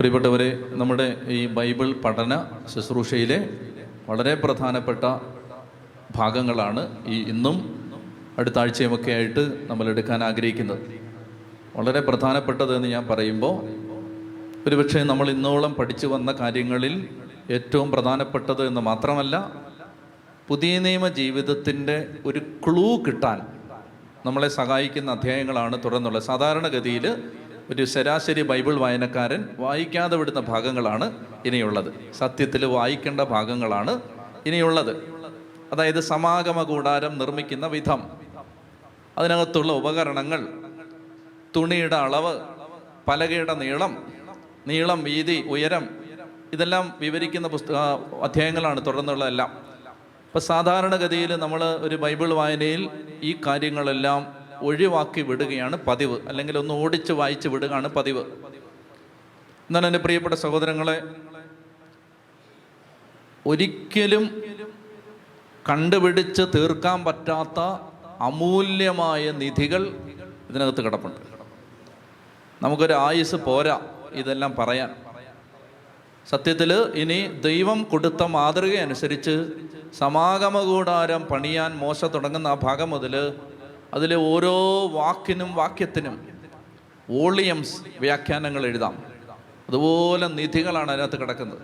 പ്രിയപ്പെട്ടവരെ നമ്മുടെ ഈ ബൈബിൾ പഠന ശുശ്രൂഷയിലെ വളരെ പ്രധാനപ്പെട്ട ഭാഗങ്ങളാണ് ഈ ഇന്നും അടുത്ത ആഴ്ചയുമൊക്കെ ആയിട്ട് നമ്മൾ എടുക്കാൻ ആഗ്രഹിക്കുന്നത്. വളരെ പ്രധാനപ്പെട്ടതെന്ന് ഞാൻ പറയുമ്പോൾ ഒരുപക്ഷെ നമ്മൾ ഇന്നോളം പഠിച്ചു വന്ന കാര്യങ്ങളിൽ ഏറ്റവും പ്രധാനപ്പെട്ടത് എന്ന് മാത്രമല്ല പുതിയ നിയമ ജീവിതത്തിന്റെ ഒരു ക്ലൂ കിട്ടാൻ നമ്മളെ സഹായിക്കുന്ന അധ്യായങ്ങളാണ് തുടർന്നുള്ളത് സാധാരണഗതിയിൽ ഒരു ശരാശരി ബൈബിൾ വായനക്കാരൻ വായിക്കാതെ വിടുന്ന ഭാഗങ്ങളാണ് ഇനിയുള്ളത്. സത്യത്തിൽ വായിക്കേണ്ട ഭാഗങ്ങളാണ് ഇനിയുള്ളത്. അതായത് സമാഗമ കൂടാരം നിർമ്മിക്കുന്ന വിധം. അതിനകത്തുള്ള ഉപകരണങ്ങൾ തുണിയുടെ അളവ് പലകയുടെ നീളം നീളം വീതി ഉയരം ഇതെല്ലാം വിവരിക്കുന്ന പുസ്തക അധ്യായങ്ങളാണ് തുടർന്നുള്ളതെല്ലാം. ഇപ്പം സാധാരണഗതിയിൽ നമ്മൾ ഒരു ബൈബിൾ വായനയിൽ ഈ കാര്യങ്ങളെല്ലാം ഒഴിവാക്കി വിടുകയാണ് പതിവ്. അല്ലെങ്കിൽ ഒന്ന് ഓടിച്ച് വായിച്ച് വിടുകയാണ് പതിവ്. എന്നാൽ എന്റെ പ്രിയപ്പെട്ട സഹോദരങ്ങളെ ഒരിക്കലും കണ്ടുപിടിച്ച് തീർക്കാൻ പറ്റാത്ത അമൂല്യമായ നിധികൾ ഇതിനകത്ത് കിടപ്പുണ്ട്. നമുക്കൊരു ആയുസ് പോരാ ഇതെല്ലാം പറയാൻ. സത്യത്തിൽ ഇനി ദൈവം കൊടുത്ത മാതൃക അനുസരിച്ച് സമാഗമ കൂടാരം പണിയാൻ മോശ തുടങ്ങുന്ന ആ ഭാഗം മുതൽ അതിലെ ഓരോ വാക്കിനും വാക്യത്തിനും വോളിയംസ് വ്യാഖ്യാനങ്ങൾ എഴുതാം. അതുപോലെ നിധികളാണ് അതിനകത്ത് കിടക്കുന്നത്.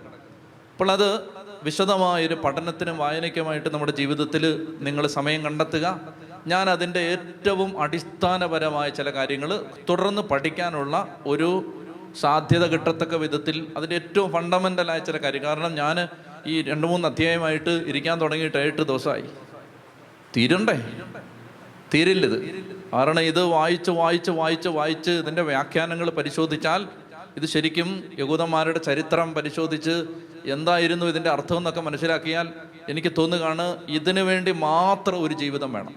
അപ്പോൾ അത് വിശദമായൊരു പഠനത്തിനും വായനയ്ക്കുമായിട്ട് നമ്മുടെ ജീവിതത്തിൽ നിങ്ങൾ സമയം കണ്ടെത്തുക. ഞാൻ അതിന്റെ ഏറ്റവും അടിസ്ഥാനപരമായ ചില കാര്യങ്ങൾ തുടർന്ന് പഠിക്കാനുള്ള ഒരു സാധ്യത കിട്ടത്തക്ക വിധത്തിൽ അതിന്റെ ഏറ്റവും ഫണ്ടമെന്റലായ ചില കാര്യം. കാരണം ഞാൻ ഈ രണ്ട് മൂന്ന് അധ്യായമായിട്ട് ഇരിക്കാൻ തുടങ്ങിയിട്ട് എട്ട് ദിവസമായി. തീരണ്ടേ? തീരില്ലത്. കാരണം ഇത് വായിച്ച് വായിച്ച് വായിച്ച് വായിച്ച് ഇതിന്റെ വ്യാഖ്യാനങ്ങൾ പരിശോധിച്ചാൽ ഇത് ശരിക്കും യഹൂദന്മാരുടെ ചരിത്രം പരിശോധിച്ച് എന്തായിരുന്നു ഇതിന്റെ അർത്ഥം എന്നൊക്കെ മനസ്സിലാക്കിയാൽ എനിക്ക് തോന്നുകയാണ് ഇതിനു വേണ്ടി മാത്രം ഒരു ജീവിതം വേണം.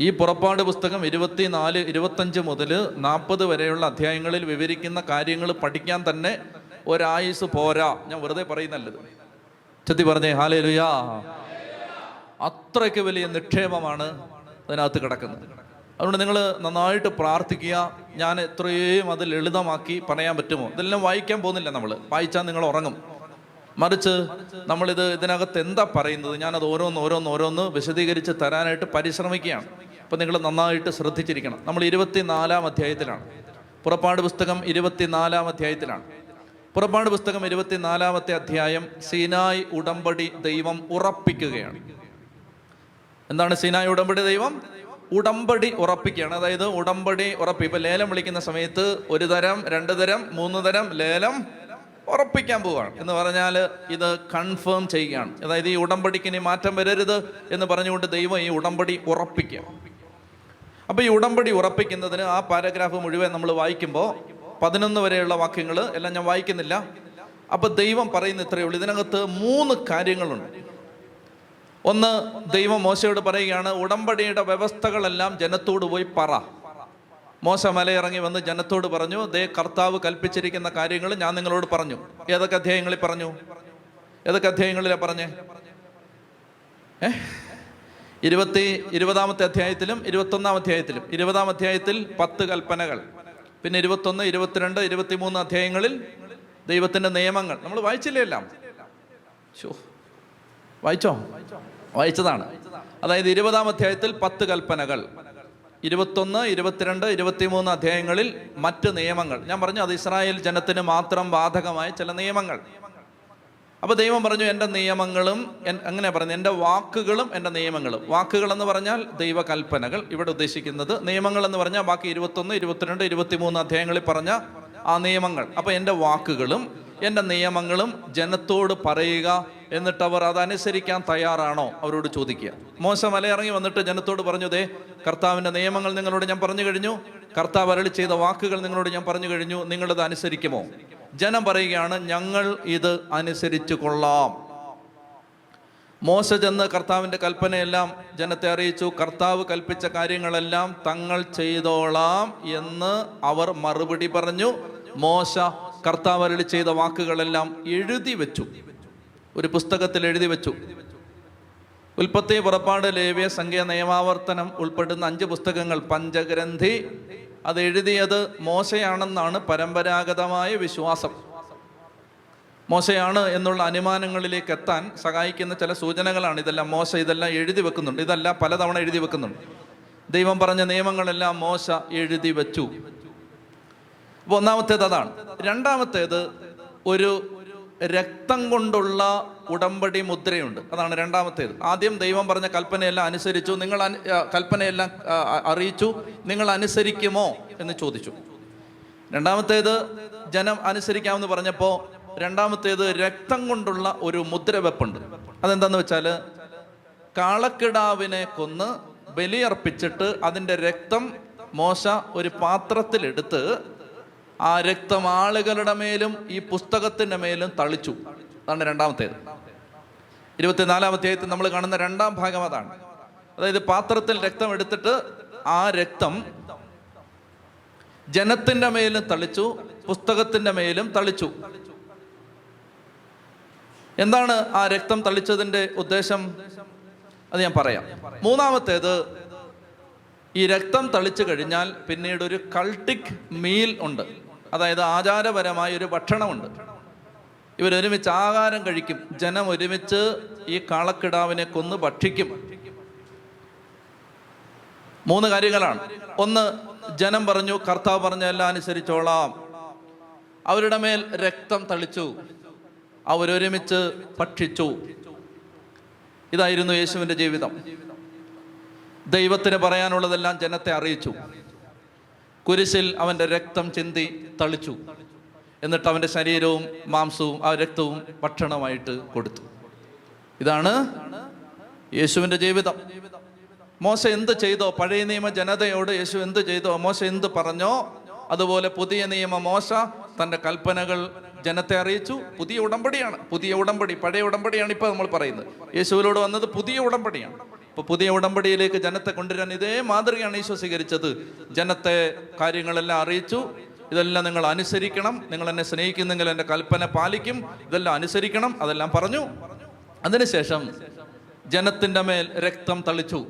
ഈ പുറപ്പാട് പുസ്തകം ഇരുപത്തി നാല് ഇരുപത്തഞ്ച് മുതൽ നാൽപ്പത് വരെയുള്ള അധ്യായങ്ങളിൽ വിവരിക്കുന്ന കാര്യങ്ങൾ പഠിക്കാൻ തന്നെ ഒരായുസ് പോരാ. ഞാൻ വെറുതെ പറയുന്നല്ലത് ചെത്തി പറഞ്ഞേ ഹാലേ ലുയാ അത്രയ്ക്ക് വലിയ നിക്ഷേപമാണ് അതിനകത്ത് കിടക്കുന്നത്. അതുകൊണ്ട് നിങ്ങൾ നന്നായിട്ട് പ്രാർത്ഥിക്കുക. ഞാൻ എത്രയും അത് ലളിതമാക്കി പറയാൻ പറ്റുമോ? ഇതെല്ലാം വായിക്കാൻ പോകുന്നില്ല നമ്മൾ വായിച്ചാൽ നിങ്ങൾ ഉറങ്ങും. മറിച്ച് നമ്മളിത് ഇതിനകത്ത് എന്താ പറയുന്നത്? ഞാനത് ഓരോന്ന് ഓരോന്ന് ഓരോന്ന് വിശദീകരിച്ച് തരാനായിട്ട് പരിശ്രമിക്കുകയാണ്. അപ്പം നിങ്ങൾ നന്നായിട്ട് ശ്രദ്ധിച്ചിരിക്കണം. നമ്മൾ ഇരുപത്തിനാലാം അധ്യായത്തിലാണ്. പുറപ്പാട് പുസ്തകം ഇരുപത്തിനാലാം അധ്യായത്തിലാണ്. പുറപ്പാട് പുസ്തകം ഇരുപത്തിനാലാമത്തെ അധ്യായം സീനായ് ഉടമ്പടി ദൈവം ഉറപ്പിക്കുകയാണ്. എന്താണ് സീനായ ഉടമ്പടി ദൈവം? ഉടമ്പടി ഉറപ്പിക്കുകയാണ്. അതായത് ഉടമ്പടി ഉറപ്പി. ഇപ്പൊ ലേലം വിളിക്കുന്ന സമയത്ത് ഒരു തരം രണ്ട് തരം മൂന്ന് തരം ലേലം ഉറപ്പിക്കാൻ പോവുകയാണ് എന്ന് പറഞ്ഞാൽ ഇത് കൺഫേം ചെയ്യുകയാണ്. അതായത് ഈ ഉടമ്പടിക്ക് ഇനി മാറ്റം വരരുത് എന്ന് പറഞ്ഞുകൊണ്ട് ദൈവം ഈ ഉടമ്പടി ഉറപ്പിക്കുക അപ്പോൾ ഈ ഉടമ്പടി ഉറപ്പിക്കുന്നതിന് ആ പാരഗ്രാഫ് മുഴുവൻ നമ്മൾ വായിക്കുമ്പോൾ പതിനൊന്ന് വരെയുള്ള വാക്യങ്ങൾ എല്ലാം ഞാൻ വായിക്കുന്നില്ല. അപ്പോൾ ദൈവം പറയുന്ന ഇത്രയേ ഉള്ളൂ. ഇതിനകത്ത് മൂന്ന് കാര്യങ്ങളുണ്ട്. ഒന്ന് ദൈവം മോശയോട് പറയുകയാണ് ഉടമ്പടിയുടെ വ്യവസ്ഥകളെല്ലാം ജനത്തോട് പോയി പറ. മോശ മലയിറങ്ങി വന്ന് ജനത്തോട് പറഞ്ഞു ദേ കർത്താവ് കൽപ്പിച്ചിരിക്കുന്ന കാര്യങ്ങൾ ഞാൻ നിങ്ങളോട് പറഞ്ഞു. ഏതൊക്കെ അധ്യായങ്ങളിൽ പറഞ്ഞു? ഏതൊക്കെ അധ്യായങ്ങളിലാണ് പറഞ്ഞേ? ഇരുപത്തി ഇരുപതാമത്തെ അധ്യായത്തിലും ഇരുപത്തൊന്നാം അധ്യായത്തിലും. ഇരുപതാം അധ്യായത്തിൽ പത്ത് കൽപ്പനകൾ. പിന്നെ ഇരുപത്തൊന്ന് ഇരുപത്തിരണ്ട് ഇരുപത്തിമൂന്ന് അധ്യായങ്ങളിൽ ദൈവത്തിന്റെ നിയമങ്ങൾ. നമ്മൾ വായിച്ചില്ലേ എല്ലാം? ശോ വായിച്ചോ? വായിച്ചതാണ്. അതായത് ഇരുപതാം അധ്യായത്തിൽ പത്ത് കൽപ്പനകൾ. ഇരുപത്തൊന്ന് ഇരുപത്തിരണ്ട് ഇരുപത്തിമൂന്ന് അധ്യായങ്ങളിൽ മറ്റ് നിയമങ്ങൾ. ഞാൻ പറഞ്ഞു അത് ഇസ്രായേൽ ജനത്തിന് മാത്രം ബാധകമായ ചില നിയമങ്ങൾ. അപ്പോൾ ദൈവം പറഞ്ഞു എന്റെ നിയമങ്ങളും അങ്ങനെ പറഞ്ഞു എന്റെ വാക്കുകളും എന്റെ നിയമങ്ങളും. വാക്കുകൾ എന്ന് പറഞ്ഞാൽ ദൈവകൽപ്പനകൾ ഇവിടെ ഉദ്ദേശിക്കുന്നത് നിയമങ്ങൾ എന്ന് പറഞ്ഞാൽ ബാക്കി ഇരുപത്തൊന്ന് ഇരുപത്തിരണ്ട് ഇരുപത്തിമൂന്ന് അധ്യായങ്ങളിൽ പറഞ്ഞ ആ നിയമങ്ങൾ. അപ്പൊ എന്റെ വാക്കുകളും എന്റെ നിയമങ്ങളും ജനത്തോട് പറയുക എന്നിട്ട് അവർ അതനുസരിക്കാൻ തയ്യാറാണോ? അവരോട് ചോദിക്കുക. മോശം മലയിറങ്ങി വന്നിട്ട് ജനത്തോട് പറഞ്ഞു ദേ കർത്താവിന്റെ നിയമങ്ങൾ നിങ്ങളോട് ഞാൻ പറഞ്ഞു കഴിഞ്ഞു. കർത്താവ് അരളി ചെയ്ത വാക്കുകൾ നിങ്ങളോട് ഞാൻ പറഞ്ഞു കഴിഞ്ഞു. നിങ്ങളത് അനുസരിക്കുമോ? ജനം പറയുകയാണ് ഞങ്ങൾ ഇത് അനുസരിച്ചു കൊള്ളാം. മോശ ചെന്ന് കർത്താവിന്റെ കൽപ്പനയെല്ലാം ജനത്തെ അറിയിച്ചു. കർത്താവ് കൽപ്പിച്ച കാര്യങ്ങളെല്ലാം തങ്ങൾ ചെയ്തോളാം എന്ന് അവർ മറുപടി പറഞ്ഞു. മോശ കർത്താവ് അരളി ചെയ്ത വാക്കുകളെല്ലാം എഴുതി വെച്ചു. ഒരു പുസ്തകത്തിൽ എഴുതി വെച്ചു. ഉൽപ്പത്തി പുറപ്പാട് ലേവ്യ സംഖ്യ നിയമാവർത്തനം ഉൾപ്പെടുന്ന അഞ്ച് പുസ്തകങ്ങൾ പഞ്ചഗ്രന്ഥി. അത് എഴുതിയത് മോശയാണെന്നാണ് പരമ്പരാഗതമായ വിശ്വാസം. മോശയാണ് എന്നുള്ള അനുമാനങ്ങളിലേക്ക് എത്താൻ സഹായിക്കുന്ന ചില സൂചനകളാണ് ഇതെല്ലാം. മോശ ഇതെല്ലാം എഴുതി വെക്കുന്നുണ്ട്. ഇതെല്ലാം പലതവണ എഴുതി വെക്കുന്നുണ്ട്. ദൈവം പറഞ്ഞ നിയമങ്ങളെല്ലാം മോശ എഴുതി വെച്ചു. അപ്പോൾ ഒന്നാമത്തേത് അതാണ് രണ്ടാമത്തേത് ഒരു രക്തം കൊണ്ടുള്ള ഉടമ്പടി മുദ്രയുണ്ട്. അതാണ് രണ്ടാമത്തേത്. ആദ്യം ദൈവം പറഞ്ഞ കൽപ്പനയെല്ലാം അനുസരിച്ചു. നിങ്ങൾ കൽപ്പനയെല്ലാം അറിയിച്ചു. നിങ്ങൾ അനുസരിക്കുമോ എന്ന് ചോദിച്ചു. രണ്ടാമത്തേത് ജനം അനുസരിക്കാമെന്ന് പറഞ്ഞപ്പോൾ രണ്ടാമത്തേത് രക്തം കൊണ്ടുള്ള ഒരു മുദ്ര മുദ്രവെപ്പുണ്ട്. അതെന്താന്ന് വെച്ചാൽ കാളക്കിടാവിനെ കൊന്ന് ബലിയർപ്പിച്ചിട്ട് അതിന്റെ രക്തം മോശ ഒരു പാത്രത്തിലെടുത്ത് ആ രക്തം ആളുകളുടെ മേലും ഈ പുസ്തകത്തിന്റെ മേലും തളിച്ചു. അതാണ് രണ്ടാമത്തേത്. ഇരുപത്തിനാലാം അധ്യായത്തിൽ നമ്മൾ കാണുന്ന രണ്ടാം ഭാഗം അതാണ്. അതായത് പാത്രത്തിൽ രക്തം എടുത്തിട്ട് ആ രക്തം ജനത്തിന്റെ മേലും തളിച്ചു പുസ്തകത്തിന്റെ മേലും തളിച്ചു. എന്താണ് ആ രക്തം തളിച്ചതിന്റെ ഉദ്ദേശം? അത് ഞാൻ പറയാം. മൂന്നാമത്തേത് ഈ രക്തം തളിച്ചു കഴിഞ്ഞാൽ പിന്നീട് ഒരു കൾട്ടിക് മീൽ ഉണ്ട്. അതായത് ആചാരപരമായ ഒരു ഭക്ഷണമുണ്ട്. ഇവരൊരുമിച്ച് ആഹാരം കഴിക്കും. ജനം ഒരുമിച്ച് ഈ കാളക്കിടാവിനെ കൊന്ന് ഭക്ഷിക്കും. മൂന്ന് കാര്യങ്ങളാണ്. ഒന്ന് ജനം പറഞ്ഞു കർത്താവ് പറഞ്ഞ എല്ലാം അനുസരിച്ചോളാം. അവരുടെ മേൽ രക്തം തളിച്ചു. അവരൊരുമിച്ച് ഭക്ഷിച്ചു. ഇതായിരുന്നു യേശുവിന്റെ ജീവിതം. ദൈവത്തിന് പറയാനുള്ളതെല്ലാം ജനത്തെ അറിയിച്ചു. കുരിശിൽ അവന്റെ രക്തം ചിന്തി തളിച്ചു. എന്നിട്ട് അവന്റെ ശരീരവും മാംസവും ആ രക്തവും ഭക്ഷണമായിട്ട് കൊടുത്തു. ഇതാണ് യേശുവിന്റെ ജീവിതം. മോശ എന്ത് ചെയ്തോ പഴയ നിയമ ജനതയോട് യേശു എന്ത് ചെയ്തോ മോശ എന്ത് പറഞ്ഞോ അതുപോലെ പുതിയ നിയമ മോശ തന്റെ കൽപ്പനകൾ ജനത്തെ അറിയിച്ചു. പുതിയ ഉടമ്പടിയാണ്. പുതിയ ഉടമ്പടി പഴയ ഉടമ്പടിയാണ് ഇപ്പോൾ നമ്മൾ പറയുന്നത്. യേശുവിലൂടെ വന്നത് പുതിയ ഉടമ്പടിയാണ്. ഇപ്പോൾ പുതിയ ഉടമ്പടിയിലേക്ക് ജനത്തെ കൊണ്ടുവരാൻ ഇതേ മാതൃകയാണ് ഈശോ സ്വീകരിച്ചത്. ജനത്തെ കാര്യങ്ങളെല്ലാം അറിയിച്ചു. ഇതെല്ലാം നിങ്ങൾ അനുസരിക്കണം. നിങ്ങൾ എന്നെ സ്നേഹിക്കുന്നെങ്കിൽ എന്റെ കൽപ്പന പാലിക്കും. ഇതെല്ലാം അനുസരിക്കണം. അതെല്ലാം പറഞ്ഞു. അതിനുശേഷം ജനത്തിന്റെ മേൽ രക്തം തളിച്ചു.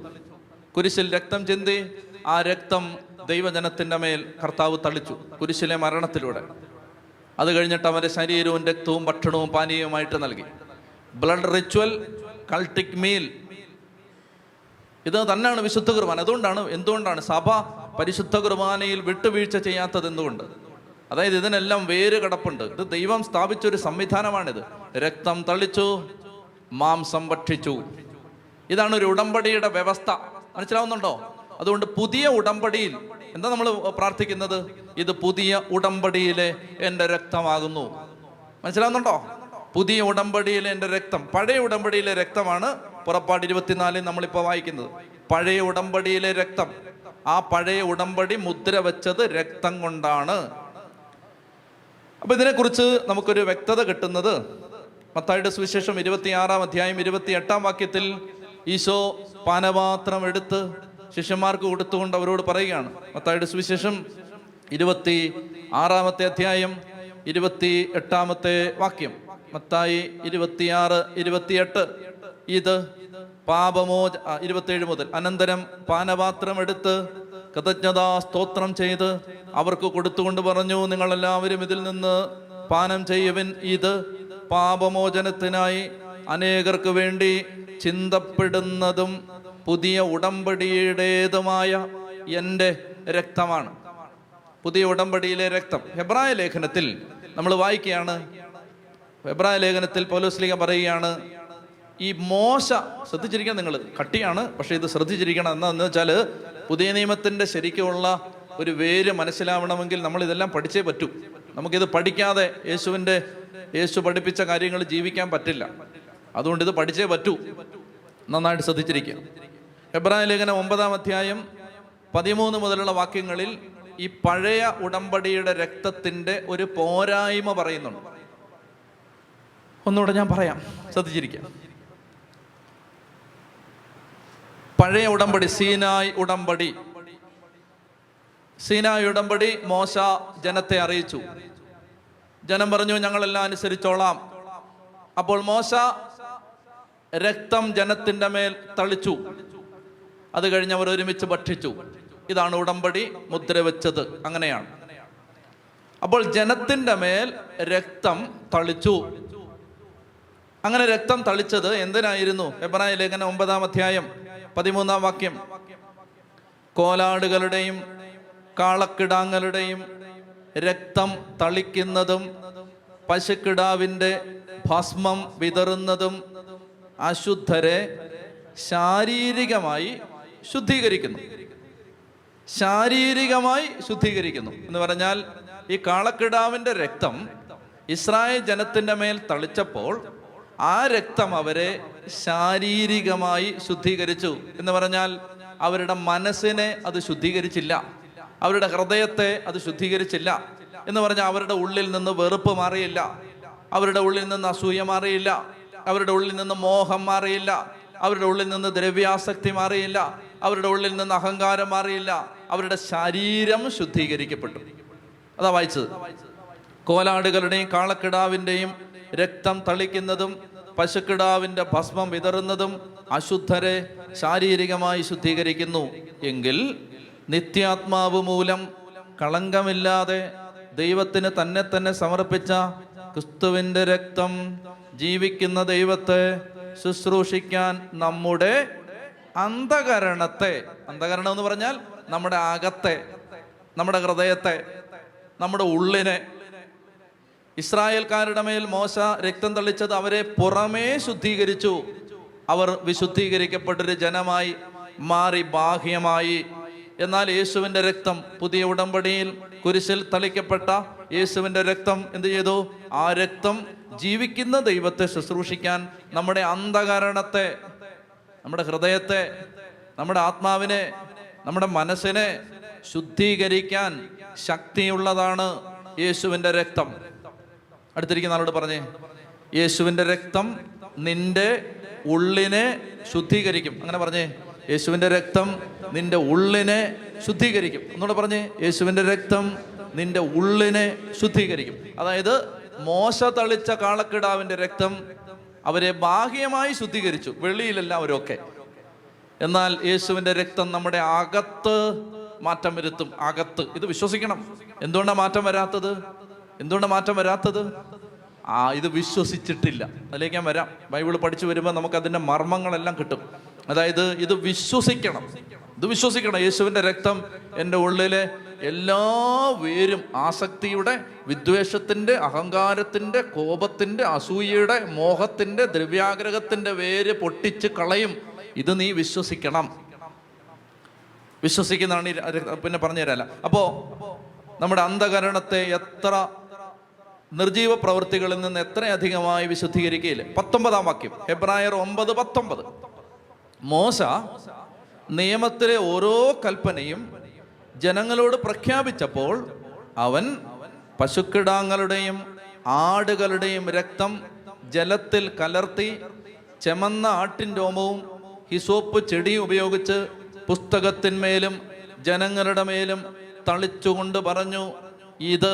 കുരിശിൽ രക്തം ചിന്തി ആ രക്തം ദൈവജനത്തിന്റെ മേൽ കർത്താവ് തളിച്ചു കുരിശിലെ മരണത്തിലൂടെ. അത് കഴിഞ്ഞിട്ട് അവന്റെ ശരീരവും രക്തവും ഭക്ഷണവും പാനീയവുമായിട്ട് നൽകി. ബ്ലഡ് റിച്വൽ കൾട്ടിക് മീൽ ഇത് തന്നെയാണ് വിശുദ്ധ കുർബാന. അതുകൊണ്ടാണ് എന്തുകൊണ്ടാണ് സഭ പരിശുദ്ധ കുർബാനയിൽ വിട്ടുവീഴ്ച ചെയ്യാത്തത് എന്തുകൊണ്ട്? അതായത് ഇതിനെല്ലാം വേര് കിടപ്പുണ്ട്. ഇത് ദൈവം സ്ഥാപിച്ച ഒരു സംവിധാനമാണിത്. രക്തം തളിച്ചു മാംസം ഭക്ഷിച്ചു. ഇതാണ് ഒരു ഉടമ്പടിയുടെ വ്യവസ്ഥ. മനസ്സിലാവുന്നുണ്ടോ? അതുകൊണ്ട് പുതിയ ഉടമ്പടിയിൽ എന്താ നമ്മൾ പ്രാർത്ഥിക്കുന്നത്? ഇത് പുതിയ ഉടമ്പടിയിലെ എന്റെ രക്തമാകുന്നു. മനസ്സിലാവുന്നുണ്ടോ? പുതിയ ഉടമ്പടിയിലെ എന്റെ രക്തം പഴയ ഉടമ്പടിയിലെ രക്തമാണ് പുറപ്പാട് ഇരുപത്തിനാലിൽ നമ്മളിപ്പോൾ വായിക്കുന്നത് പഴയ ഉടമ്പടിയിലെ രക്തം. ആ പഴയ ഉടമ്പടി മുദ്ര വെച്ചത് രക്തം കൊണ്ടാണ്. അപ്പൊ ഇതിനെക്കുറിച്ച് നമുക്കൊരു വ്യക്തത കിട്ടുന്നത് മത്തായിയുടെ സുവിശേഷം ഇരുപത്തിയാറാം അധ്യായം ഇരുപത്തി എട്ടാം വാക്യത്തിൽ ഈശോ പാനപാത്രം എടുത്ത് ശിഷ്യന്മാർക്ക് കൊടുത്തുകൊണ്ട് അവരോട് പറയുകയാണ്. മത്തായിയുടെ സുവിശേഷം ഇരുപത്തി ആറാമത്തെ അധ്യായം ഇരുപത്തി എട്ടാമത്തെ വാക്യം. മത്തായി ഇരുപത്തിയാറ് ഇരുപത്തിയെട്ട്. ഇത് പാപമോ ഇരുപത്തേഴ് മുതൽ. അനന്തരം പാനപാത്രം എടുത്ത് കൃതജ്ഞതാ സ്തോത്രം ചെയ്ത് അവർക്ക് കൊടുത്തുകൊണ്ട് പറഞ്ഞു നിങ്ങളെല്ലാവരും ഇതിൽ നിന്ന് പാനം ചെയ്യുവിൻ. ഇത് പാപമോചനത്തിനായി അനേകർക്ക് വേണ്ടി ചിന്തപ്പെടുന്നതും പുതിയ ഉടമ്പടിയുടേതുമായ എന്റെ രക്തമാണ്. പുതിയ ഉടമ്പടിയിലെ രക്തം. ഹെബ്രായ ലേഖനത്തിൽ നമ്മൾ വായിക്കുകയാണ്. ഹെബ്രായ ലേഖനത്തിൽ പൗലോസ്ലിക പറയുകയാണ് ഈ മോശ ശ്രദ്ധിച്ചിരിക്കണം നിങ്ങൾ. കട്ടിയാണ് പക്ഷേ ഇത് ശ്രദ്ധിച്ചിരിക്കണം. എന്താണെന്ന് വെച്ചാൽ പുതിയ നിയമത്തിന്റെ ശരിക്കുമുള്ള ഒരു വേര് മനസ്സിലാവണമെങ്കിൽ നമ്മൾ ഇതെല്ലാം പഠിച്ചേ പറ്റൂ. നമുക്കിത് പഠിക്കാതെ യേശുവിന്റെ യേശു പഠിപ്പിച്ച കാര്യങ്ങൾ ജീവിക്കാൻ പറ്റില്ല. അതുകൊണ്ട് ഇത് പഠിച്ചേ പറ്റൂ. നന്നായിട്ട് ശ്രദ്ധിച്ചിരിക്കുക. എബ്രാഹിം ലേഖന ഒമ്പതാം അധ്യായം പതിമൂന്ന് മുതലുള്ള വാക്യങ്ങളിൽ ഈ പഴയ ഉടമ്പടിയുടെ രക്തത്തിന്റെ ഒരു പോരായ്മ പറയുന്നുണ്ട്. ഒന്നുകൂടെ ഞാൻ പറയാം. ശ്രദ്ധിച്ചിരിക്കാം പഴയ ഉടമ്പടി സീനായ് ഉടമ്പടി. സീനായ് ഉടമ്പടി മോശ ജനത്തെ അറിയിച്ചു. ജനം പറഞ്ഞു ഞങ്ങളെല്ലാം അനുസരിച്ചോളാം. അപ്പോൾ മോശ രക്തം ജനത്തിന്റെ മേൽ തളിച്ചു. അത് കഴിഞ്ഞ് അവർ ഒരുമിച്ച് ഭക്ഷിച്ചു. ഇതാണ് ഉടമ്പടി മുദ്ര വെച്ചത് അങ്ങനെയാണ്. അപ്പോൾ ജനത്തിന്റെ മേൽ രക്തം തളിച്ചു. അങ്ങനെ രക്തം തളിച്ചത് എന്തിനായിരുന്നു? എബ്രായ ലേഖന ഒമ്പതാം അധ്യായം പതിമൂന്നാം വാക്യം. കോലാടുകളുടെയും കാളക്കിടാങ്ങളുടെയും രക്തം തളിക്കുന്നതും പശുക്കിടാവിന്റെ ഭസ്മം വിതറുന്നതും അശുദ്ധരെ ശാരീരികമായി ശുദ്ധീകരിക്കുന്നു. ശാരീരികമായി ശുദ്ധീകരിക്കുന്നു. എന്ന് പറഞ്ഞാൽ ഈ കാളക്കിടാവിന്റെ രക്തം ഇസ്രായേൽ ജനത്തിന്റെ മേൽ തളിച്ചപ്പോൾ ആ രക്തം അവരെ ശാരീരികമായി ശുദ്ധീകരിച്ചു. എന്ന് പറഞ്ഞാൽ അവരുടെ മനസ്സിനെ അത് ശുദ്ധീകരിച്ചില്ല. അവരുടെ ഹൃദയത്തെ അത് ശുദ്ധീകരിച്ചില്ല. എന്ന് പറഞ്ഞാൽ അവരുടെ ഉള്ളിൽ നിന്ന് വെറുപ്പ് മാറിയില്ല. അവരുടെ ഉള്ളിൽ നിന്ന് അസൂയ മാറിയില്ല. അവരുടെ ഉള്ളിൽ നിന്ന് മോഹം മാറിയില്ല. അവരുടെ ഉള്ളിൽ നിന്ന് ദ്രവ്യാസക്തി മാറിയില്ല. അവരുടെ ഉള്ളിൽ നിന്ന് അഹങ്കാരം മാറിയില്ല. അവരുടെ ശരീരം ശുദ്ധീകരിക്കപ്പെട്ടു. അതാ വായിച്ചത്. കോലാടുകളുടെയും കാളക്കിടാവിന്റെയും രക്തം തളിക്കുന്നതും പശുക്കിടാവിന്റെ ഭസ്മം വിതറുന്നതും അശുദ്ധരെ ശാരീരികമായി ശുദ്ധീകരിക്കുന്നു. എങ്കിൽ നിത്യാത്മാവ് മൂലം കളങ്കമില്ലാതെ ദൈവത്തിന് തന്നെ തന്നെ സമർപ്പിച്ച ക്രിസ്തുവിന്റെ രക്തം ജീവിക്കുന്ന ദൈവത്തെ ശുശ്രൂഷിക്കാൻ നമ്മുടെ അന്ധകരണത്തെ അന്ധകരണം എന്ന് പറഞ്ഞാൽ നമ്മുടെ അകത്തെ നമ്മുടെ ഹൃദയത്തെ നമ്മുടെ ഉള്ളിനെ ഇസ്രായേൽക്കാരുടെ മേൽ മോശ രക്തം തളിച്ചത് അവരെ പുറമേ ശുദ്ധീകരിച്ചു. അവർ വിശുദ്ധീകരിക്കപ്പെട്ടൊരു ജനമായി മാറി ബാഹ്യമായി. എന്നാൽ യേശുവിന്റെ രക്തം പുതിയ ഉടമ്പടിയിൽ കുരിശിൽ തളിക്കപ്പെട്ട യേശുവിന്റെ രക്തം എന്ത് ചെയ്തു? ആ രക്തം ജീവിക്കുന്ന ദൈവത്തെ ശുശ്രൂഷിക്കാൻ നമ്മുടെ അന്ധകരണത്തെ നമ്മുടെ ഹൃദയത്തെ നമ്മുടെ ആത്മാവിനെ നമ്മുടെ മനസ്സിനെ ശുദ്ധീകരിക്കാൻ ശക്തിയുള്ളതാണ് യേശുവിന്റെ രക്തം. അടുത്തിരിക്കുന്ന ആളോട് പറഞ്ഞേ യേശുവിന്റെ രക്തം നിന്റെ ഉള്ളിനെ ശുദ്ധീകരിക്കും. അങ്ങനെ പറഞ്ഞേ യേശുവിന്റെ രക്തം നിന്റെ ഉള്ളിനെ ശുദ്ധീകരിക്കും. എന്നോട് പറഞ്ഞേ യേശുവിന്റെ രക്തം നിന്റെ ഉള്ളിനെ ശുദ്ധീകരിക്കും. അതായത് മോശ തളിച്ച കാളക്കിടാവിന്റെ രക്തം അവരെ ബാഹ്യമായി ശുദ്ധീകരിച്ചു. വെള്ളിയിലല്ല അവരൊക്കെ. എന്നാൽ യേശുവിന്റെ രക്തം നമ്മുടെ അകത്ത് മാറ്റം വരുത്തും. അകത്ത്. ഇത് വിശ്വസിക്കണം. എന്തുകൊണ്ടാണ് മാറ്റം വരാത്തത്? എന്തുകൊണ്ടാണ് മാറ്റം വരാത്തത്? ആ ഇത് വിശ്വസിച്ചിട്ടില്ല. അതിലേക്ക് ഞാൻ വരാം. ബൈബിൾ പഠിച്ചു വരുമ്പോൾ നമുക്ക് അതിന്റെ മർമ്മങ്ങളെല്ലാം കിട്ടും. അതായത് ഇത് വിശ്വസിക്കണം. ഇത് വിശ്വസിക്കണം. യേശുവിന്റെ രക്തം എന്റെ ഉള്ളിലെ എല്ലാ വേരും ആസക്തിയുടെ വിദ്വേഷത്തിന്റെ അഹങ്കാരത്തിന്റെ കോപത്തിന്റെ അസൂയയുടെ മോഹത്തിന്റെ ദ്രവ്യാഗ്രഹത്തിന്റെ വേര് പൊട്ടിച്ച് കളയും. ഇത് നീ വിശ്വസിക്കണം. വിശ്വസിക്കുന്നതാണ് പിന്നെ പറഞ്ഞു തരാല്ല അപ്പോൾ നമ്മുടെ അന്ധകരണത്തെ എത്ര നിർജീവ പ്രവൃത്തികളിൽ നിന്ന് എത്രയധികമായി വിശുദ്ധീകരിക്കുകയില്ല പത്തൊമ്പതാം വാക്യം. എബ്രായർ ഒമ്പത് പത്തൊമ്പത്. മോശ നിയമത്തിലെ ഓരോ കൽപ്പനയും ജനങ്ങളോട് പ്രഖ്യാപിച്ചപ്പോൾ അവൻ പശുക്കിടാങ്ങളുടെയും ആടുകളുടെയും രക്തം ജലത്തിൽ കലർത്തി ചെമന്ന ആട്ടിൻ രോമവും ഹിസോപ്പ് ചെടിയും ഉപയോഗിച്ച് പുസ്തകത്തിന്മേലും ജനങ്ങളുടെ മേലും തളിച്ചുകൊണ്ട് പറഞ്ഞു ഇത്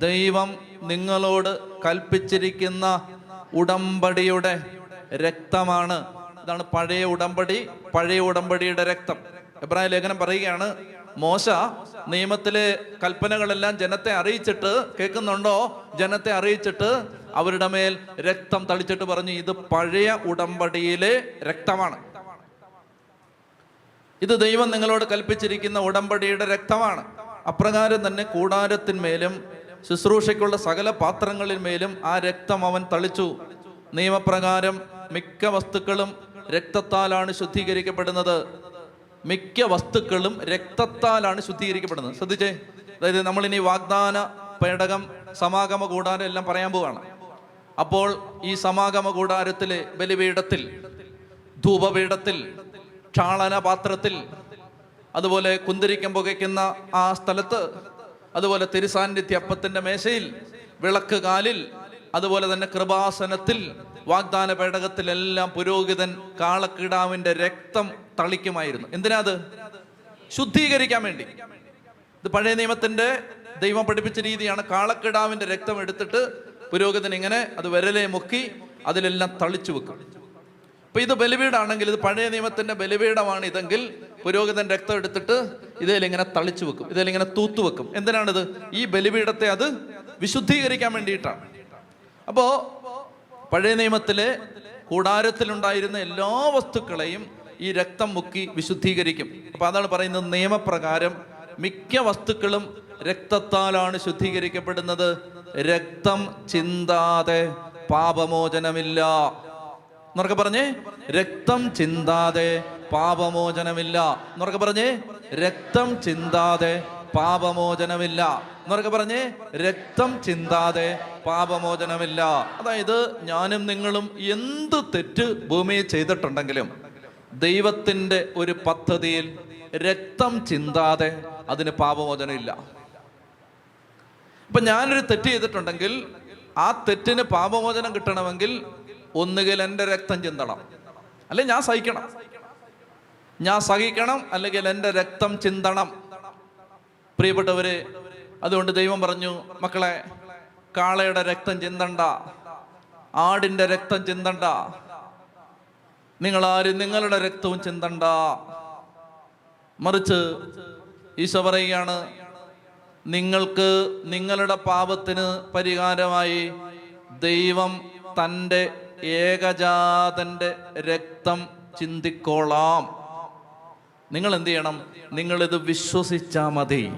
ദൈവം നിങ്ങളോട് കൽപ്പിച്ചിരിക്കുന്ന ഉടമ്പടിയുടെ രക്തമാണ്. ഇതാണ് പഴയ ഉടമ്പടി. പഴയ ഉടമ്പടിയുടെ രക്തം. എബ്രാഹിം ലേഖനം പറയുകയാണ് മോശ നിയമത്തിലെ കൽപ്പനകളെല്ലാം ജനത്തെ അറിയിച്ചിട്ട് കേൾക്കുന്നുണ്ടോ? ജനത്തെ അറിയിച്ചിട്ട് അവരുടെ മേൽ രക്തം തളിച്ചിട്ട് പറഞ്ഞു ഇത് പഴയ ഉടമ്പടിയിലെ രക്തമാണ്. ഇത് ദൈവം നിങ്ങളോട് കൽപ്പിച്ചിരിക്കുന്ന ഉടമ്പടിയുടെ രക്തമാണ്. അപ്രകാരം തന്നെ കൂടാരത്തിന്മേലും ശുശ്രൂഷയ്ക്കുള്ള സകല പാത്രങ്ങളിന്മേലും ആ രക്തം അവൻ തളിച്ചു. നിയമപ്രകാരം മിക്ക വസ്തുക്കളും രക്തത്താലാണ് ശുദ്ധീകരിക്കപ്പെടുന്നത്. മിക്ക വസ്തുക്കളും രക്തത്താലാണ് ശുദ്ധീകരിക്കപ്പെടുന്നത്. ശ്രദ്ധിച്ചേ. അതായത് നമ്മളിനി വാഗ്ദാന പേടകം സമാഗമ കൂടാരം എല്ലാം പറയാൻ പോവാണ്. അപ്പോൾ ഈ സമാഗമ കൂടാരത്തിലെ ബലിപീഠത്തിൽ ധൂപപീഠത്തിൽ ക്ഷാളന പാത്രത്തിൽ അതുപോലെ കുന്തിരിക്കം പുകയ്ക്കുന്ന ആ സ്ഥലത്ത് അതുപോലെ തിരുസാന്നിധ്യ അപ്പത്തിന്റെ മേശയിൽ വിളക്ക് കാലിൽ അതുപോലെ തന്നെ കൃപാസനത്തിൽ വാഗ്ദാന പേടകത്തിലെല്ലാം പുരോഹിതൻ കാളക്കിടാവിന്റെ രക്തം തളിക്കുമായിരുന്നു. എന്തിനാ അത്? ശുദ്ധീകരിക്കാൻ വേണ്ടി. ഇത് പഴയ നിയമത്തിന്റെ ദൈവം പഠിപ്പിച്ച രീതിയാണ്. കാളക്കിടാവിന്റെ രക്തം എടുത്തിട്ട് പുരോഹിതൻ ഇങ്ങനെ അത് വിരലെ മുക്കി അതിലെല്ലാം തളിച്ചു വെക്കും. അപ്പൊ ഇത് ബലിപീഠാണെങ്കിൽ ഇത് പഴയ നിയമത്തിന്റെ ബലിപീഠമാണ് ഇതെങ്കിൽ പുരോഹിതൻ രക്തം എടുത്തിട്ട് ഇതിലിങ്ങനെ തളിച്ചു വെക്കും ഇതിലിങ്ങനെ തൂത്തു വെക്കും. എന്തിനാണിത്? ഈ ബലിപീഠത്തെ അത് വിശുദ്ധീകരിക്കാൻ വേണ്ടിയിട്ടാണ്. അപ്പോ പഴയ നിയമത്തിലെ കൂടാരത്തിലുണ്ടായിരുന്ന എല്ലാ വസ്തുക്കളെയും ഈ രക്തം മുക്കി വിശുദ്ധീകരിക്കും. അപ്പൊ അതാണ് പറയുന്നത് നിയമപ്രകാരം മിക്ക വസ്തുക്കളും രക്തത്താലാണ് ശുദ്ധീകരിക്കപ്പെടുന്നത്. രക്തം ചിന്താതെ പാപമോചനമില്ല. എന്നൊക്കെ പറഞ്ഞേ രക്തം ചിന്താതെ പാപമോചനമില്ല. എന്നൊക്കെ പറഞ്ഞേ രക്തം ചിന്താതെ പാപമോചനമില്ല. എന്നൊക്കെ പറഞ്ഞേ രക്തം ചിന്താതെ പാപമോചനമില്ല. അതായത് ഞാനും നിങ്ങളും എന്ത് തെറ്റ് ഭൂമിയിൽ ചെയ്തിട്ടുണ്ടെങ്കിലും ദൈവത്തിന്റെ ഒരു പദ്ധതിയിൽ രക്തം ചിന്താതെ അതിന് പാപമോചനമില്ല. ഇപ്പം ഞാനൊരു തെറ്റ് ചെയ്തിട്ടുണ്ടെങ്കിൽ ആ തെറ്റിന് പാപമോചനം കിട്ടണമെങ്കിൽ ഒന്നുകിൽ എന്റെ രക്തം ചിന്തണം. അല്ലെ ഞാൻ സഹിക്കണം. ഞാൻ സഹിക്കണം അല്ലെങ്കിൽ എന്റെ രക്തം ചിന്തണം. പ്രിയപ്പെട്ടവര് അതുകൊണ്ട് ദൈവം പറഞ്ഞു മക്കളെ കാളയുടെ രക്തം ചിന്തണ്ട. ആടിന്റെ രക്തം ചിന്തണ്ട. നിങ്ങളാരും നിങ്ങളുടെ രക്തവും ചിന്തണ്ട. മറിച്ച് ഈശോ പറയുകയാണ് നിങ്ങൾക്ക് നിങ്ങളുടെ പാപത്തിന് പരിഹാരമായി ദൈവം തന്റെ ഏകജാതന്റെ രക്തം ചിന്തിക്കോളാം. നിങ്ങൾ എന്ത് ചെയ്യണം? നിങ്ങളിത് വിശ്വസിച്ചാ മതി.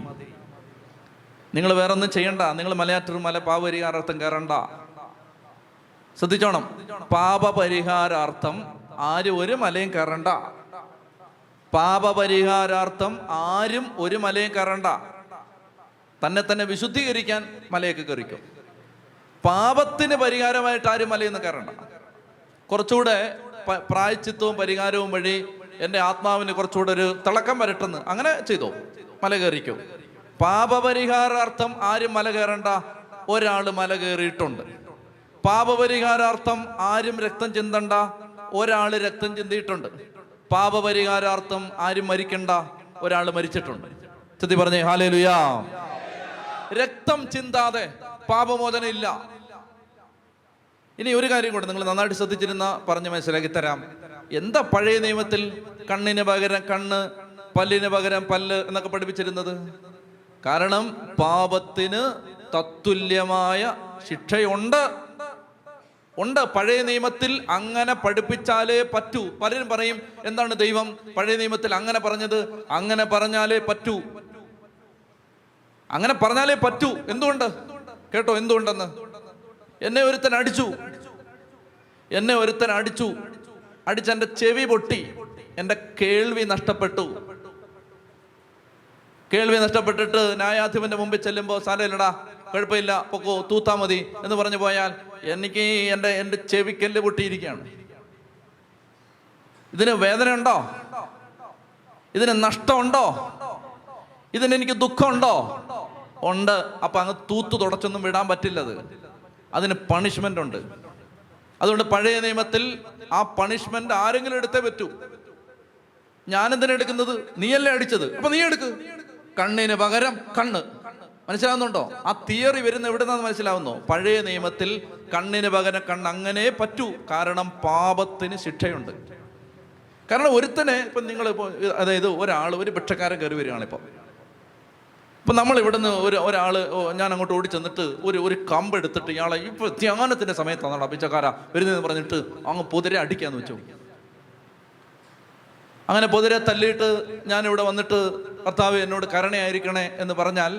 നിങ്ങൾ വേറെ ഒന്നും ചെയ്യണ്ട. നിങ്ങൾ മലയാറ്റൂർ മല പാപപരിഹാരാർത്ഥം കയറണ്ട. ശ്രദ്ധിച്ചോണം. പാപപരിഹാരാർത്ഥം ആരും ഒരു മലയും കയറണ്ട. പാപപരിഹാരാർത്ഥം ആരും ഒരു മലയും കയറണ്ട. തന്നെ തന്നെ വിശുദ്ധീകരിക്കാൻ മലയൊക്കെ കയറിക്കും. പാപത്തിന് പരിഹാരമായിട്ട് ആരും മലയിൽ നിന്ന് കയറണ്ട. കുറച്ചുകൂടെ പ്രായച്ചിത്വവും പരിഹാരവും വഴി എന്റെ ആത്മാവിന് കുറച്ചുകൂടെ ഒരു തിളക്കം വരട്ടെന്ന് അങ്ങനെ ചെയ്തോ? മല കയറിക്കോ? പാപപരിഹാരാർത്ഥം ആരും മല കയറണ്ട. ഒരാൾ മല കയറിയിട്ടുണ്ട്. പാപപരിഹാരാർത്ഥം ആരും രക്തം ചിന്തണ്ട. ഒരാൾ രക്തം ചിന്തിയിട്ടുണ്ട്. പാപപരിഹാരാർത്ഥം ആരും മരിക്കണ്ട. ഒരാൾ മരിച്ചിട്ടുണ്ട്. ചെത്തി പറഞ്ഞേ ഹാലേ ലുയാ രക്തം ചിന്താതെ പാപമോചനം ഇല്ല. ഇനി ഒരു കാര്യം കൂടെ നിങ്ങൾ നന്നായിട്ട് ശ്രദ്ധിച്ചിരുന്ന പറഞ്ഞ് മനസ്സിലാക്കി തരാം. എന്താ പഴയ നിയമത്തിൽ കണ്ണിന് പകരം കണ്ണ് പല്ലിന് പകരം പല്ല് എന്നൊക്കെ പഠിപ്പിച്ചിരുന്നത്? കാരണം പാപത്തിന് തത്തുല്യമായ ശിക്ഷയുണ്ട്. ഉണ്ട്. പഴയ നിയമത്തിൽ അങ്ങനെ പഠിപ്പിച്ചാലേ പറ്റൂ. പലരും പറയും എന്താണ് ദൈവം? പഴയ നിയമത്തിൽ അങ്ങനെ പറഞ്ഞത്? അങ്ങനെ പറഞ്ഞാലേ പറ്റൂ. അങ്ങനെ പറഞ്ഞാലേ പറ്റൂ. എന്തുകൊണ്ട്? കേട്ടോ എന്തുകൊണ്ടെന്ന്? എന്നെ ഒരുത്തൻ അടിച്ചു. എന്നെ ഒരുത്തൻ അടിച്ചു. അടിച്ചെന്റെ ചെവി പൊട്ടി. എന്റെ കേൾവി നഷ്ടപ്പെട്ടു. കേൾവി നഷ്ടപ്പെട്ടിട്ട് ന്യായാധിപന്റെ മുമ്പിൽ ചെല്ലുമ്പോൾ സാരമില്ലടാ കുഴപ്പമില്ല പൊക്കോ തൂത്താ മതി എന്ന് പറഞ്ഞു പോയാൽ എനിക്ക് എന്റെ എന്റെ ചെവിക്കല്ല് പൊട്ടിയിരിക്കുകയാണ്. ഇതിന് വേദന ഉണ്ടോ? ഇതിന് നഷ്ടമുണ്ടോ? ഇതിന് എനിക്ക് ദുഃഖമുണ്ടോ? ഉണ്ട്. അപ്പൊ അങ്ങ് തൂത്തു തുടച്ചൊന്നും വിടാൻ പറ്റില്ലത്. അതിന് പണിഷ്മെന്റ് ഉണ്ട്. അതുകൊണ്ട് പഴയ നിയമത്തിൽ ആ പണിഷ്മെന്റ് ആരെങ്കിലും എടുത്തേ പറ്റൂ. ഞാനെന്തിനാ എടുക്കുന്നത്? നീയല്ലേ അടിച്ചത്. അപ്പൊ നീ എടുക്ക്. കണ്ണിന് പകരം കണ്ണ്. മനസ്സിലാവുന്നുണ്ടോ? ആ തിയറി വരുന്ന എവിടെ നിന്നാന്ന് മനസ്സിലാവുന്നോ? പഴയ നിയമത്തിൽ കണ്ണിന് പകരം കണ്ണ് അങ്ങനെ പറ്റൂ. കാരണം പാപത്തിന് ശിക്ഷയുണ്ട്. കാരണം ഒരുത്തനെ ഇപ്പൊ നിങ്ങൾ ഇപ്പോൾ അതായത് ഒരാൾ ഒരു ഭിക്ഷക്കാരൻ കയറി വരികയാണ് ഇപ്പൊ നമ്മൾ ഇവിടുന്ന് ഒരു ഒരാൾ ഞാൻ അങ്ങോട്ട് ഓടി ചെന്നിട്ട് ഒരു ഒരു കമ്പ് എടുത്തിട്ട് ഇയാളെ ഇപ്പൊ ധ്യാനത്തിന്റെ സമയത്താണ് പിച്ചക്കാര വരുന്നതെന്ന് പറഞ്ഞിട്ട് അങ്ങ് പൊതിരെ അടിക്കാന്ന് വെച്ചു. അങ്ങനെ പൊതിരെ തല്ലിയിട്ട് ഞാനിവിടെ വന്നിട്ട് ഭർത്താവ് എന്നോട് കരുണയായിരിക്കണേ എന്ന് പറഞ്ഞാൽ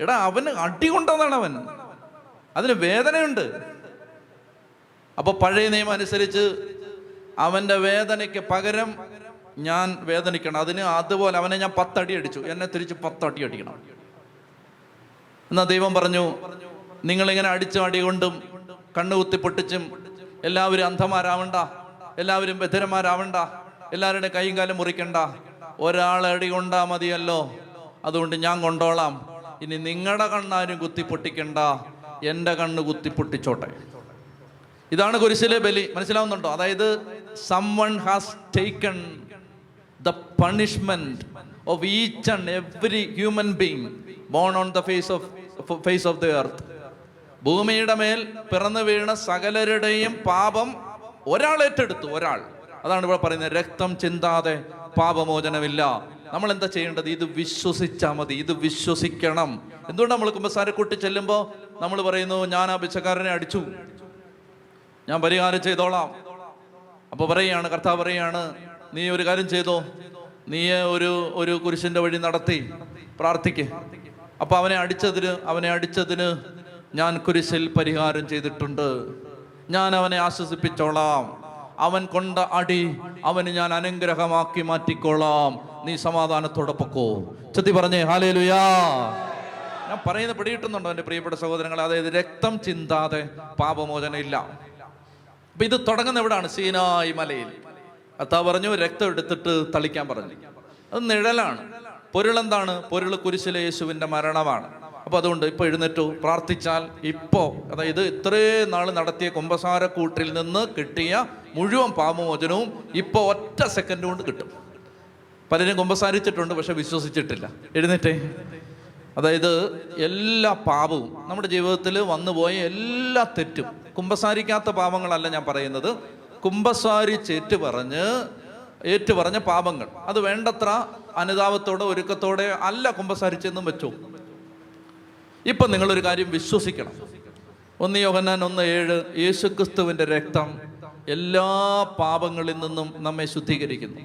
എടാ അവന് അടി കൊണ്ടതാണ് അവൻ. അതിന് വേദനയുണ്ട്. അപ്പൊ പഴയ നിയമം അനുസരിച്ച് അവന്റെ വേദനയ്ക്ക് പകരം ഞാൻ വേദനിക്കണം. അതിന് അതുപോലെ അവനെ ഞാൻ പത്തടി അടിച്ചു. എന്നെ തിരിച്ച് പത്തടി അടിക്കണം. എന്നാ ദൈവം പറഞ്ഞു നിങ്ങളിങ്ങനെ അടിച്ചും അടി കൊണ്ടും കണ്ണു കുത്തി പൊട്ടിച്ചും എല്ലാവരും അന്ധമാരാവണ്ട എല്ലാവരും ബദ്ധരന്മാരാവണ്ട എല്ലാവരുടെ കൈയും കാലും മുറിക്കണ്ട. ഒരാളെ അടി കൊണ്ടാ മതിയല്ലോ. അതുകൊണ്ട് ഞാൻ കൊണ്ടോളാം. ഇനി നിങ്ങളുടെ കണ്ണാരും കുത്തി പൊട്ടിക്കണ്ട. എന്റെ കണ്ണ് കുത്തി പൊട്ടിച്ചോട്ടെ. ഇതാണ് കുരിശിലെ ബലി. മനസ്സിലാവുന്നുണ്ടോ? അതായത് someone has taken the punishment of each and every human being born on the face of face of the earth ഭൂമിയുടെ മേൽ പിറന്നു വീണ സകലരുടെയും പാപം ഒരാൾ ഏറ്റെടുത്തു ഒരാൾ. അതാണ് ഇവിടെ പറയുന്നത്. രക്തം ചിന്താതെ പാപമോചനമില്ല. നമ്മൾ എന്താ ചെയ്യേണ്ടത്? ഇത് വിശ്വസിച്ചാൽ മതി. ഇത് വിശ്വസിക്കണം. എന്തുകൊണ്ട് നമ്മൾ കുമ്പസാരക്കൂട്ടി ചെല്ലുമ്പോൾ നമ്മൾ പറയുന്നു ഞാൻ ആ പിച്ചക്കാരനെ അടിച്ചു. ഞാൻ പരിഹാരം ചെയ്തോളാം. അപ്പോൾ പറയുകയാണ് കർത്താവ് പറയുകയാണ് നീ ഒരു കാര്യം ചെയ്തോ? നീ ഒരു ഒരു കുരിശിന്റെ വഴി നടത്തി പ്രാർത്ഥിക്ക്. അപ്പൊ അവനെ അടിച്ചതിന് അവനെ അടിച്ചതിന് ഞാൻ കുരിശിൽ പരിഹാരം ചെയ്തിട്ടുണ്ട്. ഞാൻ അവനെ ആശ്വസിപ്പിച്ചോളാം. അവൻ കൊണ്ട അടി അവന് ഞാൻ അനുഗ്രഹമാക്കി മാറ്റിക്കോളാം. നീ സമാധാനത്തോടെ പൊക്കോ. ചെത്തി പറഞ്ഞേ ഹാലേ ലുയാ ഞാൻ പറയുന്നത് പിടിയിട്ടുന്നുണ്ടോ എന്റെ പ്രിയപ്പെട്ട സഹോദരങ്ങളെ? അതായത് രക്തം ചിന്താതെ പാപമോചന ഇല്ല. അപ്പൊ ഇത് തുടങ്ങുന്ന എവിടാണ്? സീനായി മലയിൽ. കർത്താവ് പറഞ്ഞു രക്തം എടുത്തിട്ട് തളിക്കാൻ പറഞ്ഞു. അത് നിഴലാണ്. പൊരുളെന്താണ് പൊരുൾ കുരിശിലെ യേശുവിന്റെ മരണമാണ്. അപ്പൊ അതുകൊണ്ട് ഇപ്പൊ എഴുന്നേറ്റു പ്രാർത്ഥിച്ചാൽ ഇപ്പോ അതായത് ഇത്രയും നാൾ നടത്തിയ കുമ്പസാരക്കൂട്ടിൽ നിന്ന് കിട്ടിയ മുഴുവൻ പാപമോചനവും ഇപ്പോൾ ഒറ്റ സെക്കൻഡ് കൊണ്ട് കിട്ടും. പലരും കുമ്പസാരിച്ചിട്ടുണ്ട് പക്ഷെ വിശ്വസിച്ചിട്ടില്ല. എഴുന്നേറ്റേ. അതായത് എല്ലാ പാപവും നമ്മുടെ ജീവിതത്തിൽ വന്നുപോയ എല്ലാ തെറ്റും കുമ്പസാരിക്കാത്ത പാപങ്ങളല്ല ഞാൻ പറയുന്നത്. കുമ്പസാരിച്ചേറ്റ് പറഞ്ഞ് ഏറ്റു പറഞ്ഞ പാപങ്ങൾ. അത് വേണ്ടത്ര അനുതാപത്തോടെ ഒരുക്കത്തോടെ അല്ല കുംഭസാരി ചെന്നും വെച്ചു. ഇപ്പം നിങ്ങളൊരു കാര്യം വിശ്വസിക്കണം. ഒന്ന് യോഹന്നാൻ ഒന്ന് ഏഴ് യേശുക്രിസ്തുവിന്റെ രക്തം എല്ലാ പാപങ്ങളിൽ നിന്നും നമ്മെ ശുദ്ധീകരിക്കുന്നു.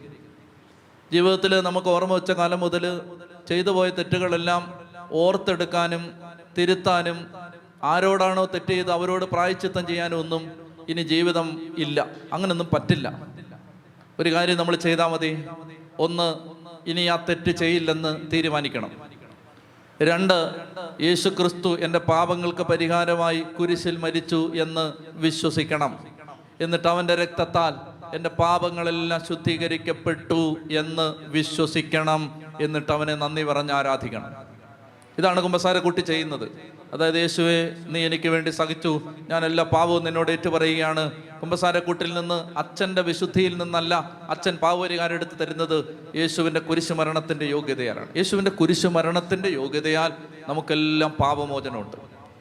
ജീവിതത്തിൽ നമുക്ക് ഓർമ്മ വെച്ച കാലം മുതൽ ചെയ്തു പോയ തെറ്റുകളെല്ലാം ഓർത്തെടുക്കാനും തിരുത്താനും ആരോടാണോ തെറ്റ് ചെയ്ത് അവരോട് പ്രായച്ചിത്തം ചെയ്യാനും ഒന്നും ഇനി ജീവിതം ഇല്ല. അങ്ങനൊന്നും പറ്റില്ല. ഒരു കാര്യം നമ്മൾ ചെയ്താൽ മതി. ഒന്ന് ഇനി ആ തെറ്റ് ചെയ്യില്ലെന്ന് തീരുമാനിക്കണം. രണ്ട് യേശു ക്രിസ്തു എന്റെ പാപങ്ങൾക്ക് പരിഹാരമായി കുരിശിൽ മരിച്ചു എന്ന് വിശ്വസിക്കണം. എന്നിട്ട് അവന്റെ രക്തത്താൽ എന്റെ പാപങ്ങളെല്ലാം ശുദ്ധീകരിക്കപ്പെട്ടു എന്ന് വിശ്വസിക്കണം. എന്നിട്ട് അവനെ നന്ദി പറഞ്ഞ് ആരാധിക്കണം. ഇതാണ് കുമ്പസാരക്കുട്ടി ചെയ്യുന്നത്. അതായത് യേശുവെ നീ എനിക്ക് വേണ്ടി സഹിച്ചു. ഞാൻ എല്ലാ പാവവും നിന്നോട് ഏറ്റു പറയുകയാണ് കുമ്പസാരക്കൂട്ടിൽ നിന്ന് അച്ഛന്റെ വിശുദ്ധിയിൽ നിന്നല്ല അച്ഛൻ പാവപരിഹാരം എടുത്ത് തരുന്നത് യേശുവിന്റെ കുരിശു മരണത്തിന്റെ യോഗ്യതയാണ് യേശുവിന്റെ കുരിശു മരണത്തിന്റെ യോഗ്യതയാൽ നമുക്കെല്ലാം പാപമോചനമുണ്ട്.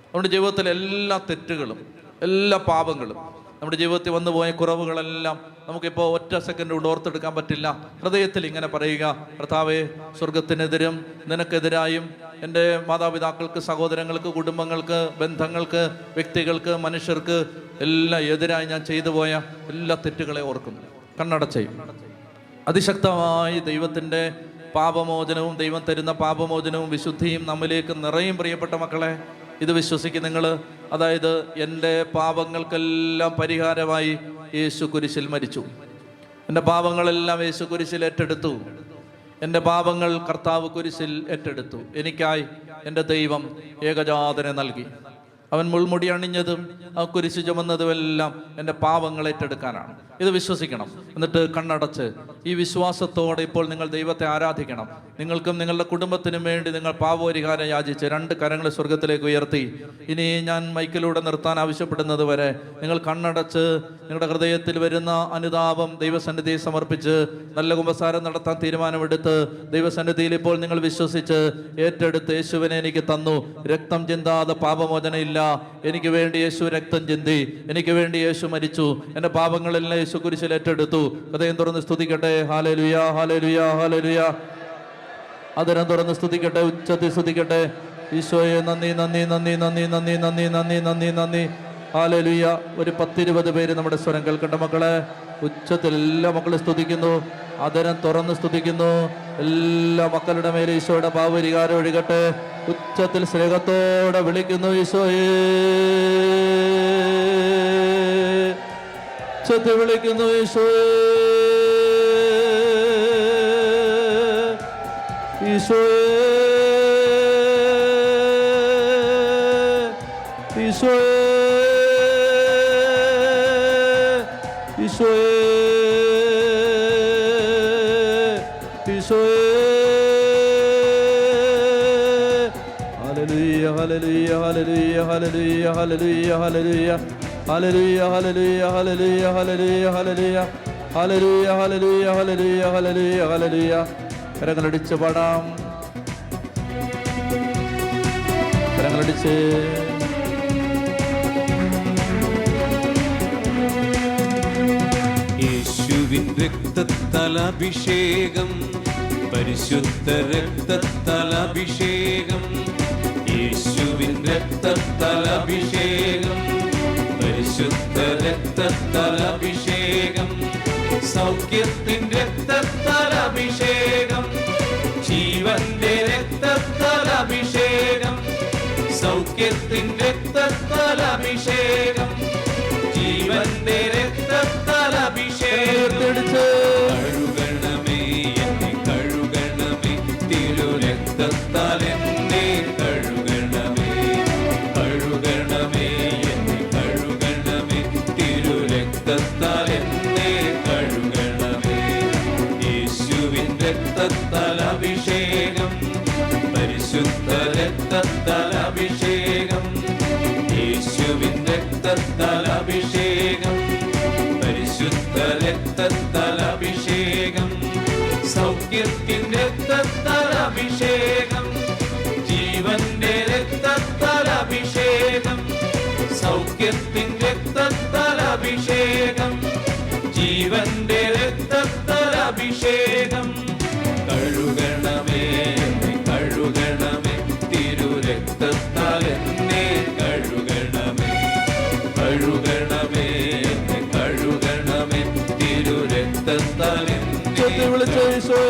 നമ്മുടെ ജീവിതത്തിലെ എല്ലാ തെറ്റുകളും എല്ലാ പാപങ്ങളും നമ്മുടെ ജീവിതത്തിൽ വന്നു പോയ കുറവുകളെല്ലാം നമുക്കിപ്പോൾ ഒറ്റ സെക്കൻഡ് കൊണ്ട് ഓർത്തെടുക്കാൻ പറ്റില്ല. ഹൃദയത്തിൽ ഇങ്ങനെ പറയുക കർത്താവെ സ്വർഗത്തിനെതിരും നിനക്കെതിരായും എന്റെ മാതാപിതാക്കൾക്ക് സഹോദരങ്ങൾക്ക് കുടുംബങ്ങൾക്ക് ബന്ധങ്ങൾക്ക് വ്യക്തികൾക്ക് മനുഷ്യർക്ക് എല്ലാം എതിരായി ഞാൻ ചെയ്തു പോയ എല്ലാ തെറ്റുകളെ ഓർക്കുന്നു. കണ്ണടച്ചയും. അതിശക്തമായി ദൈവത്തിന്റെ പാപമോചനവും ദൈവം തരുന്ന പാപമോചനവും വിശുദ്ധിയും നമ്മിലേക്ക് നിറയും പ്രിയപ്പെട്ട മക്കളെ ഇത് വിശ്വസിക്കും നിങ്ങൾ. അതായത് എന്റെ പാപങ്ങൾക്കെല്ലാം പരിഹാരമായി യേശു കുരിശിൽ മരിച്ചു. എന്റെ പാപങ്ങളെല്ലാം യേശു കുരിശിൽ ഏറ്റെടുത്തു. എന്റെ പാപങ്ങൾ കർത്താവ് കുരിശിൽ ഏറ്റെടുത്തു. എനിക്കായി എന്റെ ദൈവം ഏകജാതനെ നൽകി. അവൻ മുൾമുടി അണിഞ്ഞതും ആ കുരിശു ചുമന്നതുമെല്ലാം എന്റെ പാപങ്ങൾ ഏറ്റെടുക്കാനാണ്. ഇത് വിശ്വസിക്കണം. എന്നിട്ട് കണ്ണടച്ച് ഈ വിശ്വാസത്തോടെ ഇപ്പോൾ നിങ്ങൾ ദൈവത്തെ ആരാധിക്കണം. നിങ്ങൾക്കും നിങ്ങളുടെ കുടുംബത്തിനും വേണ്ടി നിങ്ങൾ പാപപരിഹാരം യാചിച്ച് രണ്ട് കരങ്ങളെ സ്വർഗത്തിലേക്ക് ഉയർത്തി. ഇനി ഞാൻ മൈക്കിലൂടെ നിർത്താൻ ആവശ്യപ്പെടുന്നത് വരെ നിങ്ങൾ കണ്ണടച്ച് നിങ്ങളുടെ ഹൃദയത്തിൽ വരുന്ന അനുതാപം ദൈവസന്നിധിയെ സമർപ്പിച്ച് നല്ല കുമ്പസാരം നടത്താൻ തീരുമാനമെടുത്ത് ദൈവസന്നിധിയിൽ ഇപ്പോൾ നിങ്ങൾ വിശ്വസിച്ച് ഏറ്റെടുത്ത് യേശുവിനെ എനിക്ക് തന്നു. രക്തം ചിന്താതെ പാപമോചനം ഇല്ല എനിക്ക് വേണ്ടി യേശു രക്തം ചിന്തി. എനിക്ക് വേണ്ടി യേശു മരിച്ചു. എന്റെ പാപങ്ങളെല്ലാം യേശു കുരിശിൽ ഏറ്റെടുത്തു. ഹൃദയം തുറന്ന് സ്തുതിക്കട്ടെ. ഹാലലുയ ഹാലലുയ ഹാലലുയ അതിരം തുറന്ന് സ്തുതിക്കട്ടെ. ഉച്ചത്തിൽ സ്തുതിക്കട്ടെ. ഈശോയെ നന്ദി നന്ദി നന്ദി നന്ദി നന്ദി നന്ദി നന്ദി നന്ദി നന്ദി ഹാലലുയ ഒരു പത്തിരുപത് പേര് നമ്മുടെ സ്വരം കേൾക്കട്ടെ മക്കളെ. ഉച്ചത്തിൽ എല്ലാ മക്കളും സ്തുതിക്കുന്നു. അതരം തുറന്ന് സ്തുതിക്കുന്നു. എല്ലാ മക്കളുടെ മേലെ ഈശോയുടെ പാവരികാരം ഒഴുകട്ടെ. ഉച്ചത്തിൽ സ്നേഹത്തോടെ വിളിക്കുന്നു ഈശോയെ. വിളിക്കുന്നു ഈശോയെ. ഈശോയെ. ഈശോയെ. ഈശോയെ. hallelujah, hallelujah, hallelujah, hallelujah. Hallelujah, hallelujah, hallelujah, hallelujah, hallelujah. Hallelujah, hallelujah, hallelujah, hallelujah, hallelujah. കരങ്ങളടിച്ച് പാടാം കരങ്ങളടിച്ച് യേശുവിൻ രക്തത്തലഭിഷേകം പരിശുദ്ധ രക്തത്തലഭിഷേകം യേശുവിൻ രക്തത്തലഭിഷേകം പരിശുദ്ധ രക്തത്തലഭിഷേകം സൗഖ്യത്തിൻ രക്തത്തലഭിഷേകം ജീവന്റെ രക്തത്തലഭിഷേകം സൗഖ്യത്തിൻ രക്തത്തലഭിഷേകം ജീവന്റെ രക്തത്തലഭിഷേകം കഴുകണമേ രക്തത്താൽ അഭിഷേകം പരിശുദ്ധ രക്തത്താൽ അഭിഷേകം സൗഖ്യത്തിൻ രക്തത്താൽ ജീവന്റെ രക്തത്താൽ അഭിഷേകം സൗഖ്യത്തിൻ രക്തത്താൽ ജീവന്റെ രക്തത്താൽ എന്നെ വിളിച്ച ഈശോ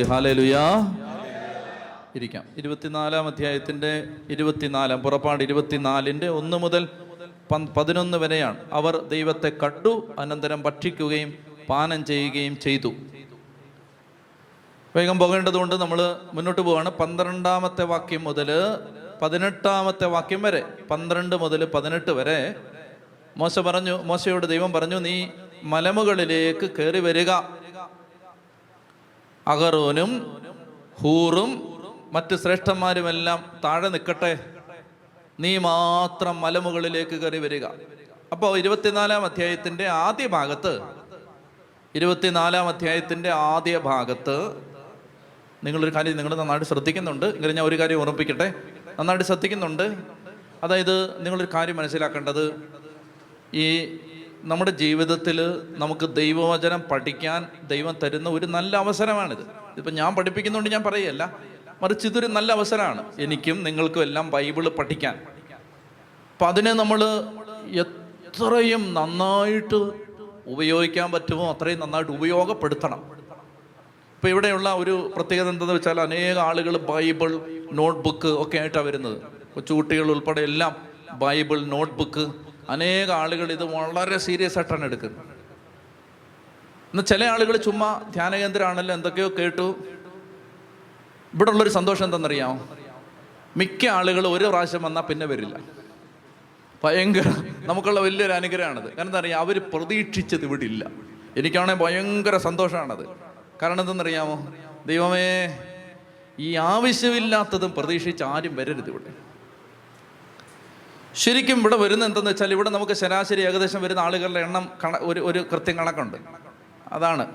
ചൊല്ലി ഹാലലുയാ. ഇരിക്കാം. ഇരുപത്തിനാലാം അധ്യായത്തിന്റെ ഇരുപത്തിനാലാം പുറപ്പാട് ഇരുപത്തിനാലിന്റെ ഒന്ന് മുതൽ പതിനൊന്ന് വരെയാണ്. അവർ ദൈവത്തെ കണ്ടു അനന്തരം ഭക്ഷിക്കുകയും പാനം ചെയ്യുകയും ചെയ്തു. വേഗം പോകേണ്ടതുകൊണ്ട് നമ്മൾ മുന്നോട്ട് പോവാണ്. പന്ത്രണ്ടാമത്തെ വാക്യം മുതൽ പതിനെട്ടാമത്തെ വാക്യം വരെ പന്ത്രണ്ട് മുതൽ പതിനെട്ട് വരെ മോശ പറഞ്ഞു മോശയോട് ദൈവം പറഞ്ഞു നീ മലമുകളിലേക്ക് കയറി വരിക. അഹറോനും ഹൂറും മറ്റ് ശ്രേഷ്ഠന്മാരുമെല്ലാം താഴെ നിൽക്കട്ടെ നീ മാത്രം മലമുകളിലേക്ക് കയറി വരിക. അപ്പോൾ ഇരുപത്തിനാലാം അധ്യായത്തിന്റെ ആദ്യ ഭാഗത്ത് ഇരുപത്തിനാലാം അധ്യായത്തിന്റെ ആദ്യ ഭാഗത്ത് നിങ്ങളൊരു കാര്യം നിങ്ങൾ നന്നായിട്ട് ശ്രദ്ധിക്കുന്നുണ്ട്. എങ്കിലും ഞാൻ ഒരു കാര്യം ഓർമ്മിപ്പിക്കട്ടെ. നന്നായിട്ട് ശ്രദ്ധിക്കുന്നുണ്ട്. അതായത് നിങ്ങളൊരു കാര്യം മനസ്സിലാക്കേണ്ടത് ഈ നമ്മുടെ ജീവിതത്തിൽ നമുക്ക് ദൈവവചനം പഠിക്കാൻ ദൈവം തരുന്ന ഒരു നല്ല അവസരമാണിത്. ഇപ്പം ഞാൻ പഠിപ്പിക്കുന്നതുകൊണ്ട് ഞാൻ പറയല്ല. മറിച്ച് ഇതൊരു നല്ല അവസരമാണ്. എനിക്കും നിങ്ങൾക്കും എല്ലാം ബൈബിൾ പഠിക്കാൻ. അപ്പം അതിനെ നമ്മൾ എത്രയും നന്നായിട്ട് ഉപയോഗിക്കാൻ പറ്റുമോ അത്രയും നന്നായിട്ട് ഉപയോഗപ്പെടുത്തണം. ഇപ്പം ഇവിടെയുള്ള ഒരു പ്രത്യേകത എന്താണെന്ന് വെച്ചാൽ അനേക ആളുകൾ ബൈബിൾ നോട്ട്ബുക്ക് ഒക്കെ ആയിട്ടാണ് വരുന്നത്. കൊച്ചുകുട്ടികൾ ഉൾപ്പെടെ എല്ലാം ബൈബിൾ നോട്ട്ബുക്ക് അനേക ആളുകൾ ഇത് വളരെ സീരിയസ് ആയിട്ടാണ് എടുക്കുന്നത്. എന്നാൽ ചില ആളുകൾ ചുമ്മാ ധ്യാനകേന്ദ്രമാണല്ലോ എന്തൊക്കെയോ കേട്ടു. ഇവിടെ ഉള്ളൊരു സന്തോഷം എന്തെന്നറിയാമോ മിക്ക ആളുകൾ ഒരു പ്രാവശ്യം വന്നാൽ പിന്നെ വരില്ല. ഭയങ്കര നമുക്കുള്ള വലിയൊരു അനുഗ്രഹമാണത്. കാരണം എന്താ പറയുക അവർ പ്രതീക്ഷിച്ചത് ഇവിടെ ഇല്ല എനിക്കാണെങ്കിൽ ഭയങ്കര സന്തോഷമാണത്. കാരണം എന്തെന്നറിയാമോ ദൈവമേ ഈ ആവശ്യമില്ലാത്തതും പ്രതീക്ഷിച്ച് ആരും വരരുത് ഇവിടെ. ശരിക്കും ഇവിടെ വരുന്ന എന്തെന്ന് വെച്ചാൽ ഇവിടെ നമുക്ക് ശരാശരി ഏകദേശം വരുന്ന ആളുകളുടെ എണ്ണം കണ ഒരു ഒരു കൃത്യം കണക്കുണ്ട്. അതാണ്.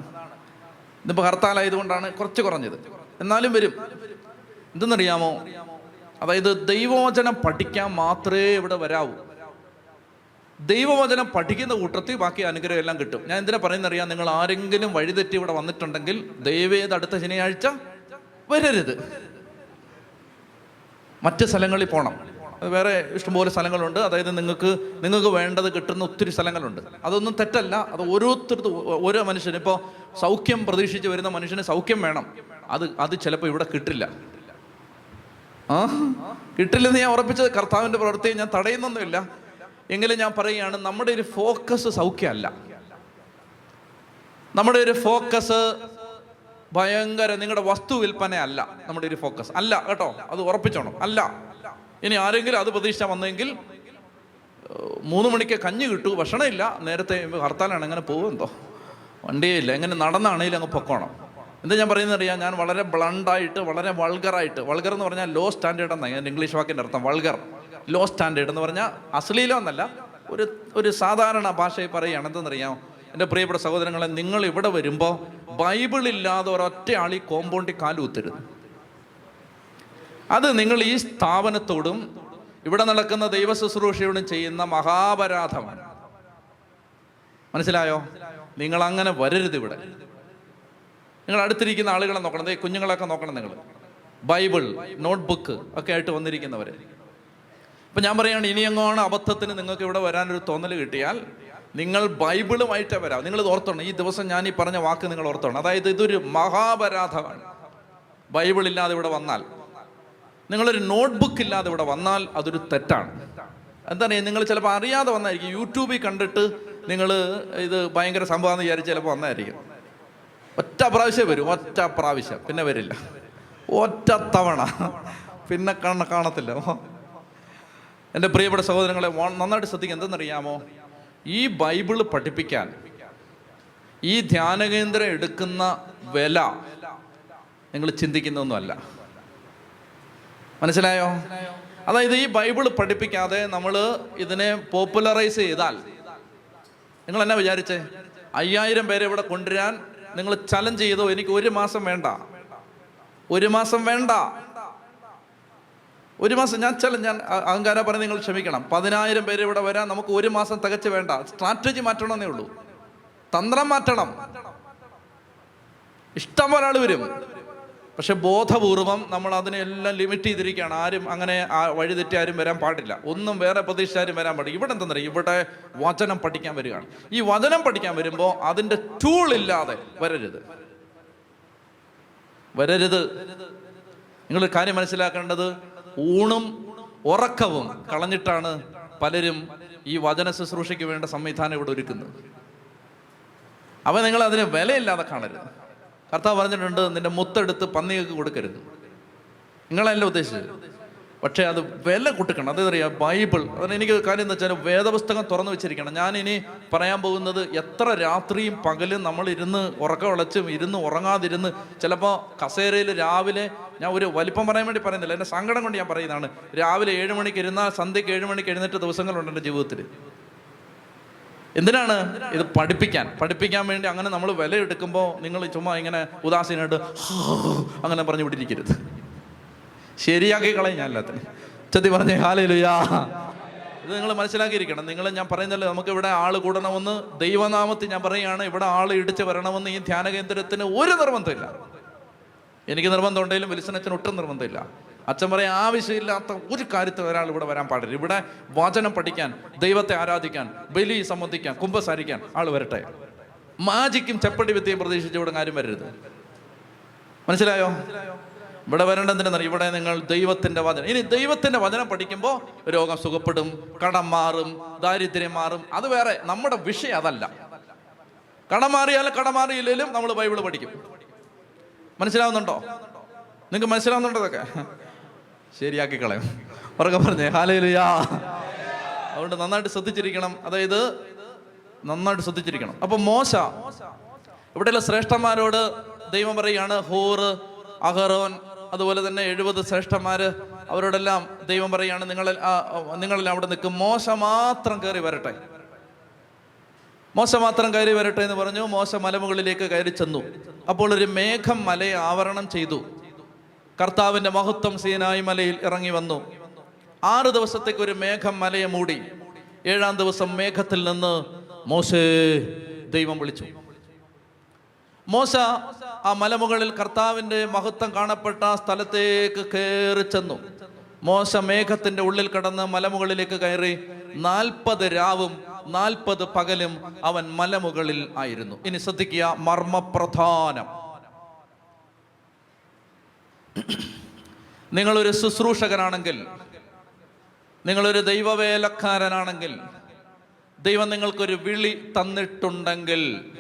ഇതിപ്പോൾ ഹർത്താലായതുകൊണ്ടാണ് കുറച്ച് കുറഞ്ഞത്. എന്നാലും വരും. എന്തെന്നറിയാമോ? അതായത് ദൈവവചനം പഠിക്കാൻ മാത്രമേ ഇവിടെ വരാവൂ. ദൈവവചനം പഠിക്കുന്ന കൂട്ടത്തിൽ ബാക്കി അനുഗ്രഹം എല്ലാം കിട്ടും. ഞാൻ എന്തിനാ പറയുന്നറിയാം നിങ്ങൾ ആരെങ്കിലും വഴിതെറ്റി ഇവിടെ വന്നിട്ടുണ്ടെങ്കിൽ ദൈവേത് അടുത്ത ശനിയാഴ്ച വരരുത്. മറ്റ് സ്ഥലങ്ങളിൽ പോകണം വേറെ ഇഷ്ടംപോലെ സ്ഥലങ്ങളുണ്ട്. അതായത് നിങ്ങൾക്ക് നിങ്ങൾക്ക് വേണ്ടത് കിട്ടുന്ന ഒത്തിരി സ്ഥലങ്ങളുണ്ട്. അതൊന്നും തെറ്റല്ല. അത് ഓരോരുത്തർക്കും ഓരോ മനുഷ്യന്. ഇപ്പോൾ സൗഖ്യം പ്രതീക്ഷിച്ച് വരുന്ന മനുഷ്യന് സൗഖ്യം വേണം. അത് അത് ചിലപ്പോൾ ഇവിടെ കിട്ടില്ല. ആ? കിട്ടില്ലെന്ന് ഞാൻ ഉറപ്പിച്ചത് കർത്താവിന്റെ പ്രവർത്തി ഞാൻ തടയുന്നൊന്നുമില്ല. എങ്കിലും ഞാൻ പറയുകയാണ് നമ്മുടെ ഒരു ഫോക്കസ് സൗഖ്യമല്ല. നമ്മുടെ ഒരു ഫോക്കസ് ഭയങ്കര നിങ്ങളുടെ വസ്തു വിൽപ്പന അല്ല നമ്മുടെ ഒരു ഫോക്കസ്. അല്ല കേട്ടോ? അത് ഉറപ്പിച്ചോണം. അല്ല. ഇനി ആരെങ്കിലും അത് പ്രതീക്ഷിച്ചാൽ വന്നെങ്കിൽ മൂന്ന് മണിക്ക് കഞ്ഞി കിട്ടൂ. ഭക്ഷണമില്ല. നേരത്തെ ഹർത്താലാണ്. എങ്ങനെ പോകുമെന്തോ വണ്ടിയില്ല. എങ്ങനെ നടന്നാണെങ്കിലും അങ്ങ് പൊക്കോണം. എന്താ ഞാൻ പറയുന്നത് അറിയാം? ഞാൻ വളരെ ബ്ലണ്ടായിട്ട് വളരെ വൾഗറായിട്ട് വൾഗർ എന്ന് പറഞ്ഞാൽ ലോ സ്റ്റാൻഡേർഡ് എന്നാണ് ഞാൻ ഇംഗ്ലീഷ് വാക്കിന്റെ അർത്ഥം വൾഗർ ലോ സ്റ്റാൻഡേർഡ് എന്ന് പറഞ്ഞാൽ അശ്ലീലം എന്നല്ല. ഒരു ഒരു സാധാരണ ഭാഷയിൽ പറയുകയാണ്. എന്തെന്നറിയാം എന്റെ പ്രിയപ്പെട്ട സഹോദരങ്ങളെ നിങ്ങൾ ഇവിടെ വരുമ്പോൾ ബൈബിളില്ലാതെ ഒരൊറ്റ ആൾ ഈ കോമ്പൗണ്ടിൽ കാലുകുത്തരുത് അത് നിങ്ങൾ ഈ സ്ഥാപനത്തോടും ഇവിടെ നടക്കുന്ന ദൈവ ശുശ്രൂഷയോടും ചെയ്യുന്ന മഹാപരാധമാണ്. മനസ്സിലായോ? നിങ്ങൾ അങ്ങനെ വരരുത് ഇവിടെ. നിങ്ങൾ അടുത്തിരിക്കുന്ന ആളുകളെ നോക്കണം. കുഞ്ഞുങ്ങളൊക്കെ നോക്കണം നിങ്ങൾ. ബൈബിൾ നോട്ട്ബുക്ക് ഒക്കെ ആയിട്ട് വന്നിരിക്കുന്നവർ ഇപ്പം ഞാൻ പറയുകയാണ് ഇനി എങ്ങോണ് അബദ്ധത്തിന് നിങ്ങൾക്ക് ഇവിടെ വരാനൊരു തോന്നൽ കിട്ടിയാൽ നിങ്ങൾ ബൈബിളുമായിട്ട് വരാം നിങ്ങൾ ഓർത്തോണം. ഈ ദിവസം ഞാൻ ഈ പറഞ്ഞ വാക്ക് നിങ്ങൾ ഓർത്തോണം. അതായത് ഇതൊരു മഹാപരാധമാണ്. ബൈബിൾ ഇല്ലാതെ ഇവിടെ വന്നാൽ. നിങ്ങളൊരു നോട്ട്ബുക്ക് ഇല്ലാതെ ഇവിടെ വന്നാൽ അതൊരു തെറ്റാണ്. എന്താണ്? നിങ്ങൾ ചിലപ്പോൾ അറിയാതെ വന്നായിരിക്കും. യൂട്യൂബിൽ കണ്ടിട്ട് നിങ്ങൾ ഇത് ഭയങ്കര സംഭവമാണെന്ന് വിചാരിച്ച് ചിലപ്പോൾ വന്നായിരിക്കും. ഒറ്റ പ്രാവശ്യം വരും. ഒറ്റ പ്രാവശ്യം. പിന്നെ വരില്ല. ഒറ്റ തവണ. പിന്നെ കണ്ണ കാണത്തില്ല. എന്റെ പ്രിയപ്പെട്ട സഹോദരങ്ങളെ നന്നായിട്ട് ശ്രദ്ധിക്കുക. എന്തെന്നറിയാമോ? ഈ ബൈബിൾ പഠിപ്പിക്കാൻ ഈ ധ്യാനകേന്ദ്രം എടുക്കുന്ന വില നിങ്ങൾ ചിന്തിക്കുന്നൊന്നുമല്ല മനസ്സിലായോ? അതായത് ഈ ബൈബിൾ പഠിപ്പിക്കാതെ നമ്മൾ ഇതിനെ പോപ്പുലറൈസ് ചെയ്താൽ നിങ്ങൾ എന്നാ വിചാരിച്ചേ? അയ്യായിരം പേരെ ഇവിടെ കൊണ്ടുവരാൻ നിങ്ങൾ ചലഞ്ച് ചെയ്തോ? എനിക്ക് ഒരു മാസം വേണ്ട. ഒരു മാസം വേണ്ട. ഒരു മാസം ഞാൻ ചല ഞാൻ അഹങ്കാര പറഞ്ഞ് നിങ്ങൾ ക്ഷമിക്കണം. പതിനായിരം പേര് ഇവിടെ വരാൻ നമുക്ക് ഒരു മാസം തികച്ച് വേണ്ട. സ്ട്രാറ്റജി മാറ്റണമെന്നേ ഉള്ളൂ. തന്ത്രം മാറ്റണം. ഇഷ്ടം പോലെ ആൾ വരും. പക്ഷെ ബോധപൂർവം നമ്മൾ അതിനെല്ലാം ലിമിറ്റ് ചെയ്തിരിക്കുകയാണ്. ആരും അങ്ങനെ ആ വഴിതെറ്റി ആരും വരാൻ പാടില്ല. ഒന്നും വേറെ പ്രതീക്ഷിച്ച് ആരും വരാൻ പാടില്ല. ഇവിടെ എന്തെന്നറിയാം ഇവിടെ വചനം പഠിക്കാൻ വരികയാണ്. ഈ വചനം പഠിക്കാൻ വരുമ്പോൾ അതിന്റെ ടൂൾ ഇല്ലാതെ വരരുത്. വരരുത്. നിങ്ങൾ കാര്യം മനസ്സിലാക്കേണ്ടത്? ഊണും ഉറക്കവും കളഞ്ഞിട്ടാണ് പലരും ഈ വചന ശുശ്രൂഷയ്ക്ക് വേണ്ട സംവിധാനം ഇവിടെ ഒരുക്കുന്നത്. അപ്പം നിങ്ങൾ അതിന് വിലയില്ലാതെ കാണരുത്. കർത്താവ് പറഞ്ഞിട്ടുണ്ട് നിന്റെ മുത്തെടുത്ത് പന്നികൾക്ക് കൊടുക്കരുത്. നിങ്ങളല്ല ഉദ്ദേശിച്ചത്? പക്ഷേ അത് വില കൊടുക്കണം അതറിയാം ബൈബിൾ. അതിന് എനിക്ക് കാര്യം എന്ന് വെച്ചാൽ വേദപുസ്തകം തുറന്നു വെച്ചിരിക്കണം. ഞാൻ ഇനി പറയാൻ പോകുന്നത് എത്ര രാത്രിയും പകലും നമ്മൾ ഇരുന്ന് ഉറക്കം ഉളച്ചും ഇരുന്ന് ഉറങ്ങാതിരുന്ന് ചിലപ്പോൾ കസേരയിൽ രാവിലെ ഞാൻ ഒരു വലിപ്പം പറയാൻ വേണ്ടി പറയുന്നില്ല. എന്റെ സങ്കടം കൊണ്ട് ഞാൻ പറയുന്നതാണ്. രാവിലെ ഏഴ് മണിക്ക് ഇരുന്നാൽ സന്ധ്യയ്ക്ക് ഏഴ് മണിക്ക് എഴുന്നേറ്റ ദിവസങ്ങളുണ്ട് എന്റെ ജീവിതത്തിൽ. എന്തിനാണ് ഇത് പഠിപ്പിക്കാൻ? പഠിപ്പിക്കാൻ വേണ്ടി അങ്ങനെ നമ്മൾ വില എടുക്കുമ്പോൾ നിങ്ങൾ ചുമ്മാ ഇങ്ങനെ ഉദാസീനായിട്ട് അങ്ങനെ പറഞ്ഞു വിട്ടിരിക്കരുത്. ശരിയാക്കി കളയും ഞാൻ എല്ലാത്തിനും ചെത്തി പറഞ്ഞേ ഹാലയിലുയാ ഇത് നിങ്ങൾ മനസ്സിലാക്കിയിരിക്കണം. നിങ്ങൾ ഞാൻ പറയുന്നല്ലോ നമുക്ക് ഇവിടെ ആൾ കൂടണമെന്ന് ദൈവനാമത്തിൽ ഞാൻ പറയുകയാണ്. ഇവിടെ ആൾ ഇടിച്ച് വരണമെന്ന് ഈ ധ്യാന കേന്ദ്രത്തിന് ഒരു നിർബന്ധമില്ല. എനിക്ക് നിർബന്ധം ഉണ്ടെങ്കിലും വിൽസനച്ഛന് ഒട്ടും നിർബന്ധമില്ല. അച്ഛൻ പറയാൻ ആവശ്യമില്ലാത്ത ഒരു കാര്യത്തിൽ ഒരാൾ ഇവിടെ വരാൻ പാടില്ല. ഇവിടെ വചനം പഠിക്കാൻ ദൈവത്തെ ആരാധിക്കാൻ ബലി സംബന്ധിക്കാൻ കുംഭസാരിക്കാൻ ആൾ വരട്ടെ. മാജിക്കും ചെപ്പടി വിദ്യയും പ്രതീക്ഷിച്ച് ഇവിടെ ആരും വരരുത്. മനസ്സിലായോ? ഇവിടെ വരേണ്ടതിനെന്നറിയ ഇവിടെ നിങ്ങൾ ദൈവത്തിന്റെ വചനം. ഇനി ദൈവത്തിന്റെ വചനം പഠിക്കുമ്പോൾ രോഗം സുഖപ്പെടും കടം മാറും ദാരിദ്ര്യം മാറും. അത് വേറെ. നമ്മുടെ വിഷയം അതല്ല. കടം മാറിയാലും കടം മാറിയില്ലെങ്കിലും നമ്മൾ ബൈബിൾ പഠിക്കും. മനസ്സിലാവുന്നുണ്ടോ? നിങ്ങൾക്ക് മനസ്സിലാവുന്നുണ്ടോ ഇതൊക്കെ? ശരിയാക്കി കളയും ഉറക്കെ പറഞ്ഞേ ഹാലയിലുയാ അതുകൊണ്ട് നന്നായിട്ട് ശ്രദ്ധിച്ചിരിക്കണം. അതായത് നന്നായിട്ട് ശ്രദ്ധിച്ചിരിക്കണം. അപ്പൊ മോശ ഇവിടെയുള്ള ശ്രേഷ്ഠന്മാരോട് ദൈവം പറയുകയാണ് ഹൂറ് അഹറോൻ അതുപോലെ തന്നെ എഴുപത് ശ്രേഷ്ഠന്മാര് അവരോടെല്ലാം ദൈവം പറയുകയാണ് നിങ്ങളെ നിങ്ങളെല്ലാം അവിടെ നിൽക്കും. മോശ മാത്രം കയറി വരട്ടെ. മോശ മാത്രം കയറി വരട്ടെ എന്ന് പറഞ്ഞു മോശ മലമുകളിലേക്ക് കയറി ചെന്നു. അപ്പോൾ ഒരു മേഘം മലയെ ആവരണം ചെയ്തു. കർത്താവിന്റെ മഹത്വം സീനായി മലയിൽ ഇറങ്ങി വന്നു. ആറ് ദിവസത്തേക്ക് ഒരു മേഘം മലയെ മൂടി. ഏഴാം ദിവസം മേഘത്തിൽ നിന്ന് മോശേ ദൈവം വിളിച്ചു. മോശ ആ മലമുകളിൽ കർത്താവിന്റെ മഹത്വം കാണപ്പെട്ട സ്ഥലത്തേക്ക് കയറി ചെന്നു. മോശ മേഘത്തിന്റെ ഉള്ളിൽ കടന്ന് മലമുകളിലേക്ക് കയറി. നാൽപ്പത് രാവും നാൽപ്പത് പകലും അവൻ മലമുകളിൽ ആയിരുന്നു. ഇനി ശ്രദ്ധിക്കുക മർമ്മപ്രധാനം. നിങ്ങളൊരു ശുശ്രൂഷകനാണെങ്കിൽ നിങ്ങളൊരു ദൈവവേലക്കാരനാണെങ്കിൽ ദൈവം നിങ്ങൾക്കൊരു വിളി തന്നിട്ടുണ്ടെങ്കിൽ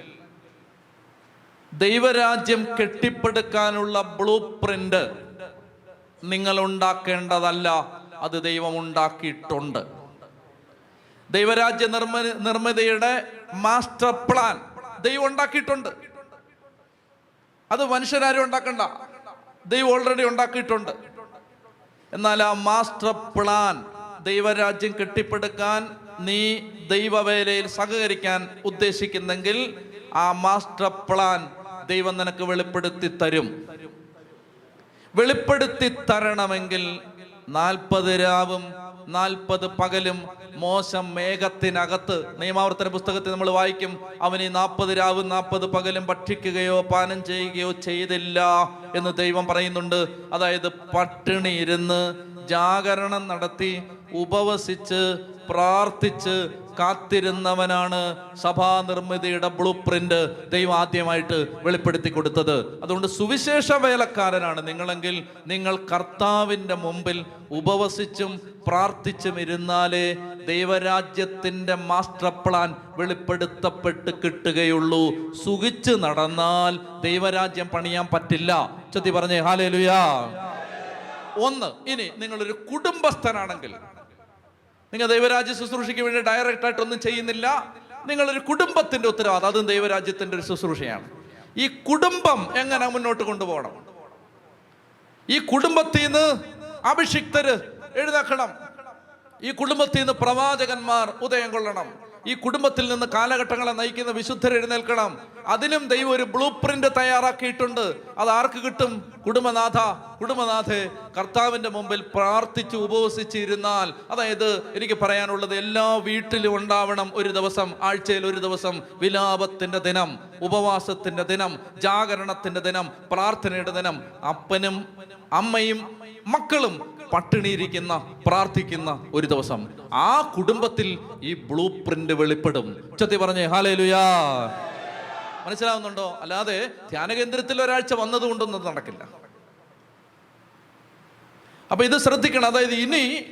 ദൈവരാജ്യം കെട്ടിപ്പടുക്കാനുള്ള ബ്ലൂ പ്രിന്റ് നിങ്ങൾ ഉണ്ടാക്കേണ്ടതല്ല അത് ദൈവം ഉണ്ടാക്കിയിട്ടുണ്ട്. ദൈവരാജ്യ നിർമ്മ നിർമ്മിതിയുടെ മാസ്റ്റർ പ്ലാൻ ദൈവം ഉണ്ടാക്കിയിട്ടുണ്ട്. അത് മനുഷ്യരാരും ഉണ്ടാക്കണ്ട. ദൈവം ഓൾറെഡി ഉണ്ടാക്കിയിട്ടുണ്ട്. എന്നാൽ ആ മാസ്റ്റർ പ്ലാൻ ദൈവരാജ്യം കെട്ടിപ്പടുക്കാൻ നീ ദൈവവേലയിൽ സഹകരിക്കാൻ ഉദ്ദേശിക്കുന്നെങ്കിൽ ആ മാസ്റ്റർ പ്ലാൻ ദൈവം നിനക്ക് വെളിപ്പെടുത്തി തരും. വെളിപ്പെടുത്തി തരണമെങ്കിൽ നാൽപ്പത് രാവും നാൽപ്പത് പകലും മോശം മേഘത്തിനകത്ത്. നിയമാവർത്തന പുസ്തകത്തിൽ നമ്മൾ വായിക്കും അവൻ ഈ നാൽപ്പത് രാവും നാൽപ്പത് പകലും ഭക്ഷിക്കുകയോ പാനം ചെയ്യുകയോ ചെയ്തില്ല എന്ന് ദൈവം പറയുന്നുണ്ട്. അതായത് പട്ടിണി ഇരുന്ന് ജാഗരണം നടത്തി ഉപവസിച്ച് പ്രാർത്ഥിച്ച് കാത്തിരുന്നവനാണ് സഭാ നിർമ്മിതിയുടെ ബ്ലൂ പ്രിന്റ് ദൈവം ആദ്യമായിട്ട് വെളിപ്പെടുത്തി കൊടുത്തത്. അതുകൊണ്ട് സുവിശേഷ വേലക്കാരനാണ് നിങ്ങളെങ്കിൽ നിങ്ങൾ കർത്താവിന്റെ മുമ്പിൽ ഉപവസിച്ചും പ്രാർത്ഥിച്ചും ഇരുന്നാലേ ദൈവരാജ്യത്തിന്റെ മാസ്റ്റർ പ്ലാൻ വെളിപ്പെടുത്തപ്പെട്ട് കിട്ടുകയുള്ളൂ. സുഖിച്ച് നടന്നാൽ ദൈവരാജ്യം പണിയാൻ പറ്റില്ല. ചത്തി പറഞ്ഞേ ഹാലേലുയാ ഒന്ന് ഇനി നിങ്ങളൊരു കുടുംബസ്ഥനാണെങ്കിൽ നിങ്ങൾ ദൈവരാജ്യ ശുശ്രൂഷയ്ക്ക് വേണ്ടി ഡയറക്റ്റായിട്ട് ആയിട്ടൊന്നും ചെയ്യുന്നില്ല. നിങ്ങളൊരു കുടുംബത്തിന്റെ ഉത്തരവാദിത്തം. അതും ദൈവരാജ്യത്തിന്റെ ഒരു ശുശ്രൂഷയാണ്. ഈ കുടുംബം എങ്ങനെ മുന്നോട്ട് കൊണ്ടുപോകണം? ഈ കുടുംബത്തിൽ നിന്ന് അഭിഷിക്തര് എഴുന്നേക്കണം ഈ കുടുംബത്തിൽ നിന്ന് പ്രവാചകന്മാർ ഉദയം കൊള്ളണം. ഈ കുടുംബത്തിൽ നിന്ന് കാലഘട്ടങ്ങളെ നയിക്കുന്ന വിശുദ്ധർ എഴുന്നേൽക്കണം. അതിനും ദൈവം ഒരു ബ്ലൂ പ്രിന്റ് തയ്യാറാക്കിയിട്ടുണ്ട്. അത് ആർക്ക് കിട്ടും? കുടുംബനാഥ കുടുംബനാഥെ കർത്താവിന്റെ മുമ്പിൽ പ്രാർത്ഥിച്ച് ഉപവസിച്ചിരുന്നാൽ. അതായത് എനിക്ക് പറയാനുള്ളത് എല്ലാ വീട്ടിലും ഉണ്ടാവണം ഒരു ദിവസം ആഴ്ചയിൽ ഒരു ദിവസം. വിലാപത്തിന്റെ ദിനം ഉപവാസത്തിന്റെ ദിനം ജാഗരണത്തിന്റെ ദിനം പ്രാർത്ഥനയുടെ ദിനം. അപ്പനും അമ്മയും മക്കളും പട്ടിണിയിരിക്കുന്ന പ്രാർത്ഥിക്കുന്ന ഒരു ദിവസം. ആ കുടുംബത്തിൽ ഈ ബ്ലൂ പ്രിന്റ് വെളിപ്പെടും. ഉച്ചത്തി പറഞ്ഞേ ഹാലേലുയാ. മനസ്സിലാവുന്നുണ്ടോ? അല്ലാതെ ധ്യാനകേന്ദ്രത്തിൽ ഒരാഴ്ച വന്നതുകൊണ്ടൊന്നും നടക്കില്ല. അപ്പൊ ഇത് ശ്രദ്ധിക്കണം. അതായത് ഇനി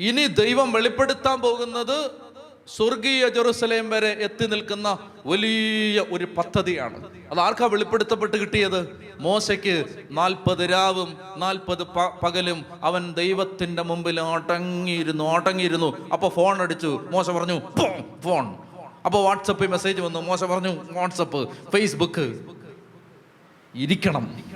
ഇനി ദൈവം വെളിപ്പെടുത്താൻ പോകുന്നത് സ്വർഗീയ ജെറുസലേം വരെ എത്തി നിൽക്കുന്ന വലിയ ഒരു പദ്ധതിയാണ്. അത് ആർക്കാ വെളിപ്പെടുത്തപ്പെട്ട് കിട്ടിയത്? മോശയ്ക്ക് നാൽപ്പത് രാവും നാൽപ്പത് പകലും അവൻ ദൈവത്തിന്റെ മുമ്പിൽ അടങ്ങിയിരുന്നു അടങ്ങിയിരുന്നു. അപ്പൊ ഫോൺ അടിച്ചു. മോശ പറഞ്ഞു ഫോൺ. അപ്പൊ വാട്സപ്പ് മെസ്സേജ് വന്നു. മോശ പറഞ്ഞു വാട്സപ്പ് ഫേസ്ബുക്ക്. ഇരിക്കണം.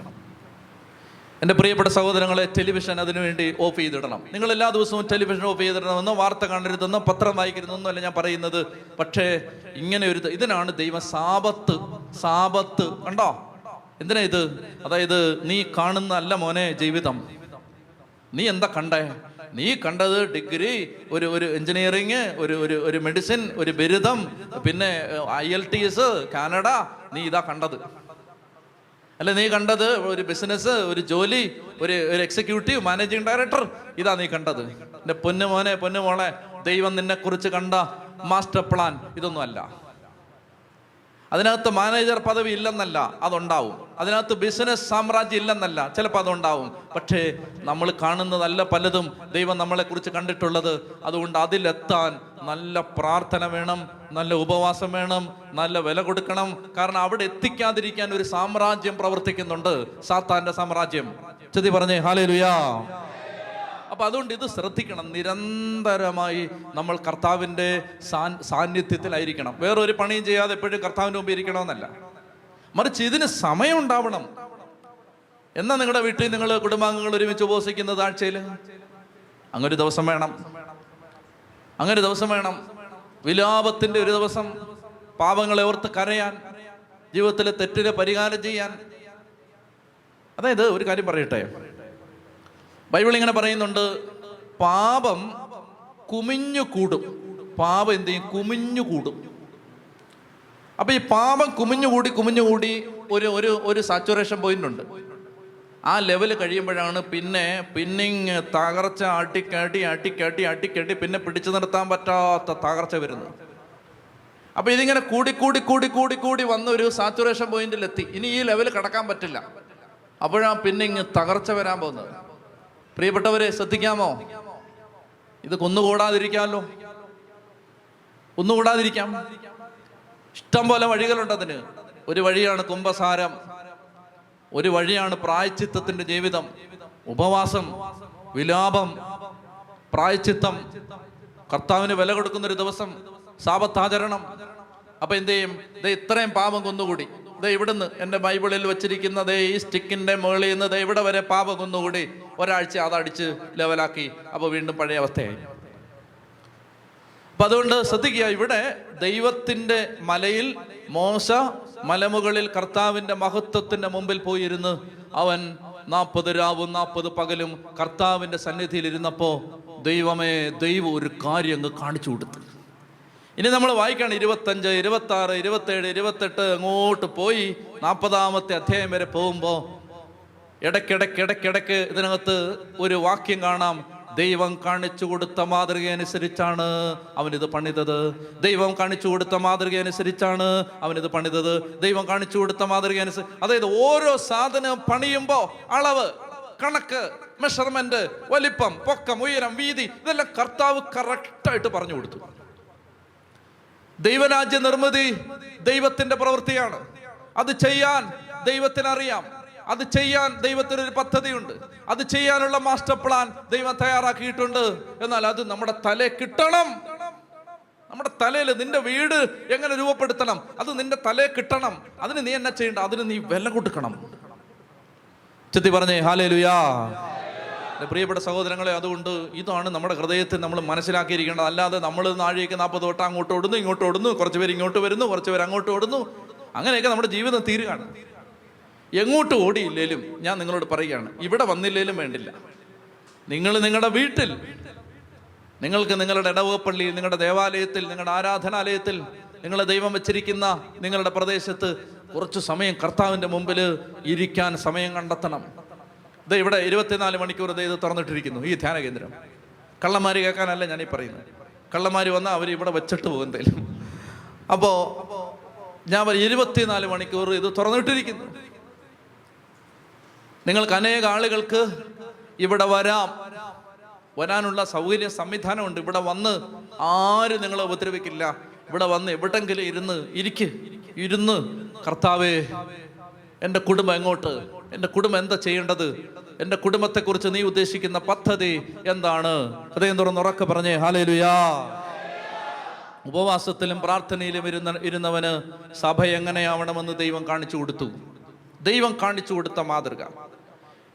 എന്റെ പ്രിയപ്പെട്ട സഹോദരങ്ങളെ ടെലിവിഷൻ അതിനുവേണ്ടി ഓഫ് ചെയ്തിടണം. നിങ്ങൾ എല്ലാ ദിവസവും ടെലിവിഷൻ ഓഫ് ചെയ്തിടണമെന്നോ വാർത്ത കാണരുതെന്നോ പത്രം വായിക്കരുതെന്നോ അല്ല ഞാൻ പറയുന്നത്. പക്ഷേ ഇങ്ങനെ ഒരു ഇതിനാണ് ദൈവം സാപത്ത് സാപത്ത് കണ്ടോ? എന്തിനാ ഇത്? അതായത് നീ കാണുന്ന അല്ല മോനെ ജീവിതം. നീ എന്താ കണ്ടേ? നീ കണ്ടത് ഡിഗ്രി ഒരു ഒരു എഞ്ചിനീയറിങ് ഒരു ഒരു ഒരു മെഡിസിൻ ഒരു ബിരുദം പിന്നെ IELTS Canada നീ ഇതാ കണ്ടത്. അല്ല നീ കണ്ടത് ഒരു ബിസിനസ് ഒരു ജോലി ഒരു ഒരു എക്സിക്യൂട്ടീവ് മാനേജിങ് ഡയറക്ടർ ഇതാ നീ കണ്ടത്. എന്റെ പൊന്നു മോനെ പൊന്നു മോളെ ദൈവം നിന്നെ കുറിച്ച് കണ്ട മാസ്റ്റർ പ്ലാൻ ഇതൊന്നും അല്ല അതിനകത്ത് മാനേജർ പദവി ഇല്ലെന്നല്ല അതുണ്ടാവും. അതിനകത്ത് ബിസിനസ് സാമ്രാജ്യം ഇല്ലെന്നല്ല ചിലപ്പോൾ അതുണ്ടാവും. പക്ഷേ നമ്മൾ കാണുന്നതല്ല പലതും ദൈവം നമ്മളെ കുറിച്ച് കണ്ടിട്ടുള്ളത്. അതുകൊണ്ട് അതിലെത്താൻ നല്ല പ്രാർത്ഥന വേണം നല്ല ഉപവാസം വേണം നല്ല വില കൊടുക്കണം. കാരണം അവിടെ എത്തിക്കാതിരിക്കാൻ ഒരു സാമ്രാജ്യം പ്രവർത്തിക്കുന്നുണ്ട്. സാത്താന്റെ സാമ്രാജ്യം. ചെതി പറഞ്ഞേ ഹാലേ ലുയാ അപ്പൊ അതുകൊണ്ട് ഇത് ശ്രദ്ധിക്കണം. നിരന്തരമായി നമ്മൾ കർത്താവിന്റെ സാൻ സാന്നിധ്യത്തിലായിരിക്കണം. വേറൊരു പണിയും ചെയ്യാതെ എപ്പോഴും കർത്താവിന്റെ മുമ്പ് ഇരിക്കണമെന്നല്ല. മറിച്ച് ഇതിന് സമയം ഉണ്ടാവണം. എന്നാ നിങ്ങളുടെ വീട്ടിൽ നിങ്ങൾ കുടുംബാംഗങ്ങൾ ഒരുമിച്ച് ഉപവസിക്കുന്നത് ആഴ്ചയിൽ? അങ്ങനൊരു ദിവസം വേണം. അങ്ങനൊരു ദിവസം വേണം. വിലാപത്തിന്റെ ഒരു ദിവസം പാപങ്ങളെ ഓർത്ത് കരയാൻ ജീവിതത്തിലെ തെറ്റിനെ പരിഹാരം ചെയ്യാൻ. അതായത് ഒരു കാര്യം പറയട്ടെ? ബൈബിൾ ഇങ്ങനെ പറയുന്നുണ്ട് പാപം കുമിഞ്ഞു കൂടും. പാപം എന്ത് ചെയ്യും? കുമിഞ്ഞു കൂടും. അപ്പൊ ഈ പാപം കുമിഞ്ഞു കൂടി കുമിഞ്ഞു കൂടി ഒരു ഒരു ഒരു സാച്ചുറേഷൻ പോയിന്റ് ഉണ്ട്. ആ ലെവൽ കഴിയുമ്പോഴാണ് പിന്നെ പിന്നിങ് തകർച്ച അട്ടിക്കാട്ടി അട്ടിക്കാട്ടി അട്ടിക്കാട്ടി പിന്നെ പിടിച്ചു നിർത്താൻ പറ്റാത്ത തകർച്ച വരുന്നത്. അപ്പൊ ഇതിങ്ങനെ കൂടി കൂടി കൂടി കൂടി കൂടി വന്ന ഒരു സാച്ചുറേഷൻ പോയിന്റിലെത്തി ഇനി ഈ ലെവൽ കടക്കാൻ പറ്റില്ല. അപ്പോഴാ പിന്നിങ് തകർച്ച വരാൻ പോകുന്നത്. പ്രിയപ്പെട്ടവരെ ശ്രദ്ധിക്കാമോ? ഇത് കൊന്നുകൂടാതിരിക്കാമല്ലോ ഒന്നുകൂടാതിരിക്കാം. ഇഷ്ടം പോലെ വഴികളുണ്ട് അതിന്. ഒരു വഴിയാണ് കുംഭസാരം. ഒരു വഴിയാണ് പ്രായച്ചിത്തത്തിന്റെ ജീവിതം. ഉപവാസം വിലാപം പ്രായച്ചിത്തം. കർത്താവിന് വില കൊടുക്കുന്ന ഒരു ദിവസം സാപത്താചരണം. അപ്പൊ എന്ത് ചെയ്യും? ഇത് ഇത്രയും പാപം കൊന്നുകൂടി. ദേ ഇവിടുന്ന് എന്റെ ബൈബിളിൽ വെച്ചിരിക്കുന്ന ദേ ഈ സ്റ്റിക്കിന്റെ മുകളിൽ നിന്ന് ഇവിടെ വരെ പാപം കൊന്നുകൂടി ഒരാഴ്ച അതടിച്ച് ലെവലാക്കി. അപ്പോൾ വീണ്ടും പഴയ അവസ്ഥയായി. അപ്പം അതുകൊണ്ട് ശ്രദ്ധിക്കുക ഇവിടെ ദൈവത്തിന്റെ മലയിൽ മോശ മലമുകളിൽ കർത്താവിന്റെ മഹത്വത്തിന്റെ മുമ്പിൽ പോയിരുന്ന് അവൻ നാൽപ്പത് രാവും നാൽപ്പത് പകലും കർത്താവിന്റെ സന്നിധിയിൽ ഇരുന്നപ്പോൾ ദൈവമേ ദൈവം ഒരു കാര്യം അങ്ങ് കാണിച്ചു കൊടുത്തു. ഇനി നമ്മൾ വായിക്കണം ഇരുപത്തഞ്ച് ഇരുപത്തി ആറ് ഇരുപത്തേഴ് ഇരുപത്തെട്ട് അങ്ങോട്ട് പോയി നാൽപ്പതാമത്തെ അധ്യായം വരെ പോകുമ്പോൾ ഇടയ്ക്കിടയ്ക്ക് ഇടയ്ക്കിടയ്ക്ക് ഇതിനകത്ത് ഒരു വാക്യം കാണാം. ദൈവം കാണിച്ചു കൊടുത്ത മാതൃക അനുസരിച്ചാണ് അവനിത് പണിതത്. ദൈവം കാണിച്ചു കൊടുത്ത മാതൃക അനുസരിച്ചാണ് അവനിത് പണിതത്. ദൈവം കാണിച്ചു കൊടുത്ത മാതൃക അനുസരിച്ച് അതായത് ഓരോ സാധനം പണിയുമ്പോൾ അളവ് കണക്ക് മെഷർമെന്റ് വലിപ്പം പൊക്കം ഉയരം വീതി ഇതെല്ലാം കർത്താവ് കറക്റ്റായിട്ട് പറഞ്ഞു കൊടുത്തു. ദൈവരാജ്യ നിർമ്മിതി ദൈവത്തിന്റെ പ്രവൃത്തിയാണ്. അത് ചെയ്യാൻ ദൈവത്തിന് അറിയാം അത് ചെയ്യാൻ ദൈവത്തിനൊരു പദ്ധതിയുണ്ട്. അത് ചെയ്യാനുള്ള മാസ്റ്റർ പ്ലാൻ ദൈവം തയ്യാറാക്കിയിട്ടുണ്ട്. എന്നാൽ അത് നമ്മുടെ തല കിട്ടണം. നമ്മുടെ തലയിൽ നിന്റെ വീട് എങ്ങനെ രൂപപ്പെടുത്തണം? അത് നിന്റെ തലേ കിട്ടണം. അതിന് നീ എന്നാ ചെയ്യണ്ട? അതിന് നീ വില കൊടുക്കണം. ചെത്തി പറഞ്ഞേ ഹാലേ ലുയാ പ്രിയപ്പെട്ട സഹോദരങ്ങളെ അതുകൊണ്ട് ഇതാണ് നമ്മുടെ ഹൃദയത്തിൽ നമ്മൾ മനസ്സിലാക്കിയിരിക്കേണ്ടത്. അല്ലാതെ നമ്മൾ നാഴികയ്ക്ക് നാൽപ്പത് തൊട്ട് അങ്ങോട്ട് ഓടുന്നു ഇങ്ങോട്ട് ഓടുന്നു കുറച്ച് പേര് ഇങ്ങോട്ട് വരുന്നു കുറച്ച് പേര് അങ്ങോട്ട് ഓടുന്നു. അങ്ങനെയൊക്കെ നമ്മുടെ ജീവിതം തീരുകയാണ്. എങ്ങോട്ട് ഓടിയില്ലേലും ഞാൻ നിങ്ങളോട് പറയുകയാണ് ഇവിടെ വന്നില്ലേലും വേണ്ടില്ല. നിങ്ങൾ നിങ്ങളുടെ വീട്ടിൽ നിങ്ങൾക്ക് നിങ്ങളുടെ ഇടവപ്പള്ളിയിൽ നിങ്ങളുടെ ദേവാലയത്തിൽ നിങ്ങളുടെ ആരാധനാലയത്തിൽ നിങ്ങളെ ദൈവം വെച്ചിരിക്കുന്ന നിങ്ങളുടെ പ്രദേശത്ത് കുറച്ച് സമയം കർത്താവിന്റെ മുമ്പിൽ ഇരിക്കാൻ സമയം കണ്ടെത്തണം. ഇത് ഇവിടെ ഇരുപത്തിനാല് മണിക്കൂർ ഇത് തുറന്നിട്ടിരിക്കുന്നു ഈ ധ്യാന കേന്ദ്രം. കള്ളന്മാര് കേൾക്കാനല്ല ഞാനീ പറയുന്നത്. കള്ളന്മാര് വന്നാൽ അവർ ഇവിടെ വെച്ചിട്ട് പോകും എന്തായാലും അപ്പോൾ ഞാൻ പറയും ഇരുപത്തിനാല് മണിക്കൂർ ഇത് തുറന്നിട്ടിരിക്കുന്നു. നിങ്ങൾക്ക് അനേക ആളുകൾക്ക് ഇവിടെ വരാം. വരാനുള്ള സൗകര്യ സംവിധാനമുണ്ട്. ഇവിടെ വന്ന് ആരും നിങ്ങളെ ഉപദ്രവിക്കില്ല. ഇവിടെ വന്ന് എവിടെങ്കിലും ഇരുന്ന് ഇരിക്ക്. ഇരുന്ന് കർത്താവേ എന്റെ കുടുംബം എങ്ങോട്ട്? എന്റെ കുടുംബം എന്താ ചെയ്യേണ്ടത്? എന്റെ കുടുംബത്തെക്കുറിച്ച് നീ ഉദ്ദേശിക്കുന്ന പദ്ധതി എന്താണ്? ഹൃദയം തുറന്ന് ഉറക്കെ പറഞ്ഞേ ഹാലേലുയാ ഉപവാസത്തിലും പ്രാർത്ഥനയിലും ഇരുന്ന ഇരുന്നവന് സഭ എങ്ങനെയാവണമെന്ന് ദൈവം കാണിച്ചു കൊടുത്തു. ദൈവം കാണിച്ചു കൊടുത്ത മാതൃക.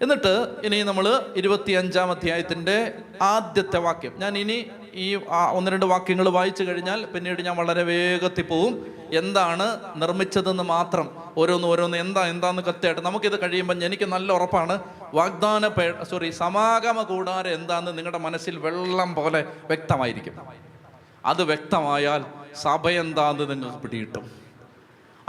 എന്നിട്ട് ഇനി നമ്മൾ ഇരുപത്തി അഞ്ചാം അധ്യായത്തിന്റെ ആദ്യത്തെ വാക്യം. ഞാൻ ഇനി ഈ ഒന്ന് രണ്ട് വാക്യങ്ങൾ വായിച്ചു കഴിഞ്ഞാൽ പിന്നീട് ഞാൻ വളരെ വേഗത്തിൽ പോവും. എന്താണ് നിർമ്മിച്ചതെന്ന് മാത്രം. ഓരോന്ന് ഓരോന്ന് എന്താ എന്താന്ന് കൃത്യമായിട്ട് നമുക്കിത് കഴിയുമ്പോൾ എനിക്ക് നല്ല ഉറപ്പാണ്. വാഗ്ദാന പേ സോറി സമാഗമ കൂടാരം എന്താന്ന് നിങ്ങളുടെ മനസ്സിൽ വെള്ളം പോലെ വ്യക്തമായിരിക്കും. അത് വ്യക്തമായാൽ സഭ എന്താന്ന് നിങ്ങൾക്ക് പിടികിട്ടും.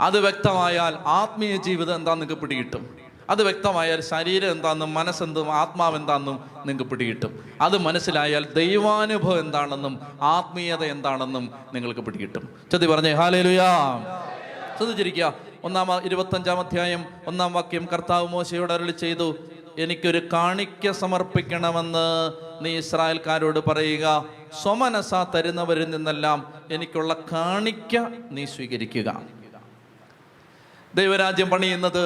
അത് വ്യക്തമായാൽ ആത്മീയ ജീവിതം എന്താന്ന് നിങ്ങൾക്ക് പിടികിട്ടും. അത് വ്യക്തമായാൽ ശരീരം എന്താണെന്നും മനസ്സെന്തും ആത്മാവ് എന്താണെന്നും നിങ്ങൾക്ക് പിടികിട്ടും. അത് മനസ്സിലായാൽ ദൈവാനുഭവം എന്താണെന്നും ആത്മീയത എന്താണെന്നും നിങ്ങൾക്ക് പിടികിട്ടും. ചതി പറഞ്ഞേ ഹാലേലുയാ ശ്രദ്ധിച്ചിരിക്കുക. ഒന്നാം ഇരുപത്തഞ്ചാം അധ്യായം ഒന്നാം വാക്യം കർത്താവ് മോശയോട് അരളി ചെയ്തു എനിക്കൊരു കാണിക്ക സമർപ്പിക്കണമെന്ന് നീ ഇസ്രായേൽക്കാരോട് പറയുക. സ്വമനസ തരുന്നവരിൽ നിന്നെല്ലാം എനിക്കുള്ള കാണിക്ക നീ സ്വീകരിക്കുക. ദൈവരാജ്യം പണിയുന്നത്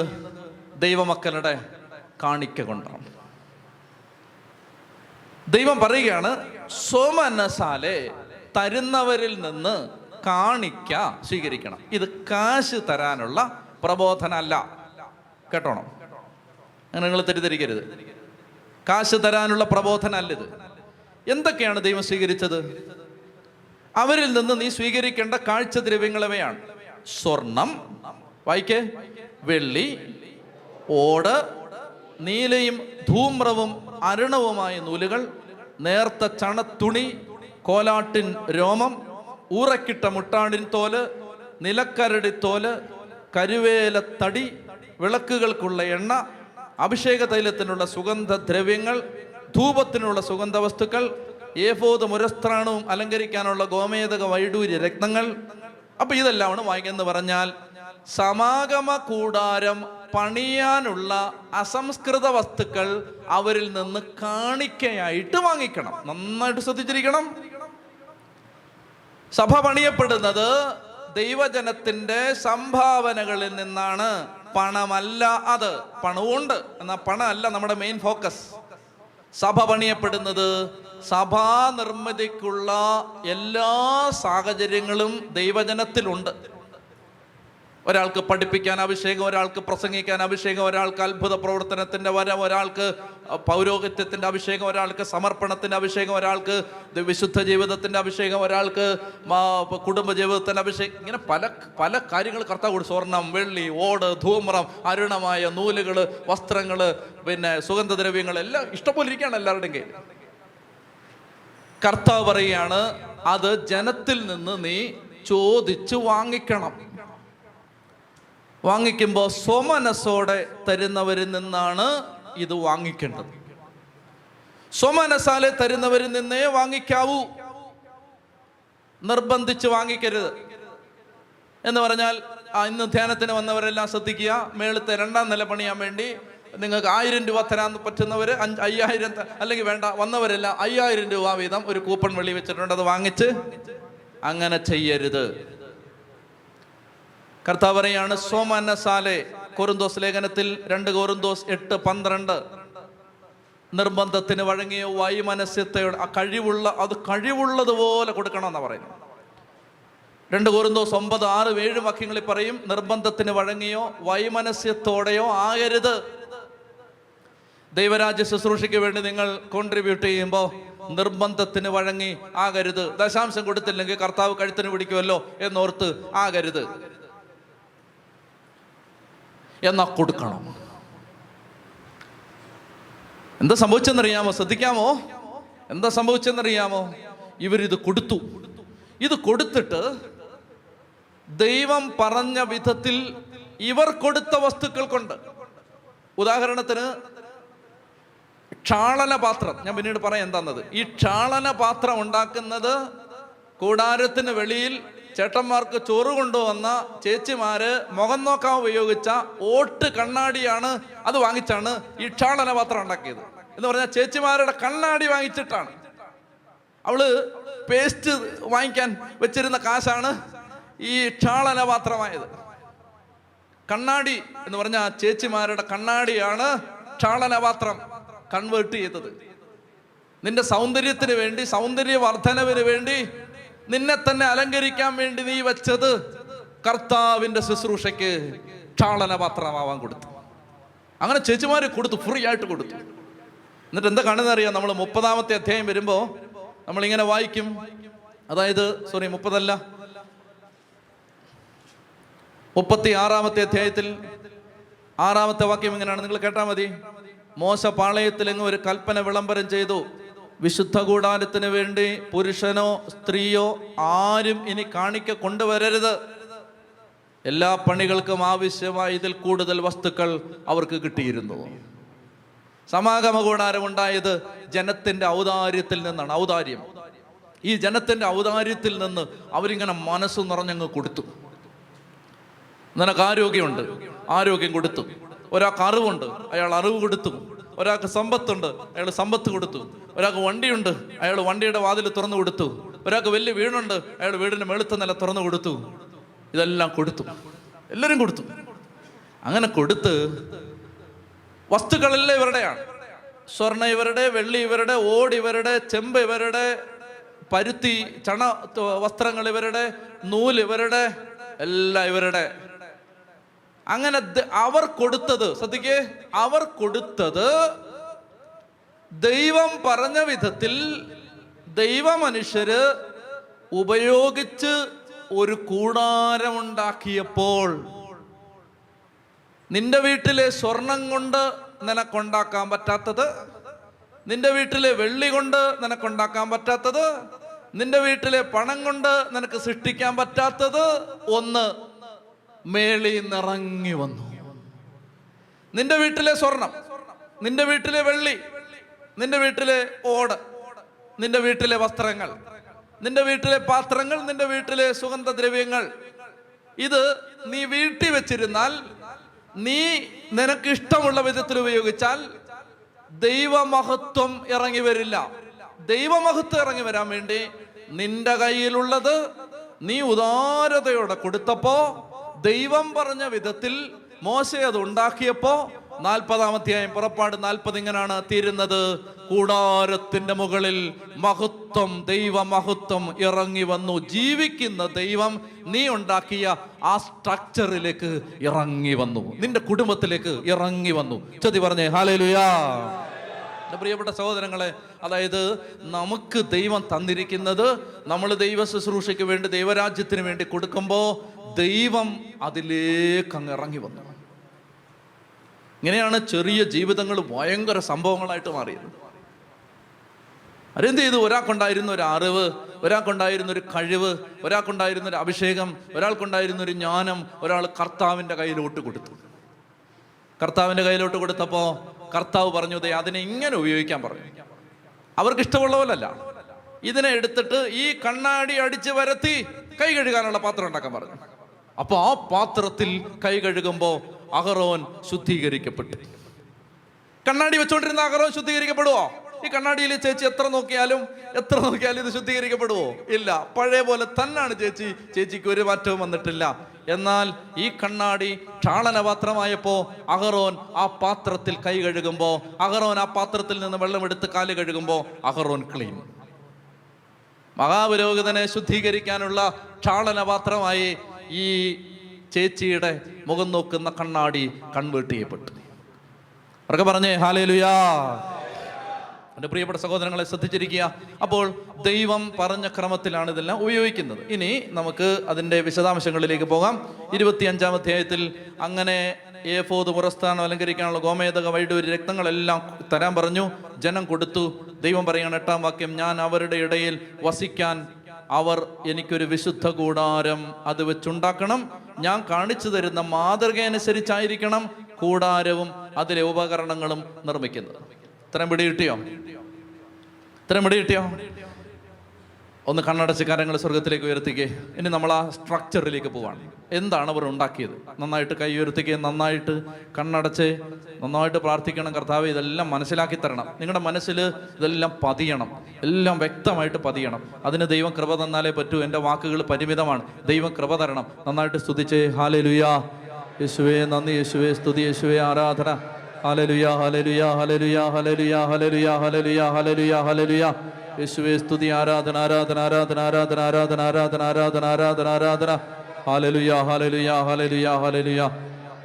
ദൈവമക്കളുടെ കാണിക്ക കൊണ്ടാണ്. ദൈവം പറയുകയാണ് സോമനസാലെ തരുന്നവരിൽ നിന്ന് കാണിക്ക സ്വീകരിക്കണം. ഇത് കാശ് തരാനുള്ള പ്രബോധനമല്ല. കേട്ടോണം? അങ്ങനെ നിങ്ങൾ തെറ്റിദ്ധരിക്കരുത്. കാശ് തരാനുള്ള പ്രബോധന അല്ല ഇത്. എന്തൊക്കെയാണ് ദൈവം സ്വീകരിച്ചത്? അവരിൽ നിന്ന് നീ സ്വീകരിക്കേണ്ട കാഴ്ച ദ്രവ്യങ്ങളവയാണ്? സ്വർണം വായിക്കേ വെള്ളി ഓട് നീലയും ധൂമ്രവും അരുണവുമായ നൂലുകൾ നേർത്ത ചണത്തുണി കോലാട്ടിൻ രോമം ഊറക്കിട്ട മുട്ടാടിൻ തോൽ നിലക്കരടി തോൽ കരുവേലത്തടി വിളക്കുകൾക്കുള്ള എണ്ണ അഭിഷേക തൈലത്തിനുള്ള സുഗന്ധദ്രവ്യങ്ങൾ ധൂപത്തിനുള്ള സുഗന്ധ വസ്തുക്കൾ ഏഫോത് മുരസ്ത്രാണവും അലങ്കരിക്കാനുള്ള ഗോമേതക വൈഡൂര്യ രക്തങ്ങൾ അപ്പൊ ഇതെല്ലാമാണ് വായിക്കുന്നത് പറഞ്ഞാൽ സമാഗമ കൂടാരം പണിയാനുള്ള അസംസ്കൃത വസ്തുക്കൾ അവരിൽ നിന്ന് കാണിക്കയായിട്ട് വാങ്ങിക്കണം. നന്നായിട്ട് ശ്രദ്ധിച്ചിരിക്കണം. സഭ പണിയപ്പെടുന്നത് ദൈവജനത്തിന്റെ സംഭാവനകളിൽ നിന്നാണ്. പണമല്ല അത്. പണവുമുണ്ട് എന്നാൽ പണമല്ല നമ്മുടെ മെയിൻ ഫോക്കസ് സഭ പണിയപ്പെടുന്നത് സഭാ നിർമ്മിതിക്കുള്ള എല്ലാ സാഹചര്യങ്ങളും ദൈവജനത്തിലുണ്ട്. ഒരാൾക്ക് പഠിപ്പിക്കാൻ അഭിഷേകം ഒരാൾക്ക് പ്രസംഗിക്കാൻ അഭിഷേകം ഒരാൾക്ക് അത്ഭുത പ്രവർത്തനത്തിന്റെ വര ഒരാൾക്ക് പൗരോഹിത്യത്തിന്റെ അഭിഷേകം ഒരാൾക്ക് സമർപ്പണത്തിന്റെ അഭിഷേകം ഒരാൾക്ക് വിശുദ്ധ ജീവിതത്തിന്റെ അഭിഷേകം ഒരാൾക്ക് കുടുംബ ജീവിതത്തിന്റെ അഭിഷേകം. ഇങ്ങനെ പല പല കാര്യങ്ങൾ കർത്താവ് കൊടുത്തു. സ്വർണം വെള്ളി ഓട് ധൂമ്രം അരുണമായ നൂലുകൾ വസ്ത്രങ്ങൾ പിന്നെ സുഗന്ധദ്രവ്യങ്ങൾ എല്ലാം ഇഷ്ടംപോലെ ഇരിക്കുകയാണ് എല്ലാവരുടെയും കയ്യിൽ കർത്താവ് പറയുകയാണ് അത് ജനത്തിൽ നിന്ന് നീ ചോദിച്ചു വാങ്ങിക്കണം. വാങ്ങിക്കുമ്പോൾ സ്വമനസ്സോടെ തരുന്നവരിൽ നിന്നാണ് ഇത് വാങ്ങിക്കേണ്ടത്. സ്വമനസാലെ തരുന്നവരിൽ നിന്നേ വാങ്ങിക്കാവൂ. നിർബന്ധിച്ച് വാങ്ങിക്കരുത്. എന്ന് പറഞ്ഞാൽ ഇന്ന് ധ്യാനത്തിന് വന്നവരെല്ലാം ശ്രദ്ധിക്കുക. മേളത്തെ രണ്ടാം നില പണിയാൻ വേണ്ടി നിങ്ങൾക്ക് ആയിരം രൂപ തരാൻ പറ്റുന്നവർ അഞ്ച് അയ്യായിരം അല്ലെങ്കിൽ വേണ്ട വന്നവരെല്ലാം അയ്യായിരം രൂപ വീതം ഒരു കൂപ്പൺ വെളി വെച്ചിട്ടുണ്ട്. അത് വാങ്ങിച്ച് അങ്ങനെ ചെയ്യരുത്. കർത്താവ് പറയാണ് സോമനസാലെ കോറിന്തോസ് ലേഖനത്തിൽ രണ്ട് കോറിന്തോസ് എട്ട് പന്ത്രണ്ട്. നിർബന്ധത്തിന് വഴങ്ങിയ വൈമനസ്യത്തെ ആ കഴിവുള്ള അത് കഴിവുള്ളതുപോലെ കൊടുക്കണമെന്നാണ് പറയുന്നത്. രണ്ട് കോരുന്തോസ് ഒമ്പത് ആറ് ഏഴ് വാക്യങ്ങളിൽ പറയും നിർബന്ധത്തിന് വഴങ്ങിയോ വൈമനസ്യത്തോടെയോ ആകരുത്. ദൈവരാജ്യ ശുശ്രൂഷയ്ക്ക് വേണ്ടി നിങ്ങൾ കോൺട്രിബ്യൂട്ട് ചെയ്യുമ്പോൾ നിർബന്ധത്തിന് വഴങ്ങി ആകരുത്. ദശാംശം കൊടുത്തില്ലെങ്കിൽ കർത്താവ് കഴുത്തിന് പിടിക്കുമല്ലോ എന്നോർത്ത് ആകരുത്. എന്നാ കൊടുക്കണം. എന്താ സംഭവിച്ചെന്നറിയാമോ? ശ്രദ്ധിക്കാമോ? എന്താ സംഭവിച്ചെന്നറിയാമോ? ഇവരിത് കൊടുത്തു. ഇത് കൊടുത്തിട്ട് ദൈവം പറഞ്ഞ വിധത്തിൽ ഇവർ കൊടുത്ത വസ്തുക്കൾ കൊണ്ട്. ഉദാഹരണത്തിന് ക്ഷാളന പാത്രം ഞാൻ പിന്നീട് പറയാം എന്താന്നത്. ഈ ക്ഷാളന പാത്രം ഉണ്ടാക്കുന്നത് കൂടാരത്തിന് വെളിയിൽ ചേട്ടന്മാർക്ക് ചോറ് കൊണ്ടുവന്ന ചേച്ചിമാര് മുഖം നോക്കാൻ ഉപയോഗിച്ച ഓട്ട് കണ്ണാടിയാണ് അത് വാങ്ങിച്ചാണ് ഈ ക്ഷാളന പാത്രം ഉണ്ടാക്കിയത്. എന്ന് പറഞ്ഞാൽ ചേച്ചിമാരുടെ കണ്ണാടി വാങ്ങിച്ചിട്ടാണ്. അവൾ പേസ്റ്റ് വാങ്ങിക്കാൻ വെച്ചിരുന്ന കാശാണ് ഈ ക്ഷാളന പാത്രമായത് കണ്ണാടി എന്ന് പറഞ്ഞാൽ ചേച്ചിമാരുടെ കണ്ണാടിയാണ് ക്ഷാളന പാത്രം കൺവേർട്ട് ചെയ്തത്. നിന്റെ സൗന്ദര്യത്തിന് വേണ്ടി സൗന്ദര്യ വർധനവിന് വേണ്ടി നിന്നെ തന്നെ അലങ്കരിക്കാൻ വേണ്ടി നീ വെച്ചത് കർത്താവിന്റെ ശുശ്രൂഷയ്ക്ക് ക്ഷാളനപാത്രമാവാൻ കൊടുത്തു. അങ്ങനെ ചേച്ചിമാര് കൊടുത്തു ഫ്രീ ആയിട്ട് കൊടുത്തു. എന്നിട്ട് എന്താ കാണുന്ന അറിയാം? നമ്മൾ മുപ്പതാമത്തെ അധ്യായം വരുമ്പോൾ നമ്മളിങ്ങനെ വായിക്കും. അതായത് സോറി മുപ്പതല്ല. മുപ്പത്തി ആറാമത്തെ അധ്യായത്തിൽ ആറാമത്തെ വാക്യം എങ്ങനെയാണ് നിങ്ങൾ കേട്ടാൽ മതി. മോശ പാളയത്തിലെങ്ങും ഒരു കൽപ്പന വിളംബരം ചെയ്തു. വിശുദ്ധ കൂടാരത്തിന് വേണ്ടി പുരുഷനോ സ്ത്രീയോ ആരും ഇനി കാണിക്ക കൊണ്ടുവരരുത്. എല്ലാ പണികൾക്കും ആവശ്യമായ ഇതിൽ കൂടുതൽ വസ്തുക്കൾ അവർക്ക് കിട്ടിയിരുന്നു. സമാഗമ കൂടാരം ഉണ്ടായത് ജനത്തിന്റെ ഔദാര്യത്തിൽ നിന്നാണ് ഔദാര്യം. ഈ ജനത്തിന്റെ ഔദാര്യത്തിൽ നിന്ന് അവരിങ്ങനെ മനസ്സ് നിറഞ്ഞങ്ങ് കൊടുത്തു. നിനക്ക് ആരോഗ്യമുണ്ട്? ആരോഗ്യം കൊടുത്തു. ഒരാൾക്ക് അറിവുണ്ട് അയാൾ അറിവ് കൊടുത്തു. ഒരാൾക്ക് സമ്പത്തുണ്ട് അയാൾ സമ്പത്ത് കൊടുത്തു. ഒരാൾക്ക് വണ്ടിയുണ്ട് അയാൾ വണ്ടിയുടെ വാതിൽ തുറന്നു കൊടുത്തു. ഒരാൾക്ക് വലിയ വീടുണ്ട് അയാൾ വീടിന് മെളുത്ത നില തുറന്നു കൊടുത്തു. ഇതെല്ലാം കൊടുത്തു. എല്ലാവരും കൊടുത്തു. അങ്ങനെ കൊടുത്ത് വസ്തുക്കളെല്ലാം ഇവരുടെയാണ്. സ്വർണ ഇവരുടെ വെള്ളി ഇവരുടെ ഓട് ഇവരുടെ ചെമ്പ് ഇവരുടെ പരുത്തി ചണ വസ്ത്രങ്ങൾ ഇവരുടെ നൂൽ ഇവരുടെ എല്ലാം ഇവരുടെ. അങ്ങനെ അവർ കൊടുത്തത് ശ്രദ്ധിക്കേ അവർ കൊടുത്തത് ദൈവം പറഞ്ഞ വിധത്തിൽ ദൈവമനുഷ്യര് ഉപയോഗിച്ച് ഒരു കൂടാരമുണ്ടാക്കിയപ്പോൾ നിന്റെ വീട്ടിലെ സ്വർണം കൊണ്ട് നിനക്കുണ്ടാക്കാൻ പറ്റാത്തത് നിന്റെ വീട്ടിലെ വെള്ളി കൊണ്ട് നിനക്കുണ്ടാക്കാൻ പറ്റാത്തത് നിന്റെ വീട്ടിലെ പണം കൊണ്ട് നിനക്ക് സൃഷ്ടിക്കാൻ പറ്റാത്തത് ഒന്ന് മേളി നിറങ്ങി വന്നു. നിന്റെ വീട്ടിലെ സ്വർണം നിന്റെ വീട്ടിലെ വെള്ളി നിന്റെ വീട്ടിലെ ഓട് നിന്റെ വീട്ടിലെ വസ്ത്രങ്ങൾ നിന്റെ വീട്ടിലെ പാത്രങ്ങൾ നിന്റെ വീട്ടിലെ സുഗന്ധദ്രവ്യങ്ങൾ. ഇത് നീ വീട്ടിൽ വെച്ചിരുന്നാൽ നീ നിനക്ക് ഇഷ്ടമുള്ള വിധത്തിൽ ഉപയോഗിച്ചാൽ ദൈവമഹത്വം ഇറങ്ങി വരില്ല. ദൈവമഹത്വം ഇറങ്ങി വരാൻ വേണ്ടി നിന്റെ കയ്യിലുള്ളത് നീ ഉദാരതയോടെ കൊടുത്തപ്പോ ദൈവം പറഞ്ഞ വിധത്തിൽ മോശ അത് ഉണ്ടാക്കിയപ്പോ നാൽപ്പതാമധ്യായം പുറപ്പാട് നാൽപ്പത് ഇങ്ങനാണ് തീരുന്നത്. കൂടാരത്തിന്റെ മുകളിൽ മഹത്വം ദൈവ മഹത്വം ഇറങ്ങി വന്നു. ജീവിക്കുന്ന ദൈവം നീ ഉണ്ടാക്കിയ ആ സ്ട്രക്ചറിലേക്ക് ഇറങ്ങി വന്നു. നിന്റെ കുടുംബത്തിലേക്ക് ഇറങ്ങി വന്നു. ചതി പറഞ്ഞേ ഹാലേലുയാ എന്റെ പ്രിയപ്പെട്ട സഹോദരങ്ങളെ അതായത് നമുക്ക് ദൈവം തന്നിരിക്കുന്നത് നമ്മൾ ദൈവ ശുശ്രൂഷയ്ക്ക് വേണ്ടി ദൈവരാജ്യത്തിന് വേണ്ടി കൊടുക്കുമ്പോൾ ദൈവം അതിലേക്ക് അങ്ങ് ഇറങ്ങി വന്നു. ഇങ്ങനെയാണ് ചെറിയ ജീവിതങ്ങൾ ഭയങ്കര സംഭവങ്ങളായിട്ട് മാറിയത്. അരെന്ത് ചെയ്തു? ഒരാൾക്കുണ്ടായിരുന്ന ഒരു അറിവ് ഒരാൾക്കുണ്ടായിരുന്ന ഒരു കഴിവ് ഒരാൾക്കുണ്ടായിരുന്ന ഒരു അഭിഷേകം ഒരാൾക്കുണ്ടായിരുന്ന ഒരു ജ്ഞാനം ഒരാൾ കർത്താവിന്റെ കയ്യിലോട്ട് കൊടുത്തു. കർത്താവിന്റെ കയ്യിലോട്ട് കൊടുത്തപ്പോൾ കർത്താവ് പറഞ്ഞു ദേ അതിനെ ഇങ്ങനെ ഉപയോഗിക്കാൻ പറഞ്ഞു. അവർക്ക് ഇഷ്ടമുള്ള പോലല്ല. ഇതിനെ എടുത്തിട്ട് ഈ കണ്ണാടി അടിച്ച് വരത്തി കൈ കഴുകാനുള്ള പാത്രം ഉണ്ടാക്കാൻ പറഞ്ഞു. അപ്പോൾ ആ പാത്രത്തിൽ കൈ കഴുകുമ്പോൾ അഹറോൻ ശുദ്ധീകരിക്കപ്പെട്ടു. കണ്ണാടി വെച്ചോണ്ടിരുന്ന അഹറോൻ ശുദ്ധീകരിക്കപ്പെടുവോ? ഈ കണ്ണാടിയിൽ ചേച്ചി എത്ര നോക്കിയാലും എത്ര നോക്കിയാലും ഇത് ശുദ്ധീകരിക്കപ്പെടുവോ? ഇല്ല. പഴയ പോലെ തന്നെയാണ് ചേച്ചി. ചേച്ചിക്ക് ഒരു മാറ്റവും വന്നിട്ടില്ല. എന്നാൽ ഈ കണ്ണാടി ക്ഷാളനപാത്രമായപ്പോ അഹറോൻ ആ പാത്രത്തിൽ കൈ കഴുകുമ്പോ അഹറോൻ ആ പാത്രത്തിൽ നിന്ന് വെള്ളമെടുത്ത് കാൽ കഴുകുമ്പോ അഹറോൻ ക്ലീൻ. മഹാപുരോഹിതനെ ശുദ്ധീകരിക്കാനുള്ള ക്ഷാളനപാത്രമായി ഈ ചേച്ചിയുടെ മുഖം നോക്കുന്ന കണ്ണാടി കൺവേർട്ട് ചെയ്യപ്പെട്ടു. അവർക്ക് പറഞ്ഞേ ഹാലേലുയാ. എന്റെ പ്രിയപ്പെട്ട സഹോദരങ്ങളെ ശ്രദ്ധിച്ചിരിക്കുക. അപ്പോൾ ദൈവം പറഞ്ഞ ക്രമത്തിലാണ് ഇതെല്ലാം ഉപയോഗിക്കുന്നത്. ഇനി നമുക്ക് അതിന്റെ വിശദാംശങ്ങളിലേക്ക് പോകാം. ഇരുപത്തി അഞ്ചാം അധ്യായത്തിൽ അങ്ങനെ ഏഫോത് പുറസ്ഥാനം അലങ്കരിക്കാനുള്ള ഗോമേതക വൈഡൂരി രക്തങ്ങളെല്ലാം തരാൻ പറഞ്ഞു. ജനം കൊടുത്തു. ദൈവം പറയുകയാണ് എട്ടാം വാക്യം ഞാൻ അവരുടെ ഇടയിൽ വസിക്കാൻ അവർ എനിക്കൊരു വിശുദ്ധ കൂടാരം അത് വെച്ചുണ്ടാക്കണം. ഞാൻ കാണിച്ചു തരുന്ന മാതൃക അനുസരിച്ചായിരിക്കണം കൂടാരവും അതിലെ ഉപകരണങ്ങളും നിർമ്മിക്കുന്നത്. ഇത്രയും പിടി കിട്ടിയോ? ഇത്രയും പിടി കിട്ടിയോ? ഒന്ന് കണ്ണടച്ച് കരങ്ങൾ സ്വർഗത്തിലേക്ക് ഉയർത്തിക്കേ. ഇനി നമ്മൾ ആ സ്ട്രക്ചറിലേക്ക് പോവാണ്. എന്താണ് അവർ ഉണ്ടാക്കിയത്? നന്നായിട്ട് കൈ ഉയർത്തിക്കേ നന്നായിട്ട് കണ്ണടച്ച് നന്നായിട്ട് പ്രാർത്ഥിക്കണം കർത്താവ് ഇതെല്ലാം മനസ്സിലാക്കി തരണം. നിങ്ങളുടെ മനസ്സിൽ ഇതെല്ലാം പതിയണം. എല്ലാം വ്യക്തമായിട്ട് പതിയണം. അതിന് ദൈവം കൃപ തന്നാലേ പറ്റൂ. എന്റെ വാക്കുകൾ പരിമിതമാണ്. ദൈവം കൃപ തരണം. നന്നായിട്ട് സ്തുതിച്ചേ. ഹാലേ ലുയാ യേശുവേ നന്ദി യേശുവേ. സ്തുതി യേശുവേ. ആരാധന. Hallelujah hallelujah hallelujah hallelujah hallelujah hallelujah hallelujah ഹല്ലേലൂയ യേശുവേ സ്തുതി ആരാധന ആരാധന ആരാധന ആരാധന ആരാധന ആരാധന ആരാധന ആരാധന ആരാധന. ഹല്ലേലൂയ ഹല്ലേലൂയ ഹല്ലേലൂയ ഹല്ലേലൂയ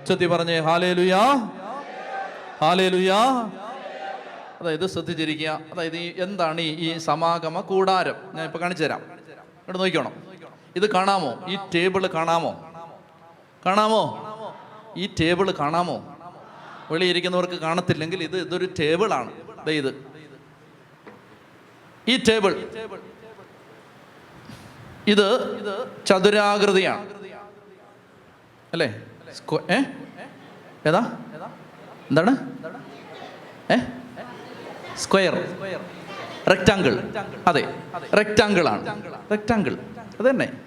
ഉച്ചത്തി പറഞ്ഞേ ഹല്ലേലൂയ ഹല്ലേലൂയ അതായത് ശ്രദ്ധിച്ചിരിക്കുക. അതായത് ഈ എന്താണ് ഈ സമാഗമ കൂടാരം? ഞാൻ ഇപ്പൊ കാണിച്ചു തരാം. ഇവിടെ നോക്കിക്കോണം. ഇത് കാണാമോ? ഈ ടേബിൾ കാണാമോ? കാണാമോ? ഈ ടേബിൾ കാണാമോ? വെളിയിരിക്കുന്നവർക്ക് കാണത്തില്ലെങ്കിൽ ഇത് ഇതൊരു ടേബിളാണ് ഇത്. ഈ ടേബിൾ ഇത് ചതുരാകൃതിയാണ്. അല്ലേ? ഏ? ഏതാ? എന്താണ്? ഏ? സ്ക്വയർ റെക്റ്റാങ്കിൾ അതെ. റെക്റ്റാങ്കിൾ ആണ്. റെക്റ്റാങ്കിൾ അത് തന്നെ.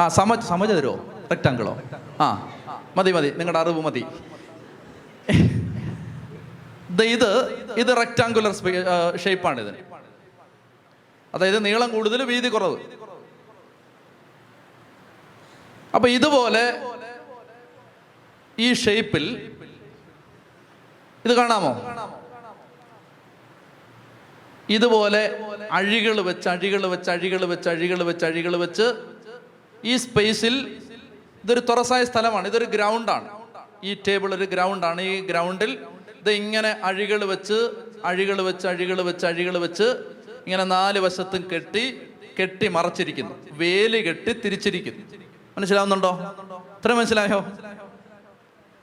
ആ സമ സമചതുരോ റെക്റ്റാങ്കിളോ ആ. മതി മതി. നിങ്ങളുടെ അറിവ് മതി. ഇത് ഇത് റെക്ടാങ്കുലർ ഷേപ്പാണ് ഇതിന് അതായത് നീളം കൂടുതൽ വീതി കുറവ്. അപ്പൊ ഇതുപോലെ ഈ ഷേപ്പിൽ ഇത് കാണാമോ? ഇതുപോലെ അഴികൾ വെച്ച് അഴികൾ വെച്ച് അഴികൾ വെച്ച് അഴികൾ വെച്ച് അഴികൾ വെച്ച് ഈ സ്പേസിൽ ഇതൊരു തുറസായ സ്ഥലമാണ്. ഇതൊരു ഗ്രൗണ്ടാണ് ഈ ടേബിൾ ഒരു ഗ്രൗണ്ടാണ് ഈ ഗ്രൗണ്ടിൽ ഇത് ഇങ്ങനെ അഴികൾ വെച്ച് അഴികൾ വെച്ച് അഴികൾ വെച്ച് അഴികൾ വെച്ച് ഇങ്ങനെ നാല് വശത്തും കെട്ടി കെട്ടി മറച്ചിരിക്കുന്നു. വേലി കെട്ടി തിരിച്ചിരിക്കുന്നു. മനസ്സിലാവുന്നുണ്ടോ? ഇത്ര മനസ്സിലായോ?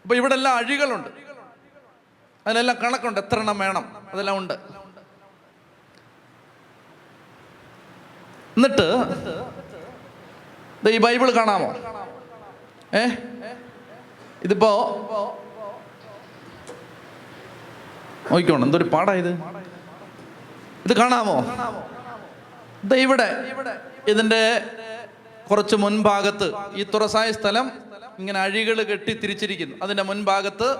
അപ്പൊ ഇവിടെ എല്ലാം അഴികളുണ്ട്. അതിനെല്ലാം കണക്കുണ്ട്. എത്ര എണ്ണം വേണം? അതെല്ലാം ഉണ്ട്. എന്നിട്ട് ഈ ബൈബിൾ കാണാമോ? ഏ? ഇതിപ്പോ നോക്കിക്കോണം. എന്തൊരു പാടായത് ഇത്. കാണാമോ? ഇവിടെ. ഇതിന്റെ കുറച്ച് മുൻഭാഗത്ത് ഈ തുറസായ സ്ഥലം ഇങ്ങനെ അഴികൾ കെട്ടി തിരിച്ചിരിക്കുന്നു. അതിന്റെ മുൻഭാഗത്ത്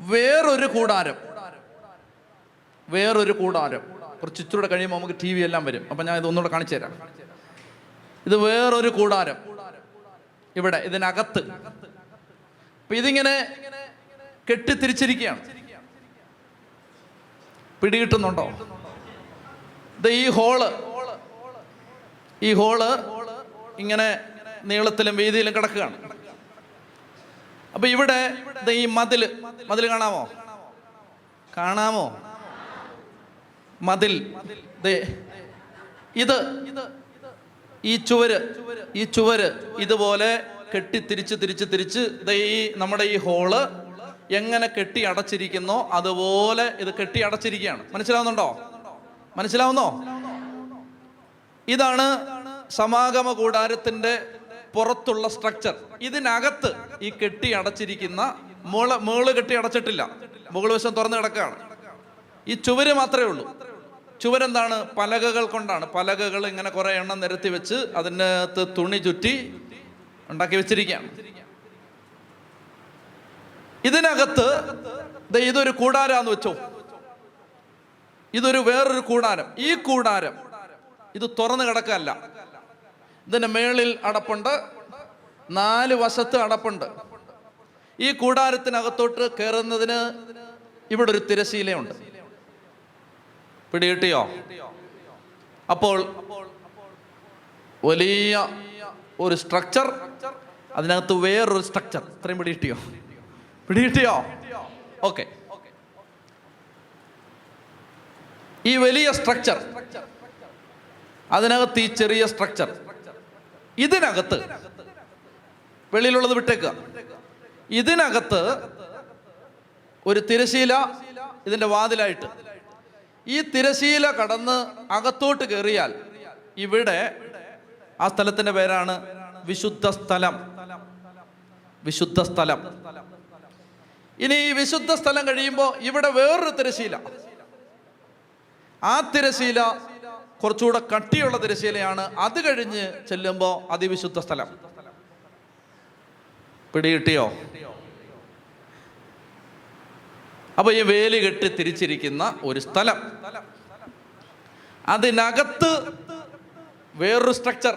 വേറൊരു കൂടാരം. വേറൊരു കൂടാരം. കുറച്ച് ഇച്ചിരൂടെ കഴിയുമ്പോൾ നമുക്ക് ടി വി എല്ലാം വരും. അപ്പം ഞാൻ ഇത് ഒന്നുകൂടെ കാണിച്ചു തരാം. ഇത് വേറൊരു കൂടാരം. ഇവിടെ ഇതിനകത്ത്. അപ്പൊ ഇതിങ്ങനെ കെട്ടിത്തിരിച്ചിരിക്കുകയാണ് പിടികിട്ടുന്നുണ്ടോ? ഇത് ഈ ഹോൾ ഈ ഹോൾ ഇങ്ങനെ നീളത്തിലും വീതിയിലും കിടക്കുകയാണ്. അപ്പൊ ഇവിടെ ഈ മതിൽ മതിൽ കാണാമോ? കാണാമോ? മതിൽ ഇത് ഈ ചുവര് ഈ ചുവര് ഇതുപോലെ കെട്ടി തിരിച്ച് തിരിച്ച് തിരിച്ച് ഈ നമ്മുടെ ഈ ഹോൾ എങ്ങനെ കെട്ടി അടച്ചിരിക്കുന്നോ അതുപോലെ ഇത് കെട്ടി അടച്ചിരിക്കുകയാണ് മനസ്സിലാവുന്നുണ്ടോ? മനസ്സിലാവുന്നോ? ഇതാണ് സമാഗമ കൂടാരത്തിന്റെ പുറത്തുള്ള സ്ട്രക്ചർ ഇതിനകത്ത് ഈ കെട്ടി അടച്ചിരിക്കുന്ന മുള മുകൾ കെട്ടി അടച്ചിട്ടില്ല മുകൾ വശം തുറന്നു കിടക്കുകയാണ്. ഈ ചുവര് മാത്രമേ ഉള്ളൂ. ചുവരെന്താണ്? പലകകൾ കൊണ്ടാണ്. പലകകൾ ഇങ്ങനെ കുറെ എണ്ണം നിരത്തി വെച്ച് അതിനകത്ത് തുണി ചുറ്റി ഉണ്ടാക്കി വെച്ചിരിക്കുകയാണ്. ഇതിനകത്ത് ഇതൊരു കൂടാരാന്ന് വെച്ചോ. ഇതൊരു വേറൊരു കൂടാരം. ഈ കൂടാരം ഇത് തുറന്നു കിടക്കല്ല. ഇതിന്റെ മേളിൽ അടപ്പുണ്ട്. നാല് വശത്ത് അടപ്പുണ്ട്. ഈ കൂടാരത്തിനകത്തോട്ട് കയറുന്നതിന് ഇവിടെ ഒരു തിരശീലയുണ്ട്. പിടികിട്ടിയോ? അപ്പോൾ വലിയ ഒരു സ്ട്രക്ചർ അതിനകത്ത് വേറൊരു സ്ട്രക്ചർ ഇത്രയും പിടികിട്ടിയോ? പിടികിട്ടിയോ? ഓക്കെ. ഈ വലിയ സ്ട്രക്ചർ അതിനകത്ത് ഈ ചെറിയ സ്ട്രക്ചർ ഇതിനകത്ത് വെളിയിലുള്ളത് വിട്ടേക്കുക. ഇതിനകത്ത് ഒരു തിരശീല ഇതിന്റെ വാതിലായിട്ട്. ഈ തിരശീല കടന്ന് അകത്തോട്ട് കയറിയാൽ ഇവിടെ ആ സ്ഥലത്തിന്റെ പേരാണ് വിശുദ്ധ സ്ഥലം. വിശുദ്ധ സ്ഥലം. ഇനി ഈ വിശുദ്ധ സ്ഥലം കഴിയുമ്പോൾ ഇവിടെ വേറൊരു തിരശീല ആ തിരശീല കുറച്ചുകൂടെ കട്ടിയുള്ള തിരശീലയാണ് അത് കഴിഞ്ഞ് ചെല്ലുമ്പോൾ അതിവിശുദ്ധ സ്ഥലം. പിടികിട്ടിയോ? അപ്പൊ ഈ വേലി കെട്ടി തിരിച്ചിരിക്കുന്ന ഒരു സ്ഥലം. അതിനകത്ത് വേറൊരു സ്ട്രക്ചർ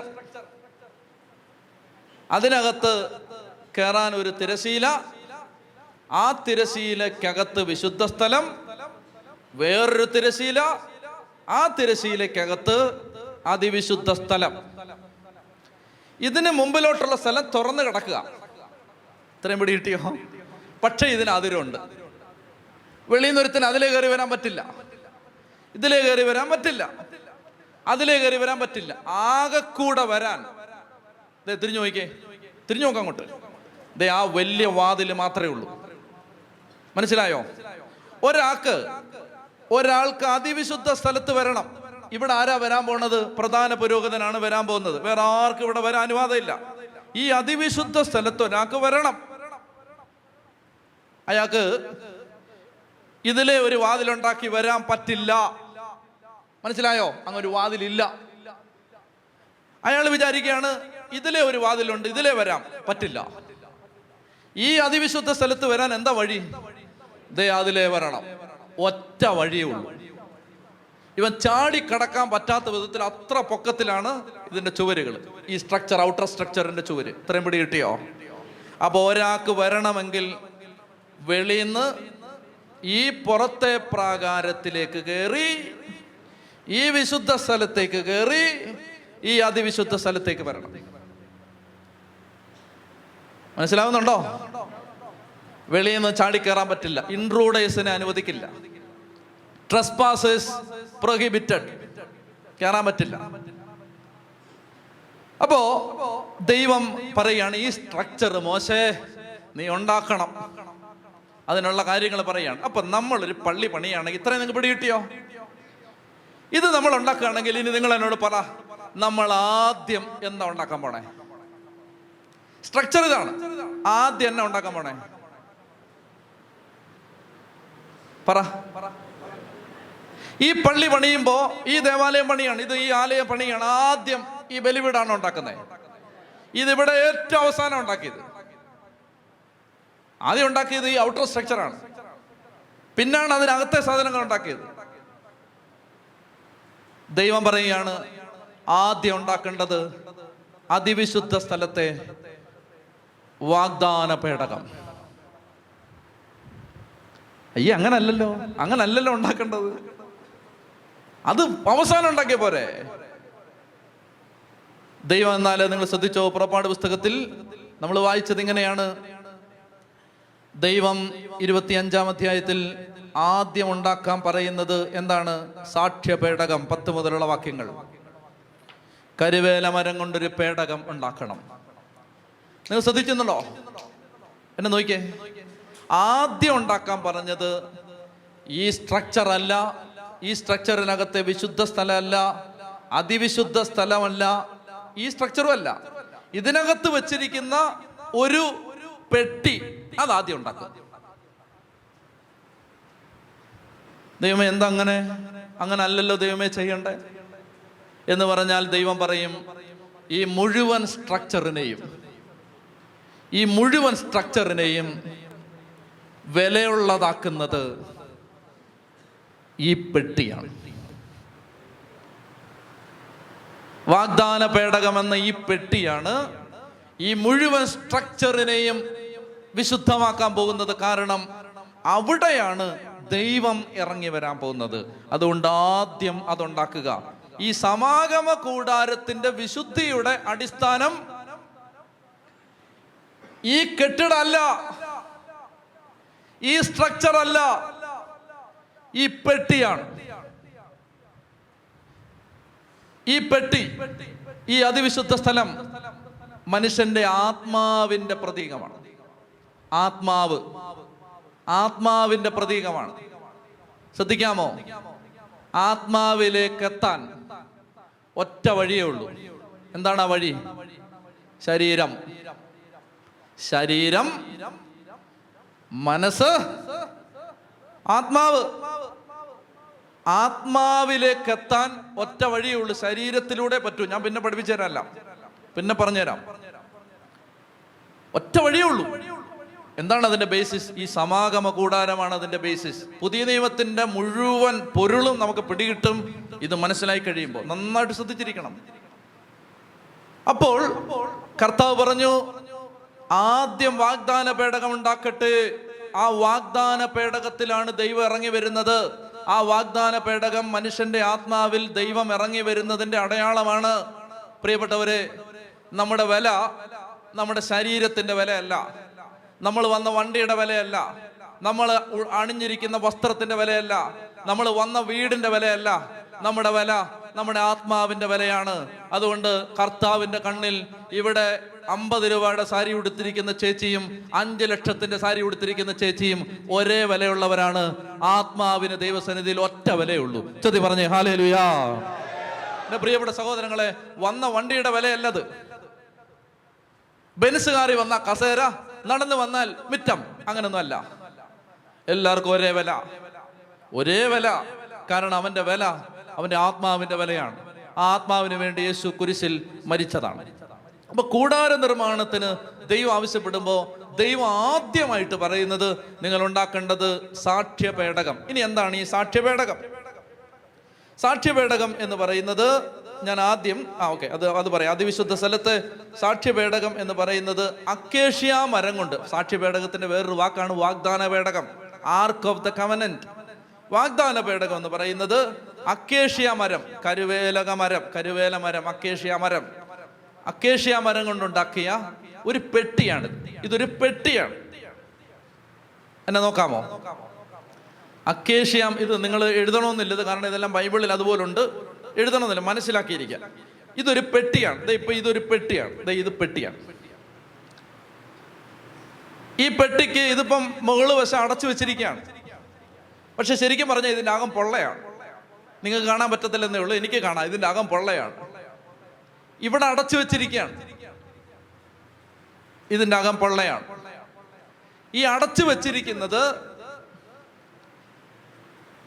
അതിനകത്ത് കയറാൻ ഒരു തിരശീല ആ തിരശീലക്കകത്ത് വിശുദ്ധ സ്ഥലം വേറൊരു തിരശീല ആ തിരശീലക്കകത്ത് അതിവിശുദ്ധ സ്ഥലം. ഇതിന് മുമ്പിലോട്ടുള്ള സ്ഥലം തുറന്നു കിടക്കുക. ഇത്രയും പിടി കിട്ടിയോ? പക്ഷേ ഇതിന് അതിരുണ്ട്. വെളിയിൽ നിന്നൊരുത്തിന് അതിലേ കയറി വരാൻ പറ്റില്ല. ഇതിലേ കയറി വരാൻ പറ്റില്ല. അതിലേ കയറി വരാൻ പറ്റില്ല. ആകെ കൂടെ വരാൻ. തിരിഞ്ഞു നോക്കിക്കേ. തിരിഞ്ഞു നോക്കാം അങ്ങോട്ട്. ആ വലിയ വാതിൽ മാത്രമേ ഉള്ളൂ. മനസ്സിലായോ? ഒരാൾക്ക് ഒരാൾക്ക് അതിവിശുദ്ധ സ്ഥലത്ത് വരണം. ഇവിടെ ആരാ വരാൻ പോണത്? പ്രധാന പുരോഗതനാണ് വരാൻ പോകുന്നത്. വേറെ ആർക്കും ഇവിടെ വരാൻ അനുവാദമില്ല. ഈ അതിവിശുദ്ധ സ്ഥലത്ത് ഒരാൾക്ക് വരണം. അയാൾക്ക് ഇതിലെ ഒരു വാതിലുണ്ടാക്കി വരാൻ പറ്റില്ല. മനസ്സിലായോ? അങ്ങ് ഒരു വാതിലില്ല. അയാൾ വിചാരിക്കുകയാണ് ഇതിലെ ഒരു വാതിലുണ്ട് ഇതിലെ വരാം പറ്റില്ല. ഈ അതിവിശുദ്ധ സ്ഥലത്ത് വരാൻ എന്താ വഴി? ദേ അതിലേ വരണം. ഒറ്റ വഴിയേ ഉള്ളൂ. ഇവൻ ചാടി കടക്കാൻ പറ്റാത്ത വിധത്തിൽ അത്ര പൊക്കത്തിലാണ് ഇതിന്റെ ചുവരുകൾ ഈ സ്ട്രക്ചർ ഔട്ടർ സ്ട്രക്ചറിന്റെ ചുവര്. ഇത്രയും പിടി കിട്ടിയോ? അപ്പൊ ഒരാൾക്ക് വരണമെങ്കിൽ വെളിന്ന് ഈ പുറത്തെ പ്രാകാരത്തിലേക്ക് കയറി ഈ വിശുദ്ധ സ്ഥലത്തേക്ക് കയറി ഈ അതിവിശുദ്ധ സ്ഥലത്തേക്ക് വരണം. മനസ്സിലാവുന്നുണ്ടോ? വെളിയിൽ നിന്ന് ചാടിക്കയറാൻ പറ്റില്ല. ഇൻട്രൂഡേഴ്സിനെ അനുവദിക്കില്ല. ട്രസ്പാസേഴ്സ് പ്രൊഹിബിറ്റഡ് കയറാൻ പറ്റില്ല. അപ്പോ ദൈവം പറയാണ് ഈ സ്ട്രക്ചർ മോശേ നീ ഉണ്ടാക്കണം. അതിനുള്ള കാര്യങ്ങൾ പറയാണ്. അപ്പൊ നമ്മളൊരു പള്ളി പണിയാണെങ്കിൽ ഇത്രയും നിങ്ങൾക്ക് പിടികിട്ടിയോ? ഇത് നമ്മൾ ഉണ്ടാക്കുകയാണെങ്കിൽ ഇനി നിങ്ങൾ എന്നോട് പറ നമ്മൾ ആദ്യം എന്താ ഉണ്ടാക്കാൻ പോണേ? സ്ട്രക്ചർ ഇതാണ്. ആദ്യം എന്നാ ഉണ്ടാക്കാൻ പോണേ? പറ. ഈ പള്ളി പണിയുമ്പോ ഈ ദേവാലയം പണിയാണ്. ഇത് ഈ ആലയം പണിയാണ് ആദ്യം ഈ ബലിവീടാണ് ഉണ്ടാക്കുന്നത്. ഇതിവിടെ ഏറ്റവും അവസാനം ഉണ്ടാക്കിയത്. ആദ്യം ഉണ്ടാക്കിയത് ഈ ഔട്ടർ സ്ട്രക്ചറാണ് പിന്നാണ് അതിനകത്തെ സാധനങ്ങൾ ഉണ്ടാക്കിയത്. ദൈവം പറയുകയാണ് ആദ്യം ഉണ്ടാക്കേണ്ടത് അതിവിശുദ്ധ സ്ഥലത്തെ വാഗ്ദാന പേടകം അയ്യേ അങ്ങനല്ലല്ലോ. അങ്ങനല്ലല്ലോ ഉണ്ടാക്കേണ്ടത്. അത് അവസാനം ഉണ്ടാക്കിയ പോരെ. ദൈവം എന്നാൽ നിങ്ങൾ ശ്രദ്ധിച്ചോ? പുറപ്പാട് പുസ്തകത്തിൽ നമ്മൾ വായിച്ചത് ഇങ്ങനെയാണ്. ദൈവം ഇരുപത്തിയഞ്ചാം അധ്യായത്തിൽ ആദ്യം ഉണ്ടാക്കാൻ പറയുന്നത് എന്താണ്? സാക്ഷ്യ പേടകം പത്ത് മുതലുള്ള വാക്യങ്ങൾ. കരുവേല മരം കൊണ്ടൊരു പേടകം ഉണ്ടാക്കണം. നിങ്ങൾ ശ്രദ്ധിച്ചെന്നുണ്ടോ എന്നെ നോക്കിയേ. ആദ്യം ഉണ്ടാക്കാൻ പറഞ്ഞത് ഈ സ്ട്രക്ചർ അല്ല. ഈ സ്ട്രക്ചറിനകത്തെ വിശുദ്ധ സ്ഥലമല്ല. അതിവിശുദ്ധ സ്ഥലമല്ല. ഈ സ്ട്രക്ചറും അല്ല. ഇതിനകത്ത് വെച്ചിരിക്കുന്ന ഒരു പെട്ടി അത് ആദ്യം ഉണ്ടാക്കുക. ദൈവം എന്താ അങ്ങനെ അങ്ങനെ അല്ലല്ലോ ദൈവമേ ചെയ്യണ്ടേ? എന്ന് പറഞ്ഞാൽ ദൈവം പറയും ഈ മുഴുവൻ സ്ട്രക്ചറിനെയും ഈ മുഴുവൻ സ്ട്രക്ചറിനെയും വിലയുള്ളതാക്കുന്നത് ഈ പെട്ടിയാണ്. വാഗ്ദാന പേടകം എന്ന ഈ പെട്ടിയാണ് ഈ മുഴുവൻ സ്ട്രക്ചറിനെയും വിശുദ്ധമാക്കാൻ പോകുന്നത് കാരണം അവിടെയാണ് ദൈവം ഇറങ്ങി വരാൻ പോകുന്നത്. അതുകൊണ്ട് ആദ്യം അതുണ്ടാക്കുക. ഈ സമാഗമ കൂടാരത്തിന്റെ വിശുദ്ധിയുടെ അടിസ്ഥാനം ഈ കെട്ടിടമല്ല. ഈ സ്ട്രക്ചർ അല്ല. ഈ പെട്ടിയാണ്. ഈ പെട്ടി ഈ അതിവിശുദ്ധ സ്ഥലം മനുഷ്യന്റെ ആത്മാവിന്റെ പ്രതീകമാണ്. ആത്മാവ് ആത്മാവിന്റെ പ്രതീകമാണ്. ശ്രദ്ധിക്കാമോ? ആത്മാവിലേക്ക് എത്താൻ ഒറ്റ വഴിയേ ഉള്ളൂ. എന്താണ് ആ വഴി? ശരീരം. ശരീരം മനസ്സ്. ആത്മാവ്. ആത്മാവിലേക്ക് എത്താൻ ഒറ്റ വഴിയേ ഉള്ളൂ. ശരീരത്തിലൂടെ പറ്റൂ. ഞാൻ പിന്നെ പഠിപ്പിച്ചു തരാനല്ല പിന്നെ പറഞ്ഞുതരാം. ഒറ്റ വഴിയേ ഉള്ളൂ. എന്താണ് അതിന്റെ ബേസിസ് ഈ സമാഗമ കൂടാരമാണ് അതിന്റെ ബേസിസ് പുതിയ നിയമത്തിന്റെ മുഴുവൻ പൊരുളും നമുക്ക് പിടികിട്ടും. ഇത് മനസ്സിലായി കഴിയുമ്പോൾ നന്നായിട്ട് ശ്രദ്ധിച്ചിരിക്കണം. അപ്പോൾ കർത്താവ് പറഞ്ഞു ആദ്യം വാഗ്ദാന പേടകം ഉണ്ടാക്കട്ടെ. ആ വാഗ്ദാന പേടകത്തിലാണ് ദൈവം ഇറങ്ങി വരുന്നത്. ആ വാഗ്ദാന പേടകം മനുഷ്യന്റെ ആത്മാവിൽ ദൈവം ഇറങ്ങി വരുന്നതിന്റെ അടയാളമാണ്. പ്രിയപ്പെട്ടവരെ നമ്മുടെ വില നമ്മുടെ ശരീരത്തിന്റെ വിലയല്ല. നമ്മൾ വന്ന വണ്ടിയുടെ വിലയല്ല. നമ്മൾ അണിഞ്ഞിരിക്കുന്ന വസ്ത്രത്തിന്റെ വിലയല്ല. നമ്മൾ വന്ന വീടിന്റെ വിലയല്ല. നമ്മുടെ വില നമ്മുടെ ആത്മാവിന്റെ വിലയാണ്. അതുകൊണ്ട് കർത്താവിന്റെ കണ്ണിൽ ഇവിടെ അമ്പത് രൂപയുടെ സാരി ഉടുത്തിരിക്കുന്ന ചേച്ചിയും അഞ്ച് ലക്ഷത്തിന്റെ സാരി ഉടുത്തിരിക്കുന്ന ചേച്ചിയും ഒരേ വിലയുള്ളവരാണ്. ആത്മാവിന് ദൈവസന്നിധിയിൽ ഒറ്റ വിലയുള്ളൂ. ചതി പറഞ്ഞേ ഹാലേ ലുയാ എന്റെ പ്രിയപ്പെട്ട സഹോദരങ്ങളെ വന്ന വണ്ടിയുടെ വിലയല്ലത്. ബെൻസുകാരി വന്ന കസേര നടന്നു വന്നാൽ മിറ്റം അങ്ങനൊന്നും അല്ല. എല്ലാവർക്കും ഒരേ വില. ഒരേ വില. കാരണം അവന്റെ വില അവന്റെ ആത്മാവിന്റെ വിലയാണ്. ആ ആത്മാവിന് വേണ്ടി യേശു കുരിശിൽ മരിച്ചതാണ്. അപ്പൊ കൂടാര നിർമ്മാണത്തിന് ദൈവം ആവശ്യപ്പെടുമ്പോൾ ദൈവം ആദ്യമായിട്ട് പറയുന്നത് നിങ്ങൾ ഉണ്ടാക്കേണ്ടത് സാക്ഷ്യപേടകം. ഇനി എന്താണ് ഈ സാക്ഷ്യപേടകം? സാക്ഷ്യപേടകം എന്ന് പറയുന്നത് ഞാൻ ആദ്യം ആ ഓക്കെ അത് അത് പറയാം. അതിവിശുദ്ധ സ്ഥലത്ത് സാക്ഷ്യപേടകം എന്ന് പറയുന്നത് അക്കേഷ്യ മരം കൊണ്ട്. സാക്ഷ്യപേടകത്തിന്റെ വേറൊരു വാക്കാണ് വാഗ്ദാന പേടകം ആർക്ക് ഓഫ് ദ കവനന്റ് വാഗ്ദാന പേടകം എന്ന് പറയുന്നത് അക്കേഷ്യ മരം കരുവേലക മരം കരുവേല മരം അക്കേഷ്യ മരം. അക്കേഷ്യ മരം കൊണ്ടുണ്ടാക്കിയ ഒരു പെട്ടിയാണ് ഇതൊരു പെട്ടിയാണ്. എന്നെ നോക്കാമോ? അക്കേഷ്യാം ഇത് നിങ്ങൾ എഴുതണമെന്നില്ല. ഇത് കാരണം ഇതെല്ലാം ബൈബിളിൽ അതുപോലുണ്ട്. എഴുതണമെന്നില്ല. മനസ്സിലാക്കിയിരിക്കുക. ഇതൊരു പെട്ടിയാണ്. ദേ ഇപ്പൊ ഇതൊരു പെട്ടിയാണ്. ദേ ഇത് പെട്ടിയാണ്. ഈ പെട്ടിക്ക് ഇതിപ്പം മുകൾ വശം അടച്ചു വെച്ചിരിക്കുകയാണ്. പക്ഷെ ശരിക്കും പറഞ്ഞാൽ ഇതിന്റെ അകം പൊള്ളയാണ്. നിങ്ങൾക്ക് കാണാൻ പറ്റത്തില്ലെന്നേ ഉള്ളൂ. എനിക്ക് കാണാം. ഇതിന്റെ അകം പൊള്ളയാണ്. ഇവിടെ അടച്ചു വെച്ചിരിക്കുകയാണ്. ഇതിന്റെ അകം പൊള്ളയാണ്. ഈ അടച്ചു വെച്ചിരിക്കുന്നത്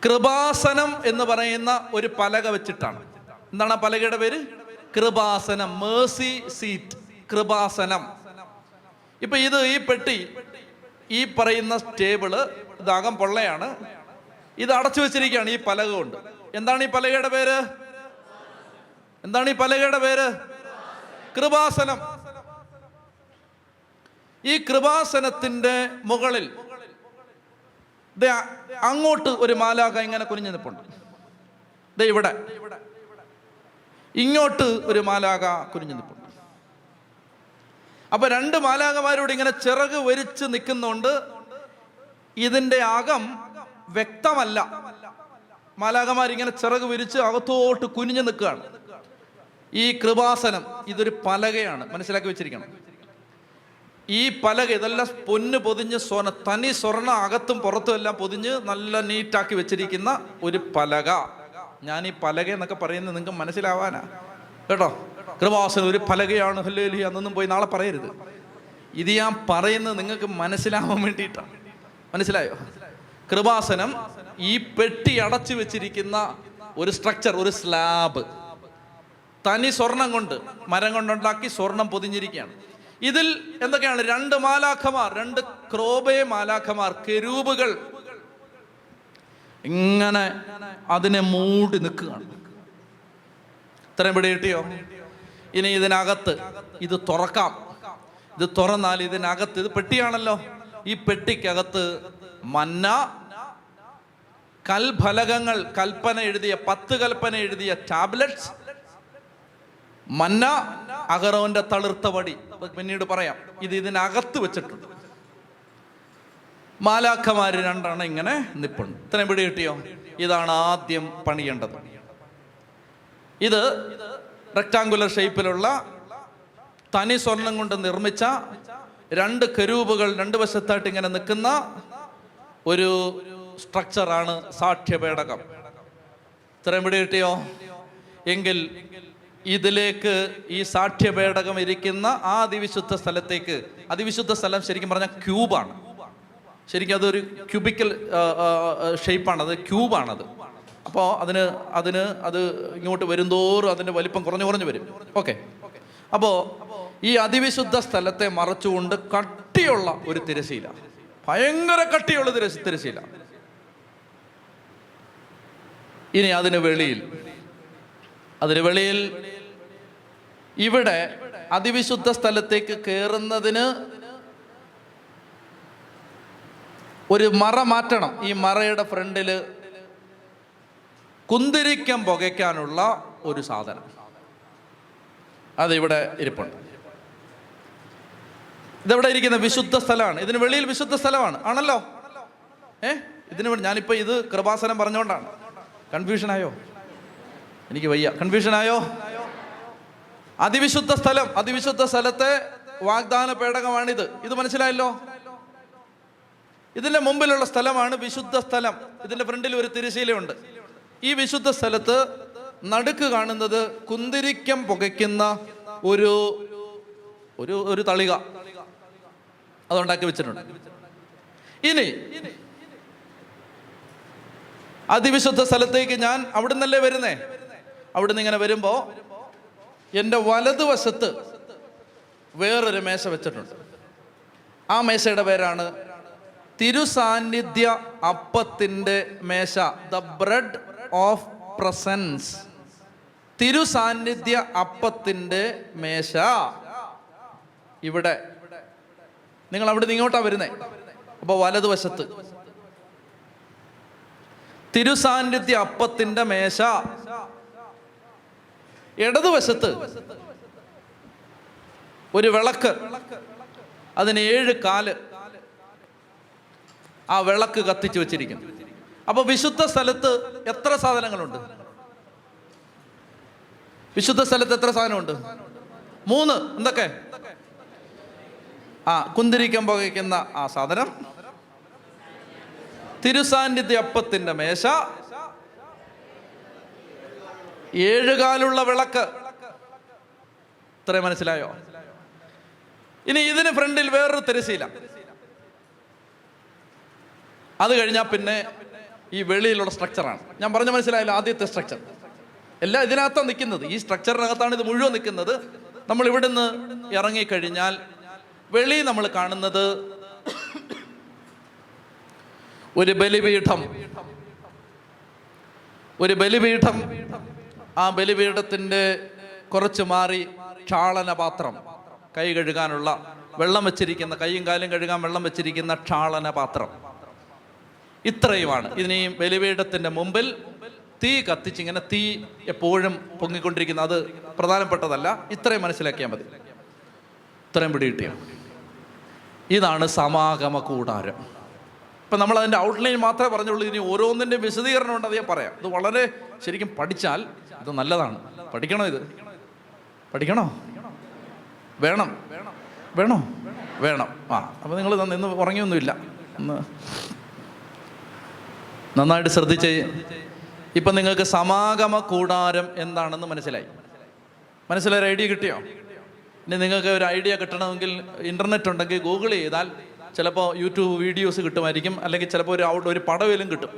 കൃപാസനം എന്ന് പറയുന്ന ഒരു പലക വെച്ചിട്ടാണ്. എന്താണ് ആ പലകയുടെ പേര്? കൃപാസനം മേഴ്സി സീറ്റ് കൃപാസനം. ഇപ്പൊ ഇത് ഈ പെട്ടി ഈ പറയുന്ന ടേബിൾ ഇതാകം പൊള്ളയാണ്. ഇത് അടച്ചു വെച്ചിരിക്കുകയാണ് ഈ പലക കൊണ്ട്. എന്താണ് ഈ പലകയുടെ പേര്? എന്താണ് ഈ പലകയുടെ പേര്? കൃപാസനം. ഈ കൃപാസനത്തിന്റെ മുകളിൽ അങ്ങോട്ട് ഒരു മാലാക ഇങ്ങനെ കുനിഞ്ഞു നിൽപ്പുണ്ട് ദേ ഇവിടെ. ഇങ്ങോട്ട് ഒരു മാലാക കുനിഞ്ഞു നിൽപ്പുണ്ട് അപ്പൊ രണ്ട് മാലാകമാരോട് ഇങ്ങനെ ചിറക് വരിച്ച് നിൽക്കുന്നുണ്ട് ഇതിന്റെ അകം വ്യക്തമല്ല. മാലാകമാർ ഇങ്ങനെ ചിറക് വിരിച്ച് അകത്തോട്ട് കുനിഞ്ഞു നിൽക്കുകയാണ്. ഈ കൃപാസനം ഇതൊരു പലകയാണ്. മനസ്സിലാക്കി വെച്ചിരിക്കണം. ഈ പലക ഇതെല്ലാം പൊന്ന് പൊതിഞ്ഞ് സ്വർണ തനി സ്വർണ അകത്തും പുറത്തും എല്ലാം പൊതിഞ്ഞ് നല്ല നീറ്റാക്കി വെച്ചിരിക്കുന്ന ഒരു പലക. ഞാൻ ഈ പലക എന്നൊക്കെ പറയുന്നത് നിങ്ങൾക്ക് മനസ്സിലാവാനാ? കേട്ടോ? കൃപാസനം ഒരു പലകയാണ്. ഹല്ലേലി അന്നൊന്നും പോയി നാളെ പറയരുത്. ഇത് ഞാൻ പറയുന്നത് നിങ്ങൾക്ക് മനസ്സിലാവാൻ വേണ്ടിയിട്ടാണ് മനസ്സിലായോ? കൃപാസനം ഈ പെട്ടി അടച്ചു വെച്ചിരിക്കുന്ന ഒരു സ്ട്രക്ചർ ഒരു സ്ലാബ് തനി സ്വർണം കൊണ്ട് മരം കൊണ്ടുണ്ടാക്കി സ്വർണം പൊതിഞ്ഞിരിക്കുകയാണ്. ഇതിൽ എന്തൊക്കെയാണ്? രണ്ട് മാലാഖമാർ രണ്ട് ക്രോബേ മാലാഖമാർ കെരൂബുകൾ ഇങ്ങനെ അതിനെ മൂടി നിൽക്കുകയാണ്. ഇത്രയും പിടി കിട്ടിയോ? ഇനി ഇതിനകത്ത് ഇത് തുറക്കാം. ഇത് തുറന്നാൽ ഇതിനകത്ത് ഇത് പെട്ടിയാണല്ലോ. ഈ പെട്ടിക്കകത്ത് മന്ന കൽഫലകങ്ങൾ കൽപ്പന എഴുതിയ പത്ത് കൽപ്പന എഴുതിയ ടാബ്ലറ്റ്സ് മന്ന അഗറോന്റെ തളിർത്ത വടി. പിന്നീട് പറയാം. ഇത് ഇതിനകത്ത് വെച്ചിട്ടുണ്ട്. മാലാഖമാര് രണ്ടെണ്ണം ഇങ്ങനെ നിപ്പുണ്ട്. ഇത്ര എവിടെ കിട്ടിയോ? ഇതാണ് ആദ്യം പണിയേണ്ടത്. ഇത് റെക്ടാങ്കുലർ ഷേപ്പിലുള്ള തനി സ്വർണം കൊണ്ട് നിർമ്മിച്ച രണ്ട് കരൂപുകൾ രണ്ട് വശത്തായിട്ട് ഇങ്ങനെ നിൽക്കുന്ന ഒരു സ്ട്രക്ചറാണ് സാക്ഷ്യപേടകം ഇത്രയും പിടി കിട്ടിയോ? എങ്കിൽ ഇതിലേക്ക് ഈ സാക്ഷ്യപേടകം ഇരിക്കുന്ന ആ അതിവിശുദ്ധ സ്ഥലത്തേക്ക് അതിവിശുദ്ധ സ്ഥലം ശരിക്കും പറഞ്ഞാൽ ക്യൂബാണ്. ശരിക്കും അതൊരു ക്യൂബിക്കൽ ഷേപ്പാണ്. അത് ക്യൂബാണത്. അപ്പോൾ അതിന് അതിന് അത് ഇങ്ങോട്ട് വരുന്തോറും അതിന്റെ വലിപ്പം കുറഞ്ഞു കുറഞ്ഞു വരും. ഓക്കെ. അപ്പോൾ ഈ അതിവിശുദ്ധ സ്ഥലത്തെ മറച്ചുകൊണ്ട് കട്ടിയുള്ള ഒരു തിരശീല ഭയങ്കര കട്ടിയുള്ള തിര തിരശീല ഇനി അതിന് വെളിയിൽ അതിന് വെളിയിൽ ഇവിടെ അതിവിശുദ്ധ സ്ഥലത്തേക്ക് കയറുന്നതിന് ഒരു മറ മാറ്റണം. ഈ മറയുടെ ഫ്രണ്ടിൽ കുന്തിരിക്കം പുകയ്ക്കാനുള്ള ഒരു സാധനം. അതിവിടെ ഇരിപ്പുണ്ട്. ഇതെവിടെ ഇരിക്കുന്ന വിശുദ്ധ സ്ഥലമാണ്. ഇതിന് വെളിയിൽ വിശുദ്ധ സ്ഥലമാണ്. ആണല്ലോ? ഏ? ഇതിന് ഞാനിപ്പോ ഇത് കൃപാസനം പറഞ്ഞുകൊണ്ടാണ് കൺഫ്യൂഷൻ ആയോ എനിക്ക് വയ്യ. കൺഫ്യൂഷൻ ആയോ അതിവിശുദ്ധ സ്ഥലം അതിവിശുദ്ധ സ്ഥലത്തെ വാഗ്ദാന പേടകമാണിത്. ഇത് മനസ്സിലായല്ലോ? ഇതിന്റെ മുമ്പിലുള്ള സ്ഥലമാണ് വിശുദ്ധ സ്ഥലം. ഇതിന്റെ ഫ്രണ്ടിൽ ഒരു തിരശീലയുണ്ട്. ഈ വിശുദ്ധ സ്ഥലത്ത് നടുക്ക് കാണുന്നത് കുന്തിരിക്കം പുകയ്ക്കുന്ന ഒരു ഒരു ഒരു തളിക. അതുണ്ടാക്കി വെച്ചിട്ടുണ്ട്. ഇനി അതിവിശുദ്ധ സ്ഥലത്തേക്ക് ഞാൻ അവിടുന്നല്ലേ വരുന്നേ? അവിടുന്ന് ഇങ്ങനെ വരുമ്പോ എന്റെ വലതുവശത്ത് വേറൊരു മേശ വെച്ചിട്ടുണ്ട്. ആ മേശയുടെ പേരാണ് തിരുസാന്നിധ്യ അപ്പത്തിന്റെ മേശ ദ ബ്രെഡ് ഓഫ് പ്രസൻസ് തിരുസാന്നിധ്യ അപ്പത്തിന്റെ മേശ. ഇവിടെ. നിങ്ങൾ അവിടെ ഇങ്ങോട്ടാ വരുന്നേ. അപ്പൊ വലതുവശത്ത്. തിരുസാന്നിധ്യ അപ്പത്തിന്റെ മേശ. ഇടതുവശത്ത് ഒരു വിളക്ക്. അതിന് ഏഴ് കാൽ ആ വിളക്ക് കത്തിച്ചു വെച്ചിരിക്കുന്നു. അപ്പൊ വിശുദ്ധ സ്ഥലത്ത് എത്ര സാധനങ്ങളുണ്ട്? വിശുദ്ധ സ്ഥലത്ത് എത്ര സാധനമുണ്ട്? മൂന്ന്. എന്തൊക്കെ? ആ കുന്തിരിക്കം പുകയ്ക്കുന്ന ആ സാധനം. തിരുസാന്നിധ്യ അപ്പത്തിന്റെ മേശ. ഏഴുകാലുള്ള വിളക്ക്. ഇത്രയും മനസ്സിലായോ? ഇനി ഇതിന് ഫ്രണ്ടിൽ വേറൊരു തിരശീല അത് കഴിഞ്ഞാൽ പിന്നെ ഈ വെളിയിലുള്ള സ്ട്രക്ചറാണ് ഞാൻ പറഞ്ഞ മനസ്സിലായല്ലോ ആദ്യത്തെ സ്ട്രക്ചർ എല്ലാം ഇതിനകത്താണ് നിൽക്കുന്നത് ഈ സ്ട്രക്ചറിനകത്താണ് ഇത് മുഴുവൻ നിൽക്കുന്നത് നമ്മൾ ഇവിടുന്ന് ഇറങ്ങിക്കഴിഞ്ഞാൽ വെളി നമ്മൾ കാണുന്നത് ഒരു ബലിപീഠം. ഒരു ബലിപീഠം. ആ ബലിപീഠത്തിന്റെ കുറച്ച് മാറി ക്ഷാളന പാത്രം. കൈ കഴുകാനുള്ള വെള്ളം വെച്ചിരിക്കുന്ന കൈയും കാലും കഴുകാൻ വെള്ളം വെച്ചിരിക്കുന്ന ക്ഷാളന പാത്രം. ഇത്രയുമാണ്. ഇതിനെയും ബലിപീഠത്തിന്റെ മുമ്പിൽ തീ കത്തിച്ച് ഇങ്ങനെ തീ എപ്പോഴും പൊങ്ങിക്കൊണ്ടിരിക്കുന്ന അത് പ്രധാനപ്പെട്ടതല്ല ഇത്രയും മനസ്സിലാക്കിയാൽ മതി. ഇത്രയും പിടികിട്ടിയ ഇതാണ് സമാഗമ കൂടാരം ഇപ്പം നമ്മൾ അതിന്റെ ഔട്ട്ലൈൻ മാത്രമേ പറഞ്ഞുള്ളൂ. ഇനി ഓരോന്നിന്റെ വിശദീകരണം ഉണ്ട് അത് പറയാം. ഇത് വളരെ ശരിക്കും പഠിച്ചാൽ ഇത് നല്ലതാണ്. പഠിക്കണോ ഇത്? പഠിക്കണോ? വേണം. വേണോ? വേണം. ആ അപ്പോൾ നിങ്ങൾ ഇന്ന് ഉറങ്ങിയൊന്നുമില്ല. ഒന്ന് നന്നായിട്ട് ശ്രദ്ധിച്ച് ഇപ്പം നിങ്ങൾക്ക് സമാഗമ കൂടാരം എന്താണെന്ന് മനസ്സിലായി. ഒരു ഐഡിയ കിട്ടിയോ? ഇനി നിങ്ങൾക്ക് ഒരു ഐഡിയ കിട്ടണമെങ്കിൽ ഇന്റർനെറ്റ് ഉണ്ടെങ്കിൽ ഗൂഗിൾ ചെയ്താൽ ചിലപ്പോൾ യൂട്യൂബ് വീഡിയോസ് കിട്ടുമായിരിക്കും അല്ലെങ്കിൽ ചിലപ്പോൾ ഒരു ഔട്ട് ഒരു പടവേലും കിട്ടും.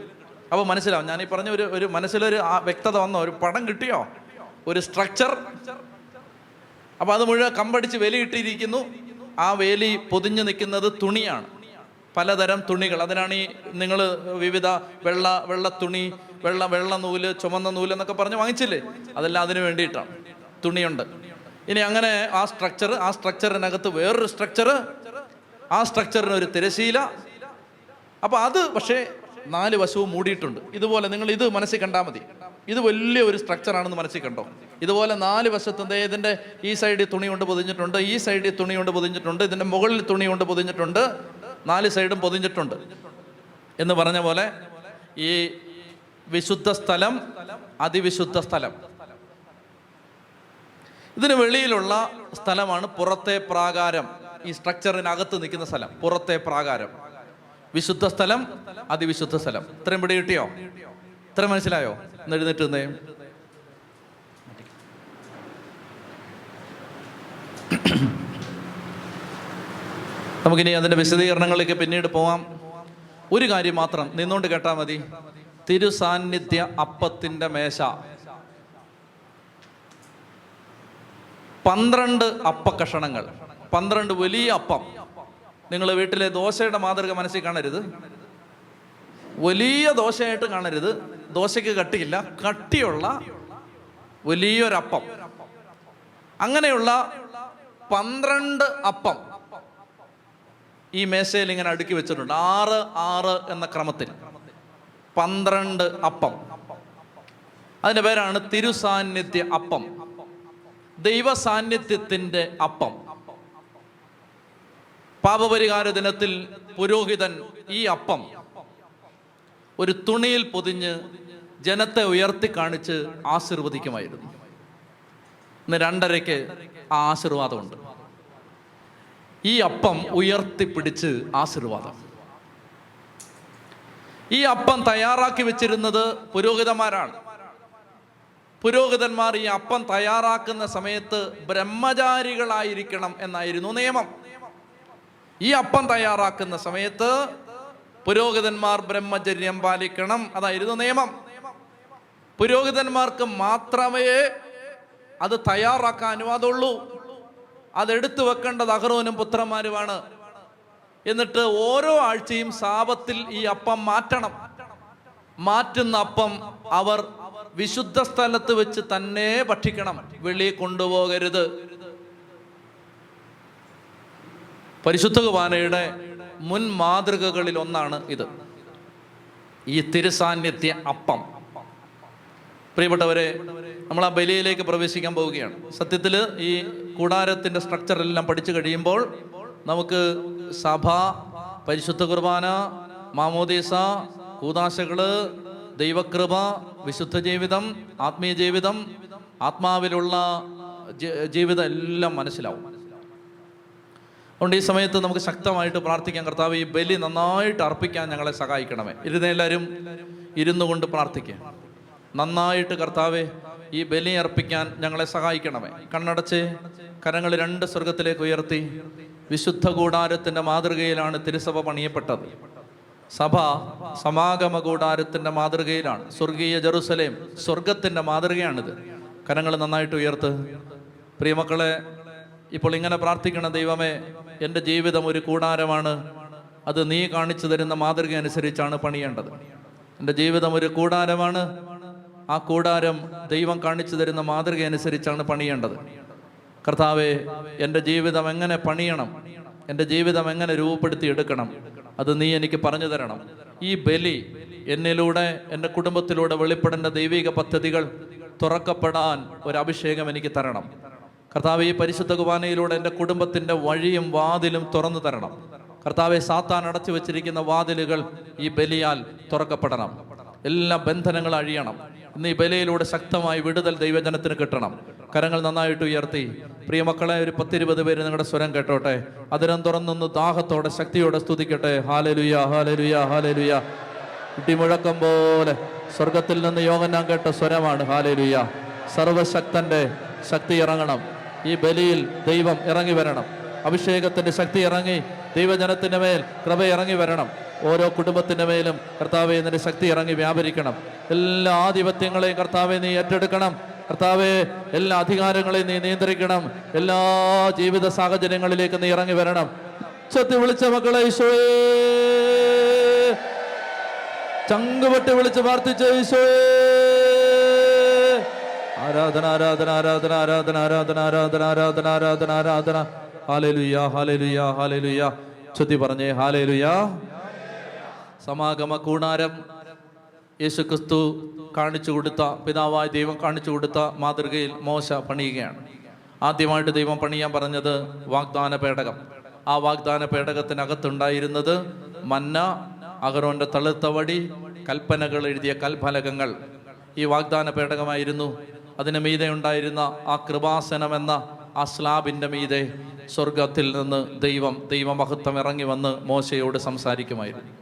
അപ്പോൾ മനസ്സിലാവും ഞാൻ ഈ പറഞ്ഞ ഒരു ഒരു മനസ്സിലൊരു വ്യക്തത വന്നോ ഒരു പടം കിട്ടിയോ? ഒരു സ്ട്രക്ചർ അപ്പോൾ അത് മുഴുവൻ കമ്പടിച്ച് വേലിയിട്ടിരിക്കുന്നു. ആ വേലി പൊതിഞ്ഞു നിൽക്കുന്നത് തുണിയാണ്. പലതരം തുണികൾ. അതിനാണ് ഈ നിങ്ങൾ വിവിധ വെള്ള വെള്ള തുണി വെള്ള വെള്ള നൂൽ ചുമന്ന നൂൽ എന്നൊക്കെ പറഞ്ഞ് വാങ്ങിച്ചില്ലേ? അതെല്ലാം അതിന് വേണ്ടിയിട്ടാണ്. തുണിയുണ്ട്. ഇനി അങ്ങനെ ആ സ്ട്രക്ചർ ആ സ്ട്രക്ചറിനകത്ത് വേറൊരു സ്ട്രക്ചർ ആ സ്ട്രക്ചറിന് ഒരു തിരശീല. അപ്പോൾ അത് പക്ഷേ നാല് വശവും മൂടിയിട്ടുണ്ട്. ഇതുപോലെ നിങ്ങൾ ഇത് മനസ്സിൽ കണ്ടാൽ മതി. ഇത് വലിയ ഒരു സ്ട്രക്ചറാണെന്ന് മനസ്സിൽ കണ്ടോ? ഇതുപോലെ നാല് വശത്തും ഇതിന്റെ ഈ സൈഡിൽ തുണി കൊണ്ട് പൊതിഞ്ഞിട്ടുണ്ട് ഈ സൈഡിൽ തുണി കൊണ്ട് പൊതിഞ്ഞിട്ടുണ്ട് ഇതിന്റെ മുകളിൽ തുണി കൊണ്ട് പൊതിഞ്ഞിട്ടുണ്ട് നാല് സൈഡും പൊതിഞ്ഞിട്ടുണ്ട്. എന്ന് പറഞ്ഞ പോലെ ഈ വിശുദ്ധ സ്ഥലം അതിവിശുദ്ധ സ്ഥലം. ഇതിന് വെളിയിലുള്ള സ്ഥലമാണ് പുറത്തെ പ്രാകാരം. ഈ സ്ട്രക്ചറിനകത്ത് നിൽക്കുന്ന സ്ഥലം പുറത്തെ പ്രാകാരം. വിശുദ്ധ സ്ഥലം അതിവിശുദ്ധ സ്ഥലം. ഇത്രയും പിടി കിട്ടിയോ? ഇത്ര മനസ്സിലായോ? എഴുന്നേറ്റ് നിന്നേ. നമുക്കിനി അതിന്റെ വിശദീകരണങ്ങളിലേക്ക് പിന്നീട് പോവാം. ഒരു കാര്യം മാത്രം നിന്നുകൊണ്ട് കേട്ടാൽ മതി. തിരുസാന്നിധ്യ അപ്പത്തിന്റെ മേശ. പന്ത്രണ്ട് അപ്പക്കഷണങ്ങൾ. പന്ത്രണ്ട് വലിയ അപ്പം. നിങ്ങൾ വീട്ടിലെ ദോശയുടെ മാതൃക മനസ്സിൽ കാണരുത്. വലിയ ദോശയായിട്ട് കാണരുത്. ദോശയ്ക്ക് കട്ടിയില്ല. കട്ടിയുള്ള വലിയൊരപ്പം. അങ്ങനെയുള്ള പന്ത്രണ്ട് അപ്പം ഈ മേശയിൽ ഇങ്ങനെ അടുക്കി വെച്ചിട്ടുണ്ട്. ആറ് ആറ് എന്ന ക്രമത്തിൽ. പന്ത്രണ്ട് അപ്പം. അതിന്റെ പേരാണ് തിരുസാന്നിധ്യ അപ്പം. ദൈവ സാന്നിധ്യത്തിന്റെ അപ്പം. പാപപരിഹാര ദിനത്തിൽ പുരോഹിതൻ ഈ അപ്പം ഒരു തുണിയിൽ പൊതിഞ്ഞ് ജനത്തെ ഉയർത്തി കാണിച്ച് ആശീർവദിക്കുമായിരുന്നു. ഇന്ന് രണ്ടരയ്ക്ക് ആ ആശീർവാദമുണ്ട്. ഈ അപ്പം ഉയർത്തിപ്പിടിച്ച് ആശീർവാദം. ഈ അപ്പം തയ്യാറാക്കി വെച്ചിരുന്നത് പുരോഹിതന്മാരാണ്. പുരോഹിതന്മാർ ഈ അപ്പം തയ്യാറാക്കുന്ന സമയത്ത് ബ്രഹ്മചാരികളായിരിക്കണം എന്നായിരുന്നു നിയമം. ഈ അപ്പം തയ്യാറാക്കുന്ന സമയത്ത് പുരോഹിതന്മാർ ബ്രഹ്മചര്യം പാലിക്കണം. അതായിരുന്നു നിയമം. പുരോഹിതന്മാർക്ക് മാത്രമേ അത് തയ്യാറാക്കാൻ അനുവാദമുള്ളൂ. അതെടുത്തു വെക്കേണ്ടത് അഹ്റോനും പുത്രന്മാരുമാണ്. എന്നിട്ട് ഓരോ ആഴ്ചയും സാപത്തിൽ ഈ അപ്പം മാറ്റണം. മാറ്റുന്ന അപ്പം അവർ വിശുദ്ധ സ്ഥലത്ത് വെച്ച് തന്നെ ഭക്ഷിക്കണം. വെളിയിൽ കൊണ്ടുപോകരുത്. പരിശുദ്ധ കുർബാനയുടെ മുൻ മാതൃകകളിൽ ഒന്നാണ് ഇത്. ഈ തിരുസാന്നിധ്യ അപ്പം. പ്രിയപ്പെട്ടവരെ നമ്മൾ ആ ബലിയിലേക്ക് പ്രവേശിക്കാൻ പോവുകയാണ്. സത്യത്തിൽ ഈ കൂടാരത്തിന്റെ സ്ട്രക്ചറെല്ലാം പഠിച്ചു കഴിയുമ്പോൾ നമുക്ക് സഭ പരിശുദ്ധ കുർബാന മാമോദീസ കൂതാശകൾ ദൈവകൃപ വിശുദ്ധ ജീവിതം ആത്മീയ ജീവിതം ആത്മാവിലുള്ള ജീവിതം എല്ലാം മനസ്സിലാവും. അതുകൊണ്ട് ഈ സമയത്ത് നമുക്ക് ശക്തമായിട്ട് പ്രാർത്ഥിക്കാൻ കർത്താവ് ഈ ബലി നന്നായിട്ട് അർപ്പിക്കാൻ ഞങ്ങളെ സഹായിക്കണമേ. ഇരുന്ന് എല്ലാവരും ഇരുന്നു കൊണ്ട് പ്രാർത്ഥിക്കാം. നന്നായിട്ട് കർത്താവെ ഈ ബലി അർപ്പിക്കാൻ ഞങ്ങളെ സഹായിക്കണമേ. കണ്ണടച്ച് കരങ്ങൾ രണ്ട് സ്വർഗത്തിലേക്ക് ഉയർത്തി വിശുദ്ധ കൂടാരത്തിന്റെ മാതൃകയിലാണ് തിരുസഭ പണിയപ്പെട്ടത്. സഭ സമാഗമ കൂടാരത്തിന്റെ മാതൃകയിലാണ്. സ്വർഗീയ ജെറുസലേം സ്വർഗത്തിന്റെ മാതൃകയാണിത്. കരങ്ങൾ നന്നായിട്ട് ഉയർത്ത്. പ്രിയമക്കളെ ഇപ്പോൾ ഇങ്ങനെ പ്രാർത്ഥിക്കണം ദൈവമേ എന്റെ ജീവിതം ഒരു കൂടാരമാണ്. അത് നീ കാണിച്ചു തരുന്ന മാതൃക അനുസരിച്ചാണ് പണിയേണ്ടത്. എന്റെ ജീവിതം ഒരു കൂടാരമാണ്. ആ കൂടാരം ദൈവം കാണിച്ചു തരുന്ന മാതൃക അനുസരിച്ചാണ് പണിയേണ്ടത്. കർത്താവെ എന്റെ ജീവിതം എങ്ങനെ പണിയണം? എന്റെ ജീവിതം എങ്ങനെ രൂപപ്പെടുത്തി എടുക്കണം? അത് നീ എനിക്ക് പറഞ്ഞു തരണം. ഈ ബലി എന്നിലൂടെ എന്റെ കുടുംബത്തിലൂടെ വെളിപ്പെടേണ്ട ദൈവിക പദ്ധതികൾ തുറക്കപ്പെടാൻ ഒരു അഭിഷേകം എനിക്ക് തരണം. കർത്താവ് ഈ പരിശുദ്ധ കുർബാനയിലൂടെ എന്റെ കുടുംബത്തിന്റെ വഴിയും വാതിലും തുറന്നു തരണം. കർത്താവെ സാത്താൻ അടച്ചു വെച്ചിരിക്കുന്ന വാതിലുകൾ ഈ ബലിയാൽ തുറക്കപ്പെടണം. എല്ലാ ബന്ധനങ്ങളും അഴിയണം. ഇന്ന് ഈ ബലിയിലൂടെ ശക്തമായി വിടുതൽ ദൈവജനത്തിന് കിട്ടണം. കരങ്ങൾ നന്നായിട്ട് ഉയർത്തി. പ്രിയമക്കളെ ഒരു പത്തിരുപത് പേര് നിങ്ങളുടെ സ്വരം കേട്ടോട്ടെ. അതിരം തുറന്നൊന്ന് ദാഹത്തോടെ ശക്തിയോടെ സ്തുതിക്കട്ടെ. ഹാലലുയ ഹാലലുയ ഹാലലുയ. ഇടിമുഴക്കം പോലെ സ്വർഗത്തിൽ നിന്ന് യോഗനാൻ കേട്ട സ്വരമാണ് ഹാലലുയ. സർവശക്തന്റെ ശക്തി ഇറങ്ങണം. ഈ ബലിയിൽ ദൈവം ഇറങ്ങി വരണം. അഭിഷേകത്തിന്റെ ശക്തി ഇറങ്ങി ദൈവജനത്തിന്റെ മേൽ കൃപ ഇറങ്ങി വരണം. ഓരോ കുടുംബത്തിന്റെ മേലും കർത്താവെ നിന്റെ ശക്തി ഇറങ്ങി വ്യാപരിക്കണം. എല്ലാ ആധിപത്യങ്ങളെയും കർത്താവെ നീ ഏറ്റെടുക്കണം. കർത്താവെ എല്ലാ അധികാരങ്ങളെയും നീ നിയന്ത്രിക്കണം. എല്ലാ ജീവിത സാഹചര്യങ്ങളിലേക്ക് നീ ഇറങ്ങി വരണം. ഉച്ചത്തി വിളിച്ച മക്കളെ ഈശോയേ. ചങ്കുപെട്ട് വിളിച്ച് പ്രാർത്ഥിച്ച ഈശോയേ. ആരാധന ആരാധന ആരാധന ആരാധന ആരാധന ആരാധന ആരാധന ആരാധന ആരാധന. ഹാലേലുയ ഹാലേലുയ ഹാലേലുയ ചുത്തി പറഞ്ഞേ ഹാലേലുയ സമാഗമ കൂണാരം യേശുക്രിസ്തു കാണിച്ചു കൊടുത്ത പിതാവായ ദൈവം കാണിച്ചു കൊടുത്ത മാതൃകയിൽ മോശ പണിയുകയാണ്. ആദ്യമായിട്ട് ദൈവം പണിയാൻ പറഞ്ഞത് വാഗ്ദാന പേടകം. ആ വാഗ്ദാന പേടകത്തിനകത്തുണ്ടായിരുന്നത് മന്ന അഗറോന്റെ തളുത്തവടി കൽപ്പനകൾ എഴുതിയ കൽഫലകങ്ങൾ. ഈ വാഗ്ദാന പേടകമായിരുന്നു അതിന് മീതെ ഉണ്ടായിരുന്ന ആ കൃപാസനം എന്ന ആ സ്ലാബിന്റെ മീതെ സ്വർഗത്തിൽ നിന്ന് ദൈവം ദൈവമഹത്വം ഇറങ്ങി വന്ന് മോശയോട് സംസാരിക്കുമായിരുന്നു.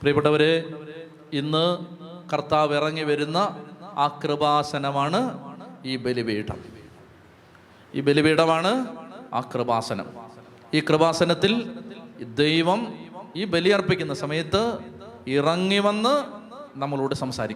പ്രിയപ്പെട്ടവരെ ഇന്ന് കർത്താവ് ഇറങ്ങി വരുന്ന ആ കൃപാസനമാണ് ഈ ബലിപീഠം. ഈ ബലിപീഠമാണ് ആ കൃപാസനം. ഈ കൃപാസനത്തിൽ ദൈവം ഈ ബലിയർപ്പിക്കുന്ന സമയത്ത് ഇറങ്ങി വന്ന് നമ്മളോട് സംസാരിക്കും.